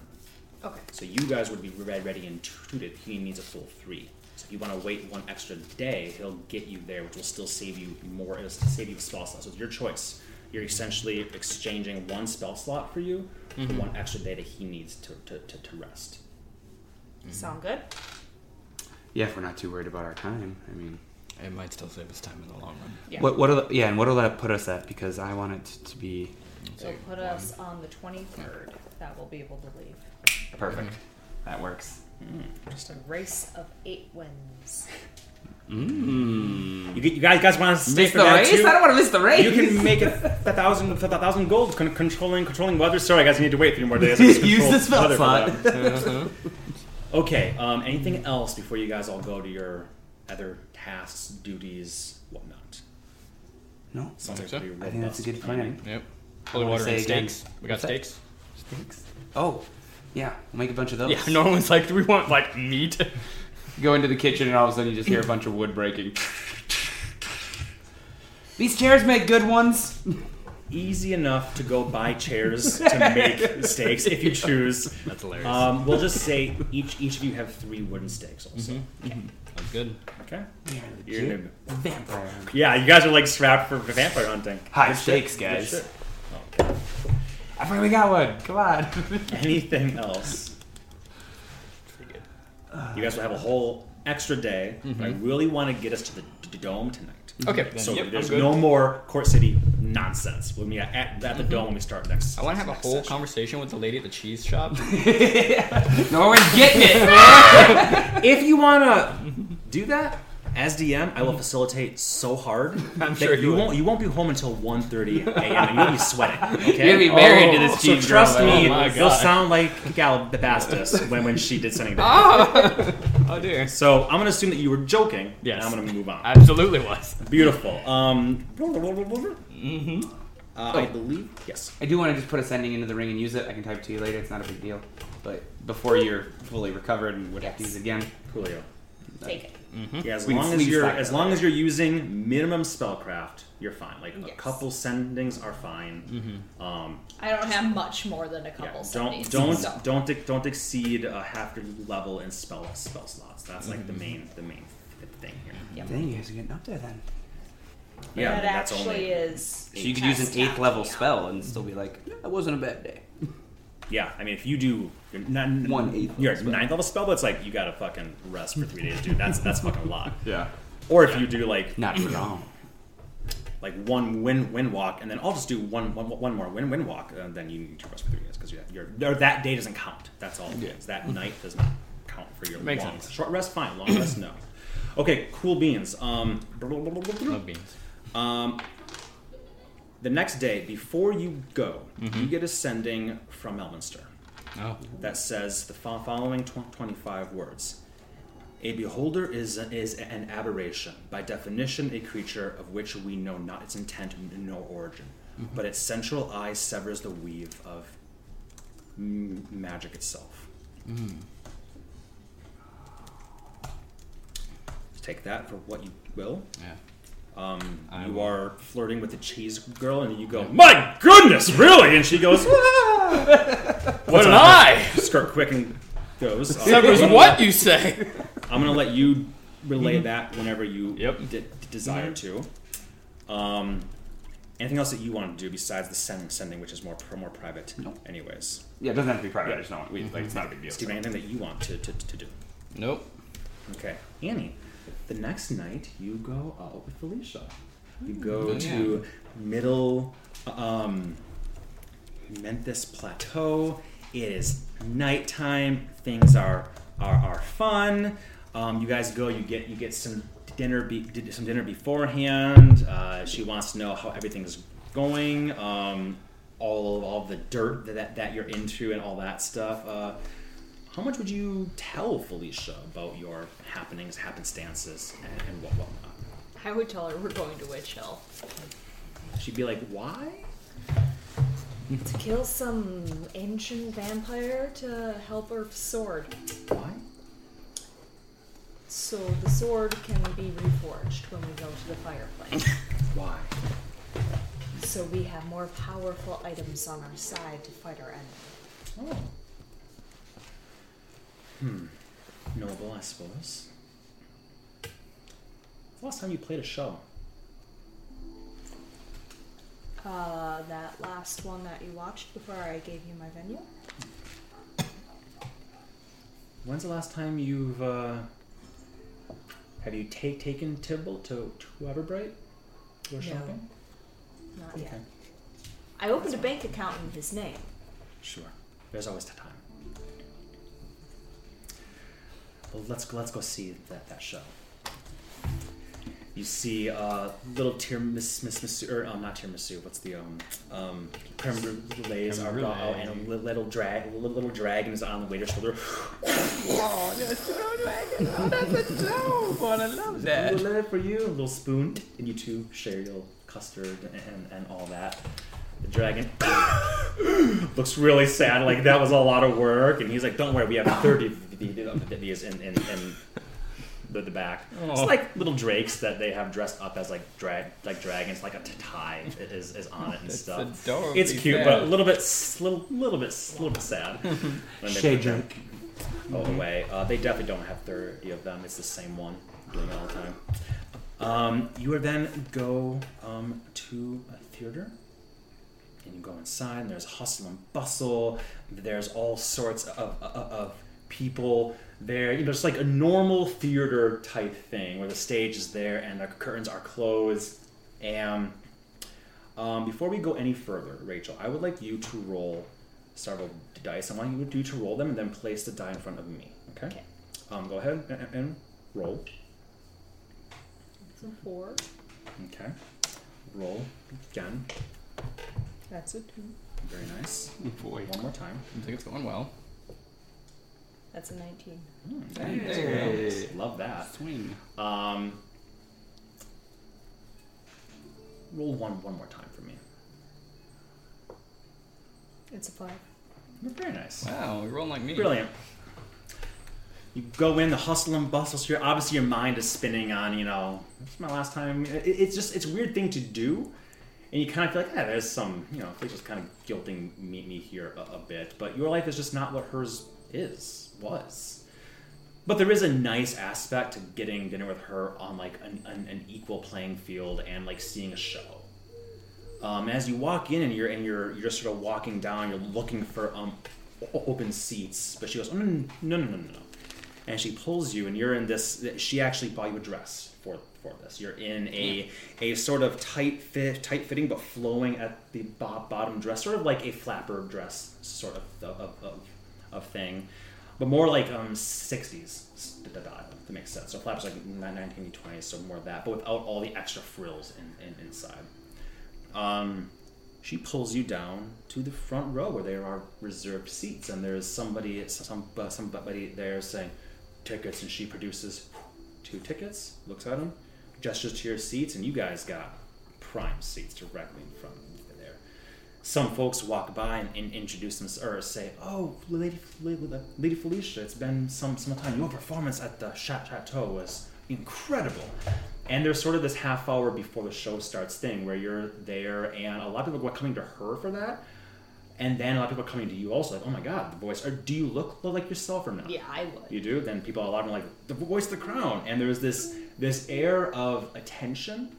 Okay. So you guys would be ready, ready in two days. He needs a full three. So if you want to wait one extra day, he'll get you there, which will still save you more. It'll save you a spell slot. So it's your choice. You're essentially exchanging one spell slot for you for mm-hmm. one extra day that he needs to, to, to, to rest. Mm-hmm. Sound good? Yeah, if we're not too worried about our time. I mean, It might still save us time in the long run. Yeah. what what? Will, yeah, and what'll that put us at? Because I want it to be It'll put us on the 23rd. That we'll be able to leave. perfect. Mm-hmm. That works. Mm. Just a race of eight wins. Mmm. You, you guys, guys want to stay Miss for the that race? too? I don't want to miss the race. You can make a, a thousand, a thousand gold con- controlling controlling weather. Sorry, guys, you need to wait three more days. I just Use control the spell weather for slot. them. Uh-huh. Okay. Um, anything else before you guys all go to your other tasks, duties, whatnot? no. Sounds like so. pretty I think that's a good robust planning. plan. Yep. I Holy wanna water and again- steaks. We got What's that? steaks. Steaks. Oh, yeah. We'll make a bunch of those. Yeah, no one's like, do we want like meat? Go into the kitchen and all of a sudden you just hear a bunch of wood breaking. These chairs make good ones. Easy enough to go buy chairs to make steaks if you choose. That's hilarious. Um, we'll just say each each of you have three wooden stakes. Also, That's good. Okay. You're You're legit new. vampire. Yeah, you guys are like strapped for vampire hunting. High Good stakes, shit. guys. Good shit. Okay. I finally got one. Come on. Anything else? You guys will have a whole extra day. but I really want to get us to the, d- dome tonight. Mm-hmm. Okay, then, So yep, there's I'm good. no more Court City nonsense. We'll be at, at the mm-hmm. dome when we start next. I want to have a next whole session. conversation with the lady at the cheese shop. no one's getting it. If you want to do that as DM, I will facilitate so hard I'm that sure you you will. won't you won't be home until 1.30 a.m. and you'll be sweating. Okay, You're gonna be married to Oh, this So cheese trust girl, me, man. Oh you'll sound like Gal Bastis when, when she did something. That. oh dear. So I'm gonna assume that you were joking. Yes. And I'm gonna move on. Absolutely was. Beautiful. Um. Mm-hmm. Uh, I believe yes. I do want to just put a sending into the ring and use it. I can type it to you later. It's not a big deal. But before you're fully recovered and would have to use it again, Coolio. Take it. Mm-hmm. Yeah, as We long as you're as long as you're using minimum spellcraft, you're fine. Like a couple sendings are fine. Mm-hmm. Um, I don't have much more than a yeah, couple. don't seventies, don't so. don't don't exceed a half your level in spell spell slots. That's like the mm-hmm. main the main thing here. Yep. dang, you guys are getting up there then. Yeah, I that mean, that's actually only is. So you could use an eighth level spell and still be like, "Yeah, that wasn't a bad day. Yeah. I mean, if you do your n- One eighth your level spell. ninth level spell, it's like you gotta fucking rest for three days, dude. That's that's fucking a lot. Yeah. Or if you do like Not for long. like one wind wind walk, and then I'll just do one one, one more wind wind walk, and then you need to rest for three days because your or that day doesn't count. That's all. it Yeah. That night does not count for your Makes long sense. short rest. Fine, long rest no. Okay, cool beans. Um, No beans. um, the next day before you go, Mm-hmm. you get a sending from Elminster Oh. that says the following 25 words. A beholder is, is an aberration, by definition, a creature of which we know not its intent nor origin, but its central eye severs the weave of m- magic itself. Take that for what you will. Yeah. Um, you are flirting with the cheese girl, and you go, "My goodness, really?" And she goes, What an eye! "Skirt quick and goes." Severs what you say? I'm gonna let you relay that whenever you Yep. de- desire to. Um, anything else that you want to do besides the send- sending, which is more more private, anyways? Yeah, it doesn't have to be private. I just don't. We, like, it's not a big deal. Steve, anything that you want to, to, to do? Nope. Okay, Annie. The next night, you go out with Felicia. You go Oh, yeah. to Middle um, Memphis Plateau. It is nighttime. Things are are, are fun. Um, you guys go. You get you get some dinner. Be, did some dinner beforehand. Uh, she wants to know how everything's going. Um, all of all the dirt that that you're into and all that stuff. Uh, how much would you tell Felicia about your happenings, happenstances, and, and what whatnot? I would tell her we're going to Witch Hill She'd be like, "Why? to kill some ancient vampire to help her sword, Why? so the sword can be reforged when we go to the fireplace. Why?" so we have more powerful items on our side to fight our enemy. Oh. Hmm. Noble, I suppose. Last time you played a show? Uh, that last one that you watched before I gave you my venue. When's the last time you've uh, have you take taken Tibble to to Everbright? Go No. shopping? Not yet. Okay. I opened a bank account in his name. Sure. There's always time. Let's let's go see that that show. You see uh, little tiramisu, or um, not tiramisu. What's the um um creme brulees are out, and a little drag little dragon is on the waiter's shoulder. Oh, that's so dragon. Oh, that's a dope one. I love A that. little for you, a little spoon, and you two share your custard and, and all that. The dragon looks really sad, like that was a lot of work, and he's like, "Don't worry, we have thirty of these in, in, in the, the back." It's like little drakes that they have dressed up as like drag like dragons, like a tie is, is on it and That's stuff. adorably It's cute, sad. but a little bit, little, little bit, little bit sad. they Shade put them drink. all away. Uh, they definitely don't have thirty of them. It's the same one. doing it all the time. Um, you would then go um, to a theater, and you go inside, and there's hustle and bustle. There's all sorts of, of, of people there. You know, just like a normal theater type thing, where the stage is there and the curtains are closed. And um, before we go any further, Rachel, I would like you to roll several dice. I want you to, to roll them and then place the die in front of me. Okay. Okay. Um, go ahead and, and roll. It's a four. Okay. Roll again. That's a two. Very nice. Boy. One more time. I think it's going well. That's a nineteen. Mm, Hey. nice. Love that. Swing. Um, roll one one more time for me. It's a five. Very nice. Wow, you're rolling like me. Brilliant. You go in the hustle and bustle. So you're, obviously your mind is spinning on, you know, this is my last time. It, it's just it's a weird thing to do, and you kind of feel like, yeah, there's some, you know, it's just kind of guilting me, me here a, a bit. But your life is just not what hers is was. But there is a nice aspect to getting dinner with her on like an, an, an equal playing field and like seeing a show. Um, as you walk in and you're and you're you're just sort of walking down, you're looking for um open seats, but she goes, oh, no, no, no, no, no, no, and she pulls you, and you're in this. She actually bought you a dress for for this. You're in a a sort of tight fit, tight fitting but flowing at the bo- bottom dress, sort of like a flapper dress, sort of of, of, of thing, but more like um 60s style. That makes sense. So flappers like 1920s, so more of that, but without all the extra frills in, in inside. Um, she pulls you down to the front row where there are reserved seats, and there's somebody, some uh, somebody there saying tickets, and she produces two tickets, looks at them, gestures to your seats, and you guys got prime seats directly in front there. Some folks walk by and, and introduce themselves or say, "Oh, Lady, Lady, Felicia, it's been some some time. Your performance at the chateau was incredible." And there's sort of this half hour before the show starts thing where you're there, and a lot of people are coming to her for that, and then a lot of people are coming to you also, like, "Oh my God, the voice." Or do you look like yourself or not? Yeah, I would. you do, then people a lot of them are like the voice the crown, and there's this this air of attention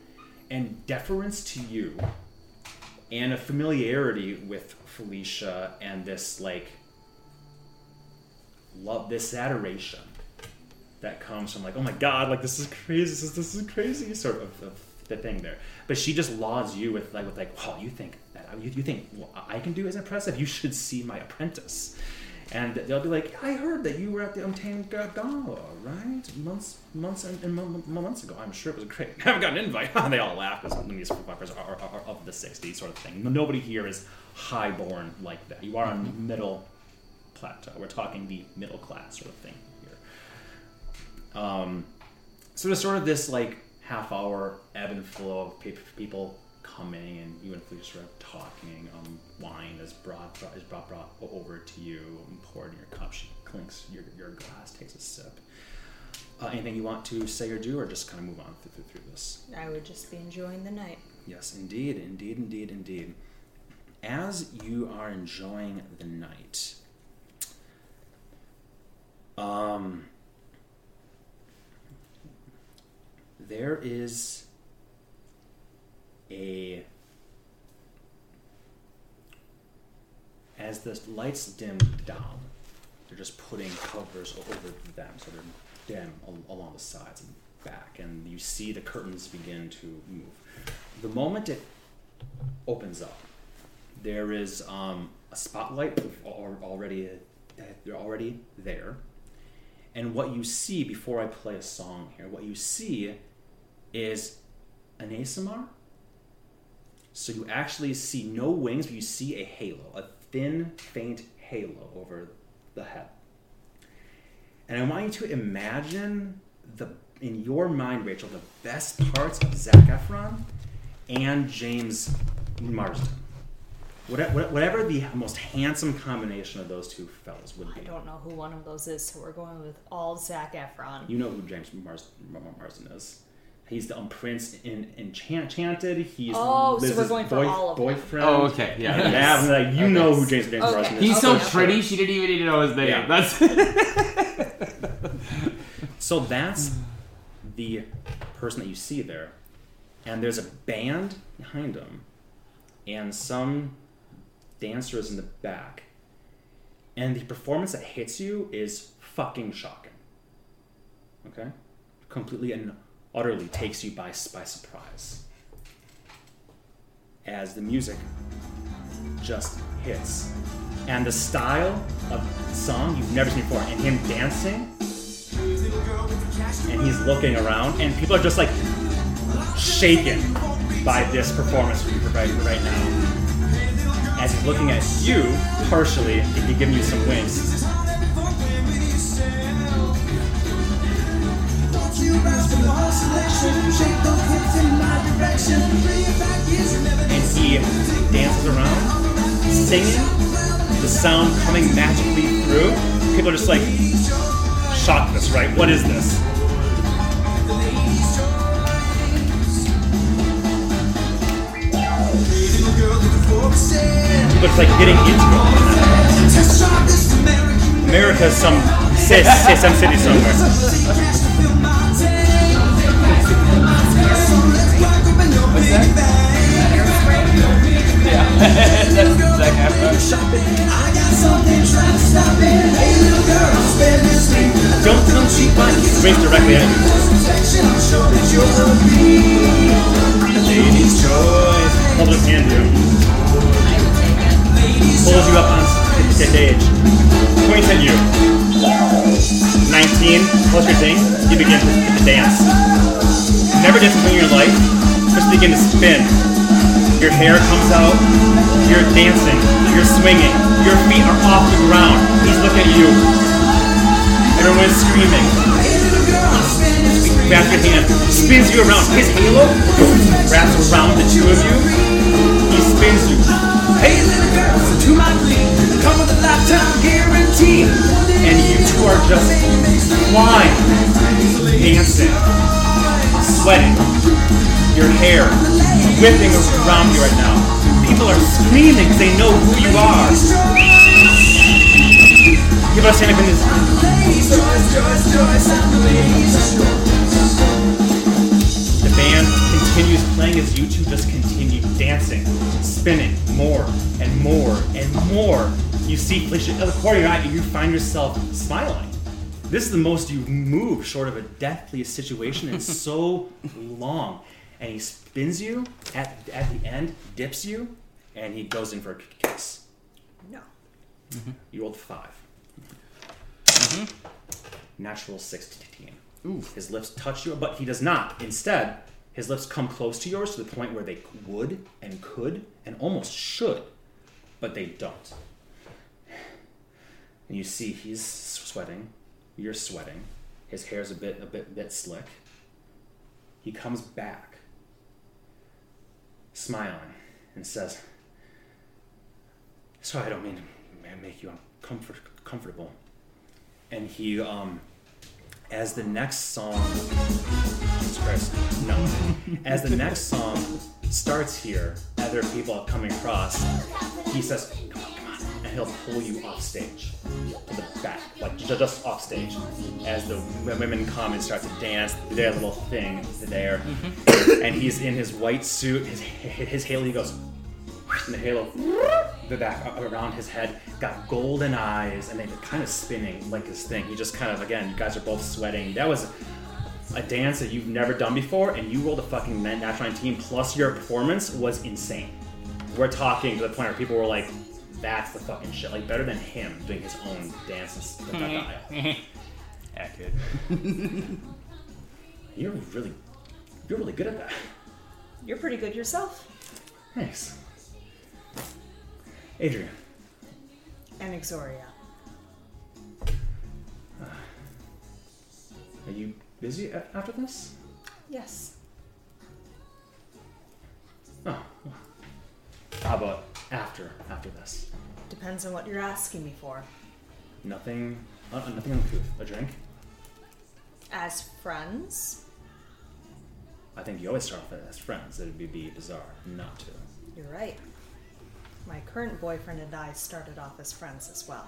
and deference to you, and a familiarity with Felicia, and this like love, this adoration that comes from like, oh my god, like this is crazy, this is this is crazy, sort of, of the thing there. But she just lauds you with like with like, wow, you think that you, you think what I can do is impressive? You should see my apprentice. And they'll be like, I heard that you were at the Untamed Gala, right? Months, months, and, and mo- mo- months ago. I'm sure it was great. I haven't got an invite. and they all laugh because these fuckers are, are, are of the '60s, sort of thing. Nobody here is highborn like that. You are on middle plateau. We're talking the middle class sort of thing here. Um, so there's sort of this like half hour ebb and flow of pe- people coming and you and Felicia sort of talking. Um, wine is brought, brought is brought brought over to you and poured in your cup. She clinks your, your glass, takes a sip. Uh, anything you want to say or do, or just kind of move on through, through, through this? I would just be enjoying the night. Yes, indeed, indeed, indeed, indeed. As you are enjoying the night, um, there is a as the lights dim down, they're just putting covers over them, so they're dim along the sides and back, and you see the curtains begin to move. The moment it opens up, there is um, a spotlight already they're already there, and what you see before I play a song here, what you see is an aasimar. So you actually see no wings, but you see a halo, a thin, faint halo over the head. And I want you to imagine the in your mind, Rachel, the best parts of Zac Efron and James Marsden. What- what- Whatever the most handsome combination of those two fellas would be. I don't know who one of those is, so we're going with all Zac Efron. You know who James Mars- Marsden is. He's the um, prince in Enchanted. He's Oh, so Liz's we're going for all of them. boyfriend. Oh, okay. Yeah. Yeah, I'm like, you Okay. know who James, James Okay. Marsden is. He's so pretty, she didn't even need to know his name. Yeah. That's So that's the person that you see there, and there's a band behind him, and some dancers in the back, and the performance that hits you is fucking shocking. Okay, completely and utterly takes you by by surprise. As the music just hits, and the style of song you've never seen before, and him dancing and he's looking around, and people are just like shaken by this performance we right, right now. As he's looking at you, partially, and he's giving you some winks. And he dances around, singing, the sound coming magically through. People are just like shocked this, right? What is this? People like getting into it. America's some say, say some city somewhere. That's Zac Efron. Don't come cheap you. Race directly at you. Lady's choice. Hold his hand you. Pulls you up on stage. Points at you. 19, plus your thing, you begin to dance. Never in your life, just begin to spin. Your hair comes out, you're dancing, you're swinging, your feet are off the ground. He's looking at you. Everyone is screaming. Back your hand, spins you around. His halo wraps around the two of you. He spins you. Hey, little girl, to my glee. Come with a lifetime guarantee. And you two are just flying, dancing, sweating. Your hair whipping around you right now. People are screaming because they know who you are. People are standing up in this. The band continues playing as you two just continue dancing, spinning more and more and more. You see, at the corner of your eye, you find yourself smiling. This is the most you've moved short of a deathly situation in so long. And he spins you at, at the end, dips you, and he goes in for a kiss. No. Mm-hmm. You rolled 5 mm-hmm. Natural six sixteen. Ooh. His lips touch you, but he does not. Instead, his lips come close to yours to the point where they would and could and almost should, but they don't. And you see he's sweating. You're sweating. His hair's a bit a bit bit slick. He comes back, smiling, and says, "Sorry, I don't mean to make you uncomfort comfortable." And he um as the next song Christ, no. As the next song starts here, other people are coming across, he says, come on, and he'll pull you off stage to the back, like just off stage. As the women come and start to dance, their little thing there, mm-hmm. and he's in his white suit, his his halo, he goes, and the halo, the back around his head, got golden eyes, and they're kind of spinning like this thing. He just kind of, again, you guys are both sweating. That was a dance that you've never done before, and you rolled a fucking net- natural 19, plus your performance was insane. We're talking to the point where people were like, that's the fucking shit. Like, better than him doing his own dances. Accurate. You're really, you're really good at that. You're pretty good yourself. Thanks. Adrian, Anaxoria. are you busy a- after this? Yes. Oh, how about after after this? Depends on what you're asking me for. Nothing, uh, nothing uncouth. A drink? As friends, I think you always start off as friends. It'd be, be bizarre not to. you're right. My current boyfriend and I started off as friends as well.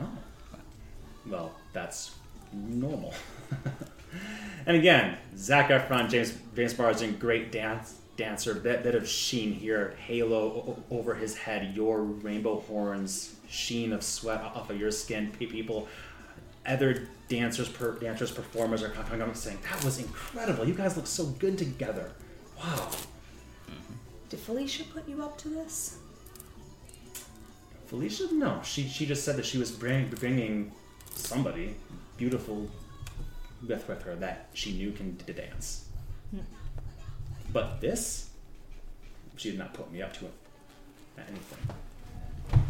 Oh. Well, that's normal. and again, Zac Efron, James James Marsden, great dance dancer. Bit bit of sheen here, halo over his head. Your rainbow horns, sheen of sweat off of your skin. People, other dancers, per, dancers, performers are coming up and saying that was incredible. You guys look so good together. Wow. Did Felicia put you up to this? Felicia? No, she she just said that she was bring, bringing somebody beautiful with with her that she knew can dance. But this, she did not put me up to it. Anything.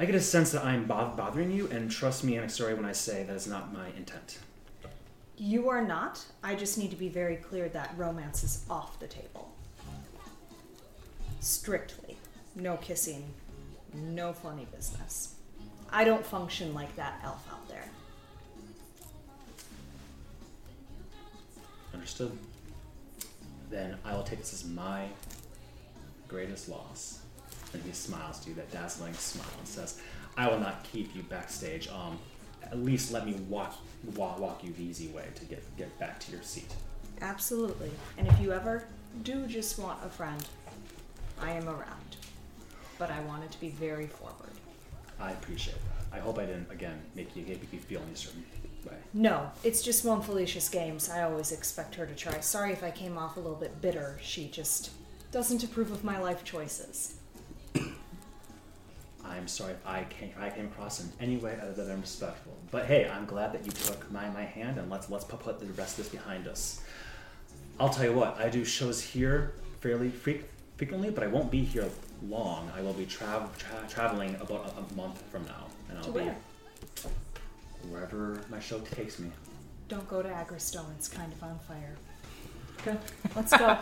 I get a sense that I'm bo- bothering you, and trust me, Anaxori, when I say that is not my intent. You are not. I just need to be very clear that romance is off the table. Strictly. No kissing. No funny business. I don't function like that elf out there. Understood. Then I will take this as my greatest loss. And he smiles to you, that dazzling smile, and says, I will not keep you backstage. Um, at least let me walk, walk, walk you the easy way to get, get back to your seat. Absolutely. And if you ever do just want a friend, I am around. But I want it to be very forward. I appreciate that. I hope I didn't, again, make you, make you feel any certain way. No, it's just one Felicia's games. I always expect her to try. Sorry if I came off a little bit bitter. She just doesn't approve of my life choices. I'm sorry if I came, I came across in any way other than respectful. But hey, I'm glad that you took my, my hand and let's let's put, the rest of this behind us. I'll tell you what, I do shows here fairly freq frequently, but I won't be here long. I will be tra- tra- traveling about a, a month from now, and I'll To be where? Wherever my show takes me. Don't go to Agristone. It's kind of on fire. Okay. Let's go.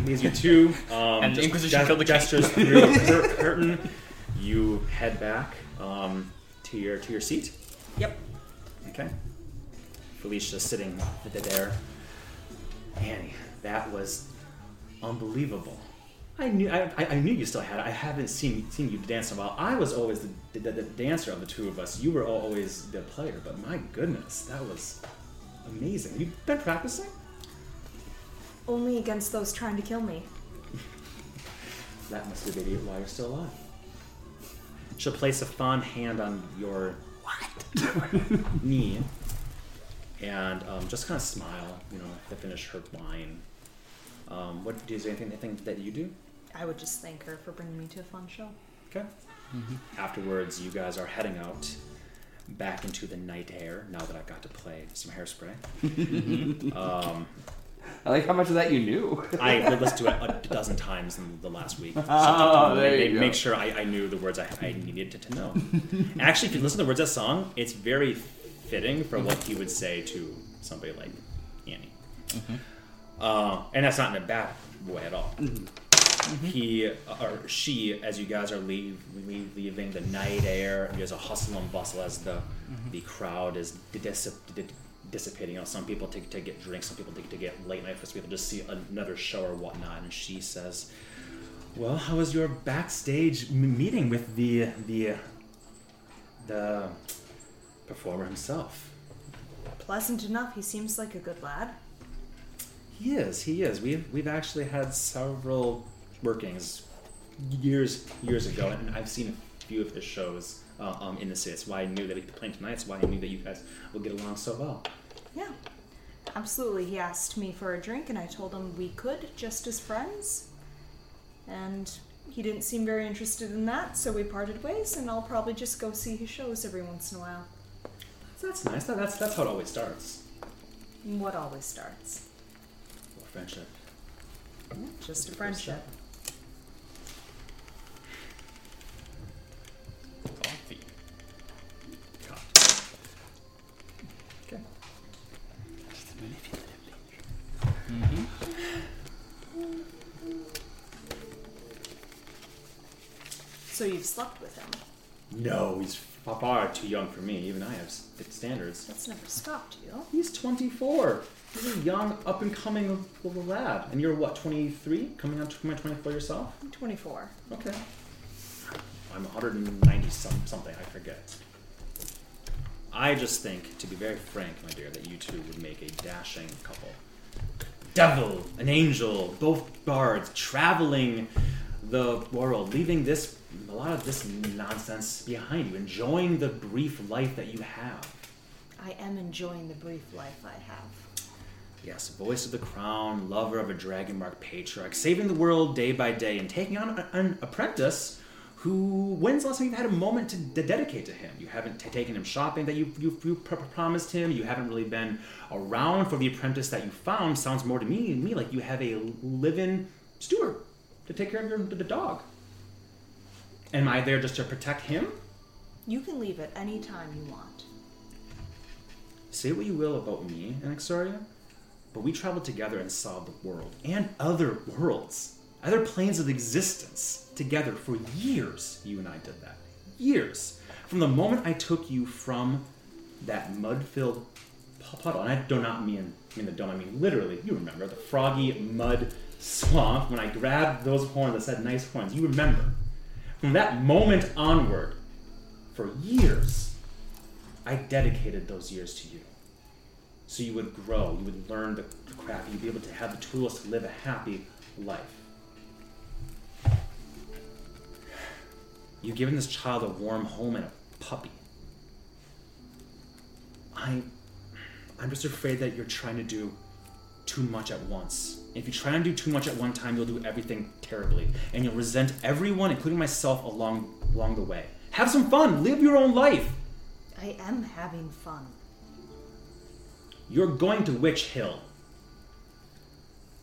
These are two um, And the just Inquisition ge- killed the king. gestures through the cur- curtain. You head back um, to your to your seat. Yep. Okay. Felicia sitting there. Annie, that was unbelievable. I knew I, I knew you still had it. I haven't seen seen you dance in a while. I was always the, the, the dancer of the two of us. You were always the player, but my goodness, that was amazing. You've been practicing? Only against those trying to kill me. That must be the idiot why you're still alive. She'll place a fond hand on your knee and um, just kind of smile, you know, to finish her wine. Um, what is there anything, anything that you do? I would just thank her for bringing me to a fun show. Okay. Afterwards, you guys are heading out back into the night air. Now that I've got to play some hairspray, um, I like how much of that you knew. I listened to it a dozen times in the last week. So Oh, to there you make, go. make sure I, I knew the words I, I needed to, to know. Actually, if you listen to the words of that song, it's very fitting for what he would say to somebody like Annie. Uh, and that's not in a bad way at all. Mm-hmm. He or she, as you guys are leave, leave, leaving the night air, there's a hustle and bustle as the mm-hmm. the crowd is dissip, di- dissipating. You know, some people take to get drinks, some people take to get late night, some people just see another show or whatnot. And she says, "Well, how was your backstage m- meeting with the the the performer himself?" Pleasant enough. He seems like a good lad. He is. He is. We've we've actually had several workings years years ago, and I've seen a few of his shows uh, um, in the city. That's why I knew that he'd be playing tonight. That's why I knew that you guys would get along so well. Yeah. Absolutely. He asked me for a drink, and I told him we could, just as friends. And he didn't seem very interested in that, so we parted ways, and I'll probably just go see his shows every once in a while. So that's nice. That, that's that's how it always starts. What always starts? Well, friendship. Just a friendship. Coffee. Okay. Mm-hmm. So you've slept with him. No, he's far, far too young for me. Even I have s- standards. That's never stopped you. He's 24. He's a young, up and coming lad. And you're what, 23? Coming on to my 24 yourself? I'm 24. Okay. I'm 190 some something. I forget. I just think, to be very frank, my dear, that you two would make a dashing couple. Devil, an angel, both bards, traveling the world, leaving this a lot of this nonsense behind you, enjoying the brief life that you have. I am enjoying the brief life I have. Yes, voice of the crown, lover of a dragonmark patriarch, saving the world day by day, and taking on an, an apprentice who, when's the last time you've had a moment to de- dedicate to him? You haven't t- taken him shopping that you, you, you pr- promised him. You haven't really been around for the apprentice that you found. Sounds more to me, me like you have a live-in steward to take care of your the dog. Am I there just to protect him? You can leave at any time you want. Say what you will about me and Exoria, but we traveled together and saw the world and other worlds, other planes of existence together for years. You and I did that. Years. From the moment I took you from that mud filled puddle, and I do not mean, mean the dome, I mean literally, you remember, the froggy mud swamp, when I grabbed those horns that said nice horns, you remember. From that moment onward, for years, I dedicated those years to you. So you would grow, you would learn the craft, you'd be able to have the tools to live a happy life. You've given this child a warm home and a puppy. I, I'm just afraid that you're trying to do too much at once. If you try and do too much at one time, you'll do everything terribly, and you'll resent everyone, including myself, along along the way. Have some fun. Live your own life. I am having fun. You're going to Witch Hill.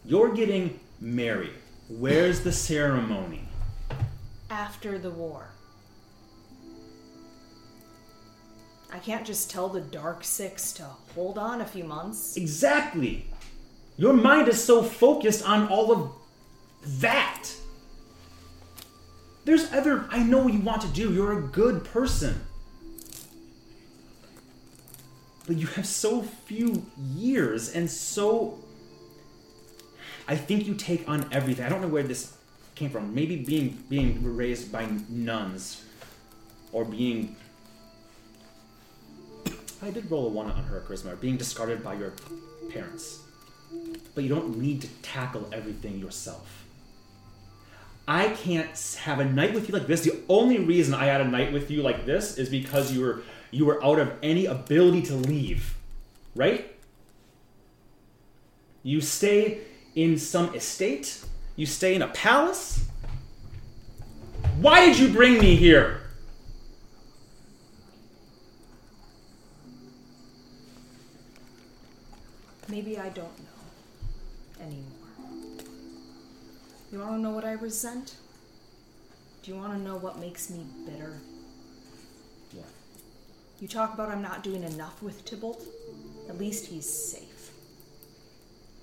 You're getting married. Where's the ceremony? After the war. I can't just tell the Dark Six to hold on a few months. Exactly. Your mind is so focused on all of that. There's other, I know what you want to do. You're a good person. But you have so few years and so. I think you take on everything. I don't know where this came from. Maybe being being raised by nuns, or being. I did roll a one on her charisma. Being discarded by your parents, but you don't need to tackle everything yourself. I can't have a night with you like this. The only reason I had a night with you like this is because you were you were out of any ability to leave, right? You stay in some estate. You stay in a palace. Why did you bring me here? Maybe I don't know anymore. You want to know what I resent? Do you want to know what makes me bitter? What? You talk about I'm not doing enough with Tybalt. At least he's safe.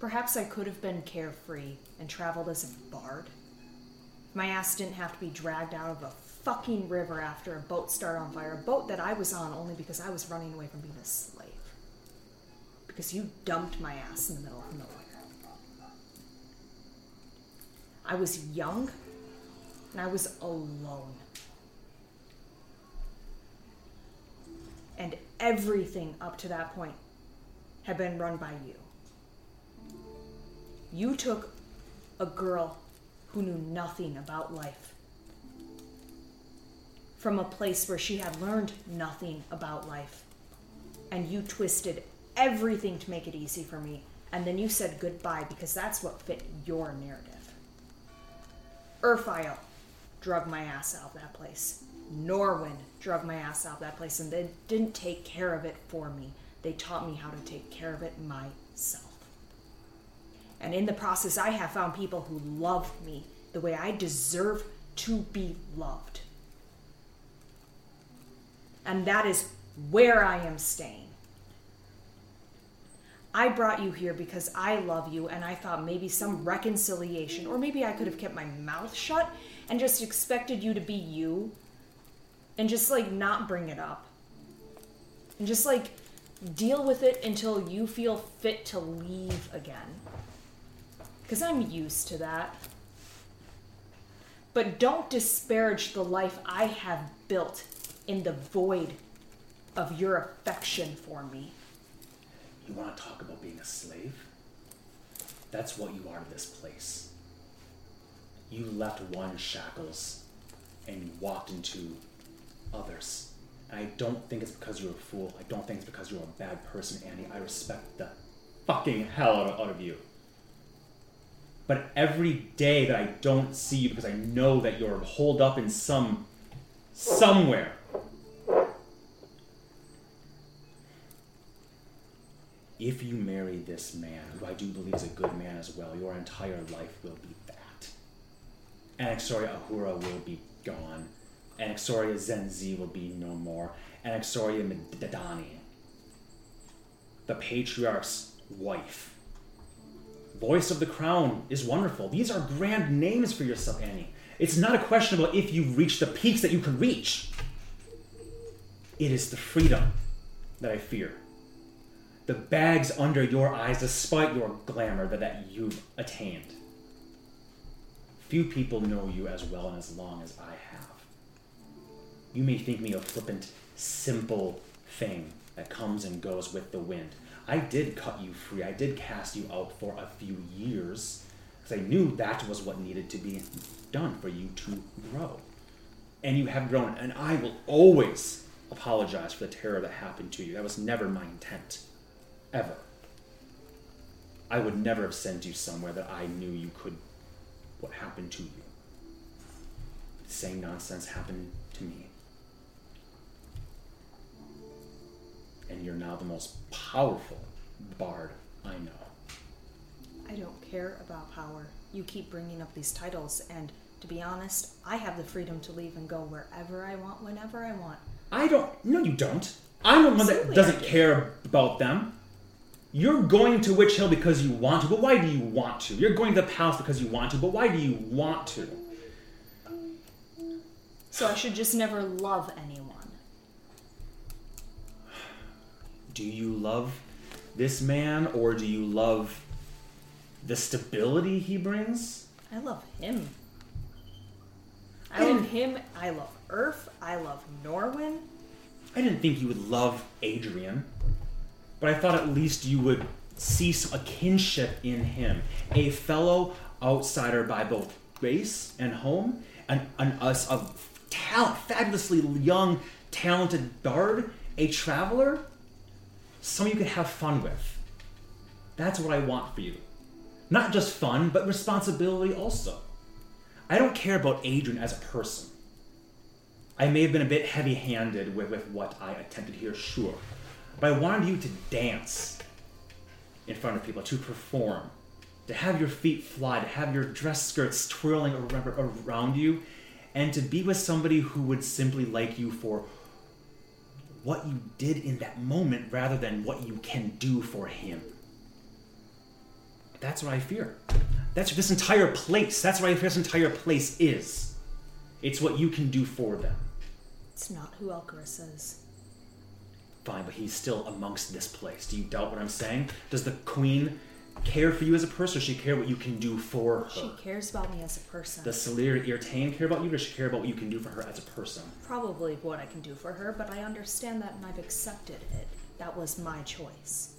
Perhaps I could have been carefree and traveled as a bard. My ass didn't have to be dragged out of a fucking river after a boat started on fire. A boat that I was on only because I was running away from being a slave. Because you dumped my ass in the middle of nowhere. I was young and I was alone. And everything up to that point had been run by you. You took a girl who knew nothing about life from a place where she had learned nothing about life. And you twisted everything to make it easy for me. And then you said goodbye because that's what fit your narrative. Urfael drug my ass out of that place. Norwin drug my ass out of that place, and they didn't take care of it for me. They taught me how to take care of it myself. And in the process, I have found people who love me the way I deserve to be loved. And that is where I am staying. I brought you here because I love you and I thought maybe some reconciliation, or maybe I could have kept my mouth shut and just expected you to be you and just like not bring it up. And just like deal with it until you feel fit to leave again. Because I'm used to that. But don't disparage the life I have built in the void of your affection for me. You want to talk about being a slave? That's what you are to this place. You left one shackles and you walked into others. And I don't think it's because you're a fool. I don't think it's because you're a bad person, Annie. I respect the fucking hell out of, out of you. But every day that I don't see you because I know that you're holed up in some somewhere. If you marry this man, who I do believe is a good man as well, your entire life will be that. Anaxoria Ahura will be gone. Anaxoria Zenzi will be no more. Anaxoria Medani, the patriarch's wife. Voice of the Crown is wonderful. These are grand names for yourself, Annie. It's not a question about if you've reached the peaks that you can reach. It is the freedom that I fear. The bags under your eyes, despite your glamour that, that you've attained. Few people know you as well and as long as I have. You may think me a flippant, simple thing that comes and goes with the wind. I did cut you free. I did cast you out for a few years because I knew that was what needed to be done for you to grow. And you have grown, and I will always apologize for the terror that happened to you. That was never my intent. Ever. I would never have sent you somewhere that I knew you could. what happened to you. The same nonsense happened to me. And you're now the most powerful bard I know. I don't care about power. You keep bringing up these titles, and to be honest, I have the freedom to leave and go wherever I want, whenever I want. I don't. No, you don't. I'm the one that doesn't care about them. You're going to Witch Hill because you want to, but why do you want to? You're going to the palace because you want to, but why do you want to? So I should just never love anyone. Do you love this man or do you love the stability he brings? I love him. I love him. I love Urf. I love Norwin. I didn't think you would love Adrian, but I thought at least you would see some, a kinship in him. A fellow outsider by both race and home, and an, us a talent, fabulously young, talented bard, a traveler, someone you could have fun with. That's what I want for you. Not just fun, but responsibility also. I don't care about Adrian as a person. I may have been a bit heavy handed with, with what I attempted here, sure. But I wanted you to dance in front of people, to perform, to have your feet fly, to have your dress skirts twirling around you, and to be with somebody who would simply like you for what you did in that moment rather than what you can do for him. That's what I fear. That's what this entire place. That's what I fear this entire place is. It's what you can do for them. It's not who Elkaris is. Fine, but he's still amongst this place. Do you doubt what I'm saying? Does the queen care for you as a person, she care what you can do for her? She cares about me as a person. Does Salir Irtane care about you, or does she care about what you can do for her as a person? Probably what I can do for her, but I understand that and I've accepted it. That was my choice.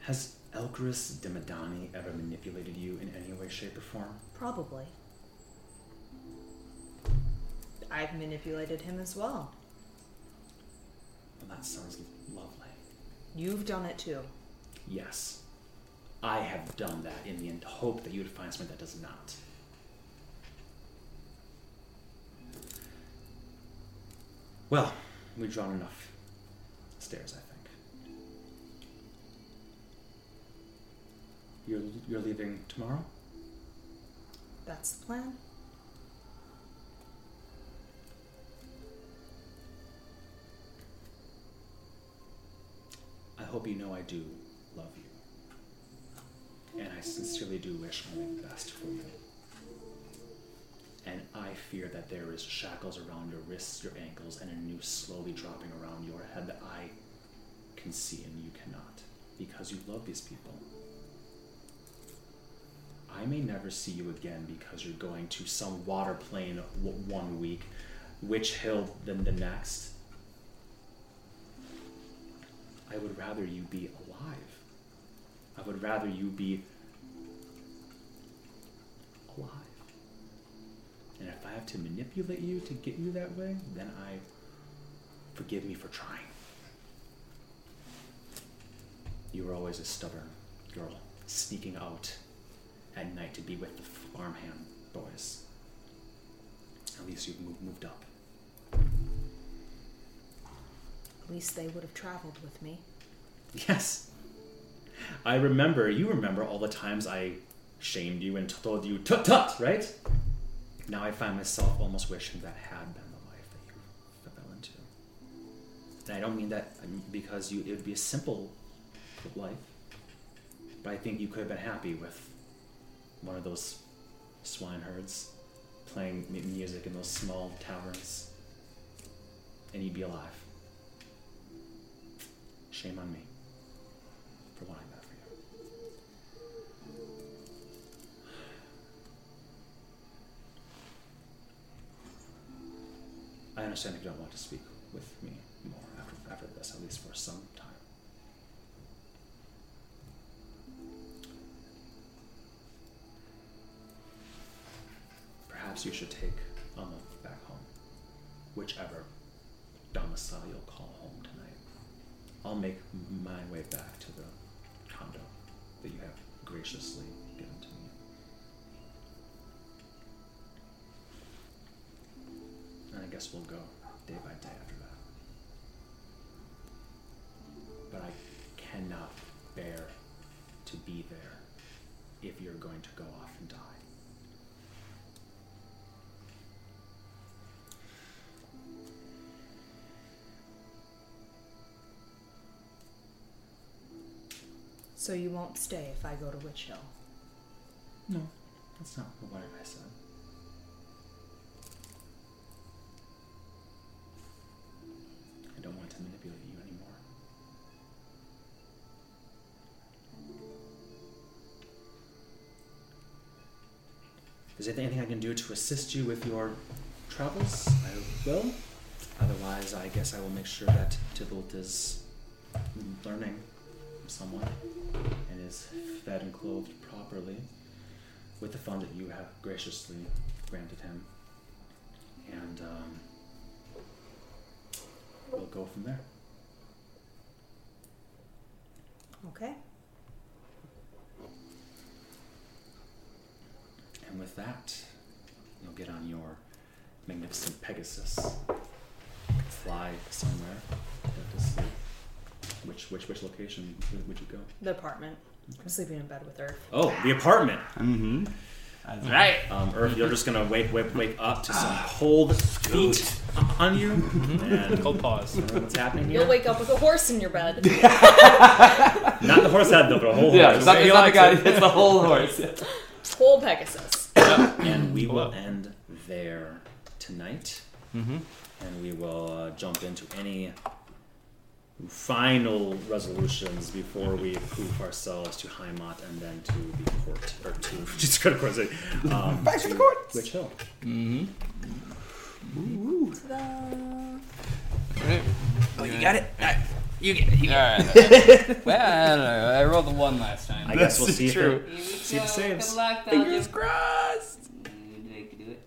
Has Elkaris Demidani ever manipulated you in any way, shape, or form? Probably. I've manipulated him as well. Well, that sounds lovely. You've done it too. Yes, I have done that in the hope that you would find someone that does not. Well, we've drawn enough stairs, I think. You're, you're leaving tomorrow? That's the plan. I hope you know I do love you. And I sincerely do wish only the best for you. And I fear that there is shackles around your wrists, your ankles, and a noose slowly dropping around your head that I can see and you cannot. Because you love these people. I may never see you again because you're going to some water plane w- one week, Witch Hill then the next. I would rather you be alive. I would rather you be alive. And if I have to manipulate you to get you that way, then I forgive me for trying. You were always a stubborn girl, sneaking out at night to be with the farmhand boys. At least you've moved, moved up. At least they would have traveled with me. Yes. I remember, you remember all the times I shamed you and told you, tut tut, right? Now I find myself almost wishing that had been the life that you fell into. And I don't mean that because you, it would be a simple life, but I think you could have been happy with one of those swineherds playing music in those small taverns, and you'd be alive. Shame on me wanting that for you. I understand if you don't want to speak with me more after, after this, at least for some time. Perhaps you should take a month back home, whichever domicile you'll call home tonight. I'll make my way back to the condo that you have graciously given to me. And I guess we'll go day by day after that. But I cannot bear to be there if you're going to go off and die. So you won't stay if I go to Witch Hill. No, that's not what I said. I don't want to manipulate you anymore. Is there anything I can do to assist you with your travels? I will. Otherwise, I guess I will make sure that Tybalt is learning someone and is fed and clothed properly with the fund that you have graciously granted him. And um, we'll go from there. Okay. And with that, you'll get on your magnificent Pegasus, fly somewhere, go to sleep. Which which which location would, would you go? The apartment. I'm sleeping in bed with her. Oh, the apartment. Mm-hmm. That's right. Um, Urf, you're just gonna wake wake wake up to some cold feet on you, and Cold pause. what's happening here? You'll wake up with a horse in your bed. Not the horse head though, but a whole Yeah, horse. it's not, it's not the guy. It's the whole horse. Whole Pegasus. and we will Hello. end there tonight. Mm-hmm. and we will uh, jump into any final resolutions before we prove ourselves to Heimat and then to the court or to just go to court. say, Um, Back to the courts. Witch Hill. Mm-hmm. Ta-da. Oh, you got it. You get it. You got it. well, I don't know. I rolled a one last time. I guess we'll see is if true. it, see if it saves. Good luck, Fingers crossed.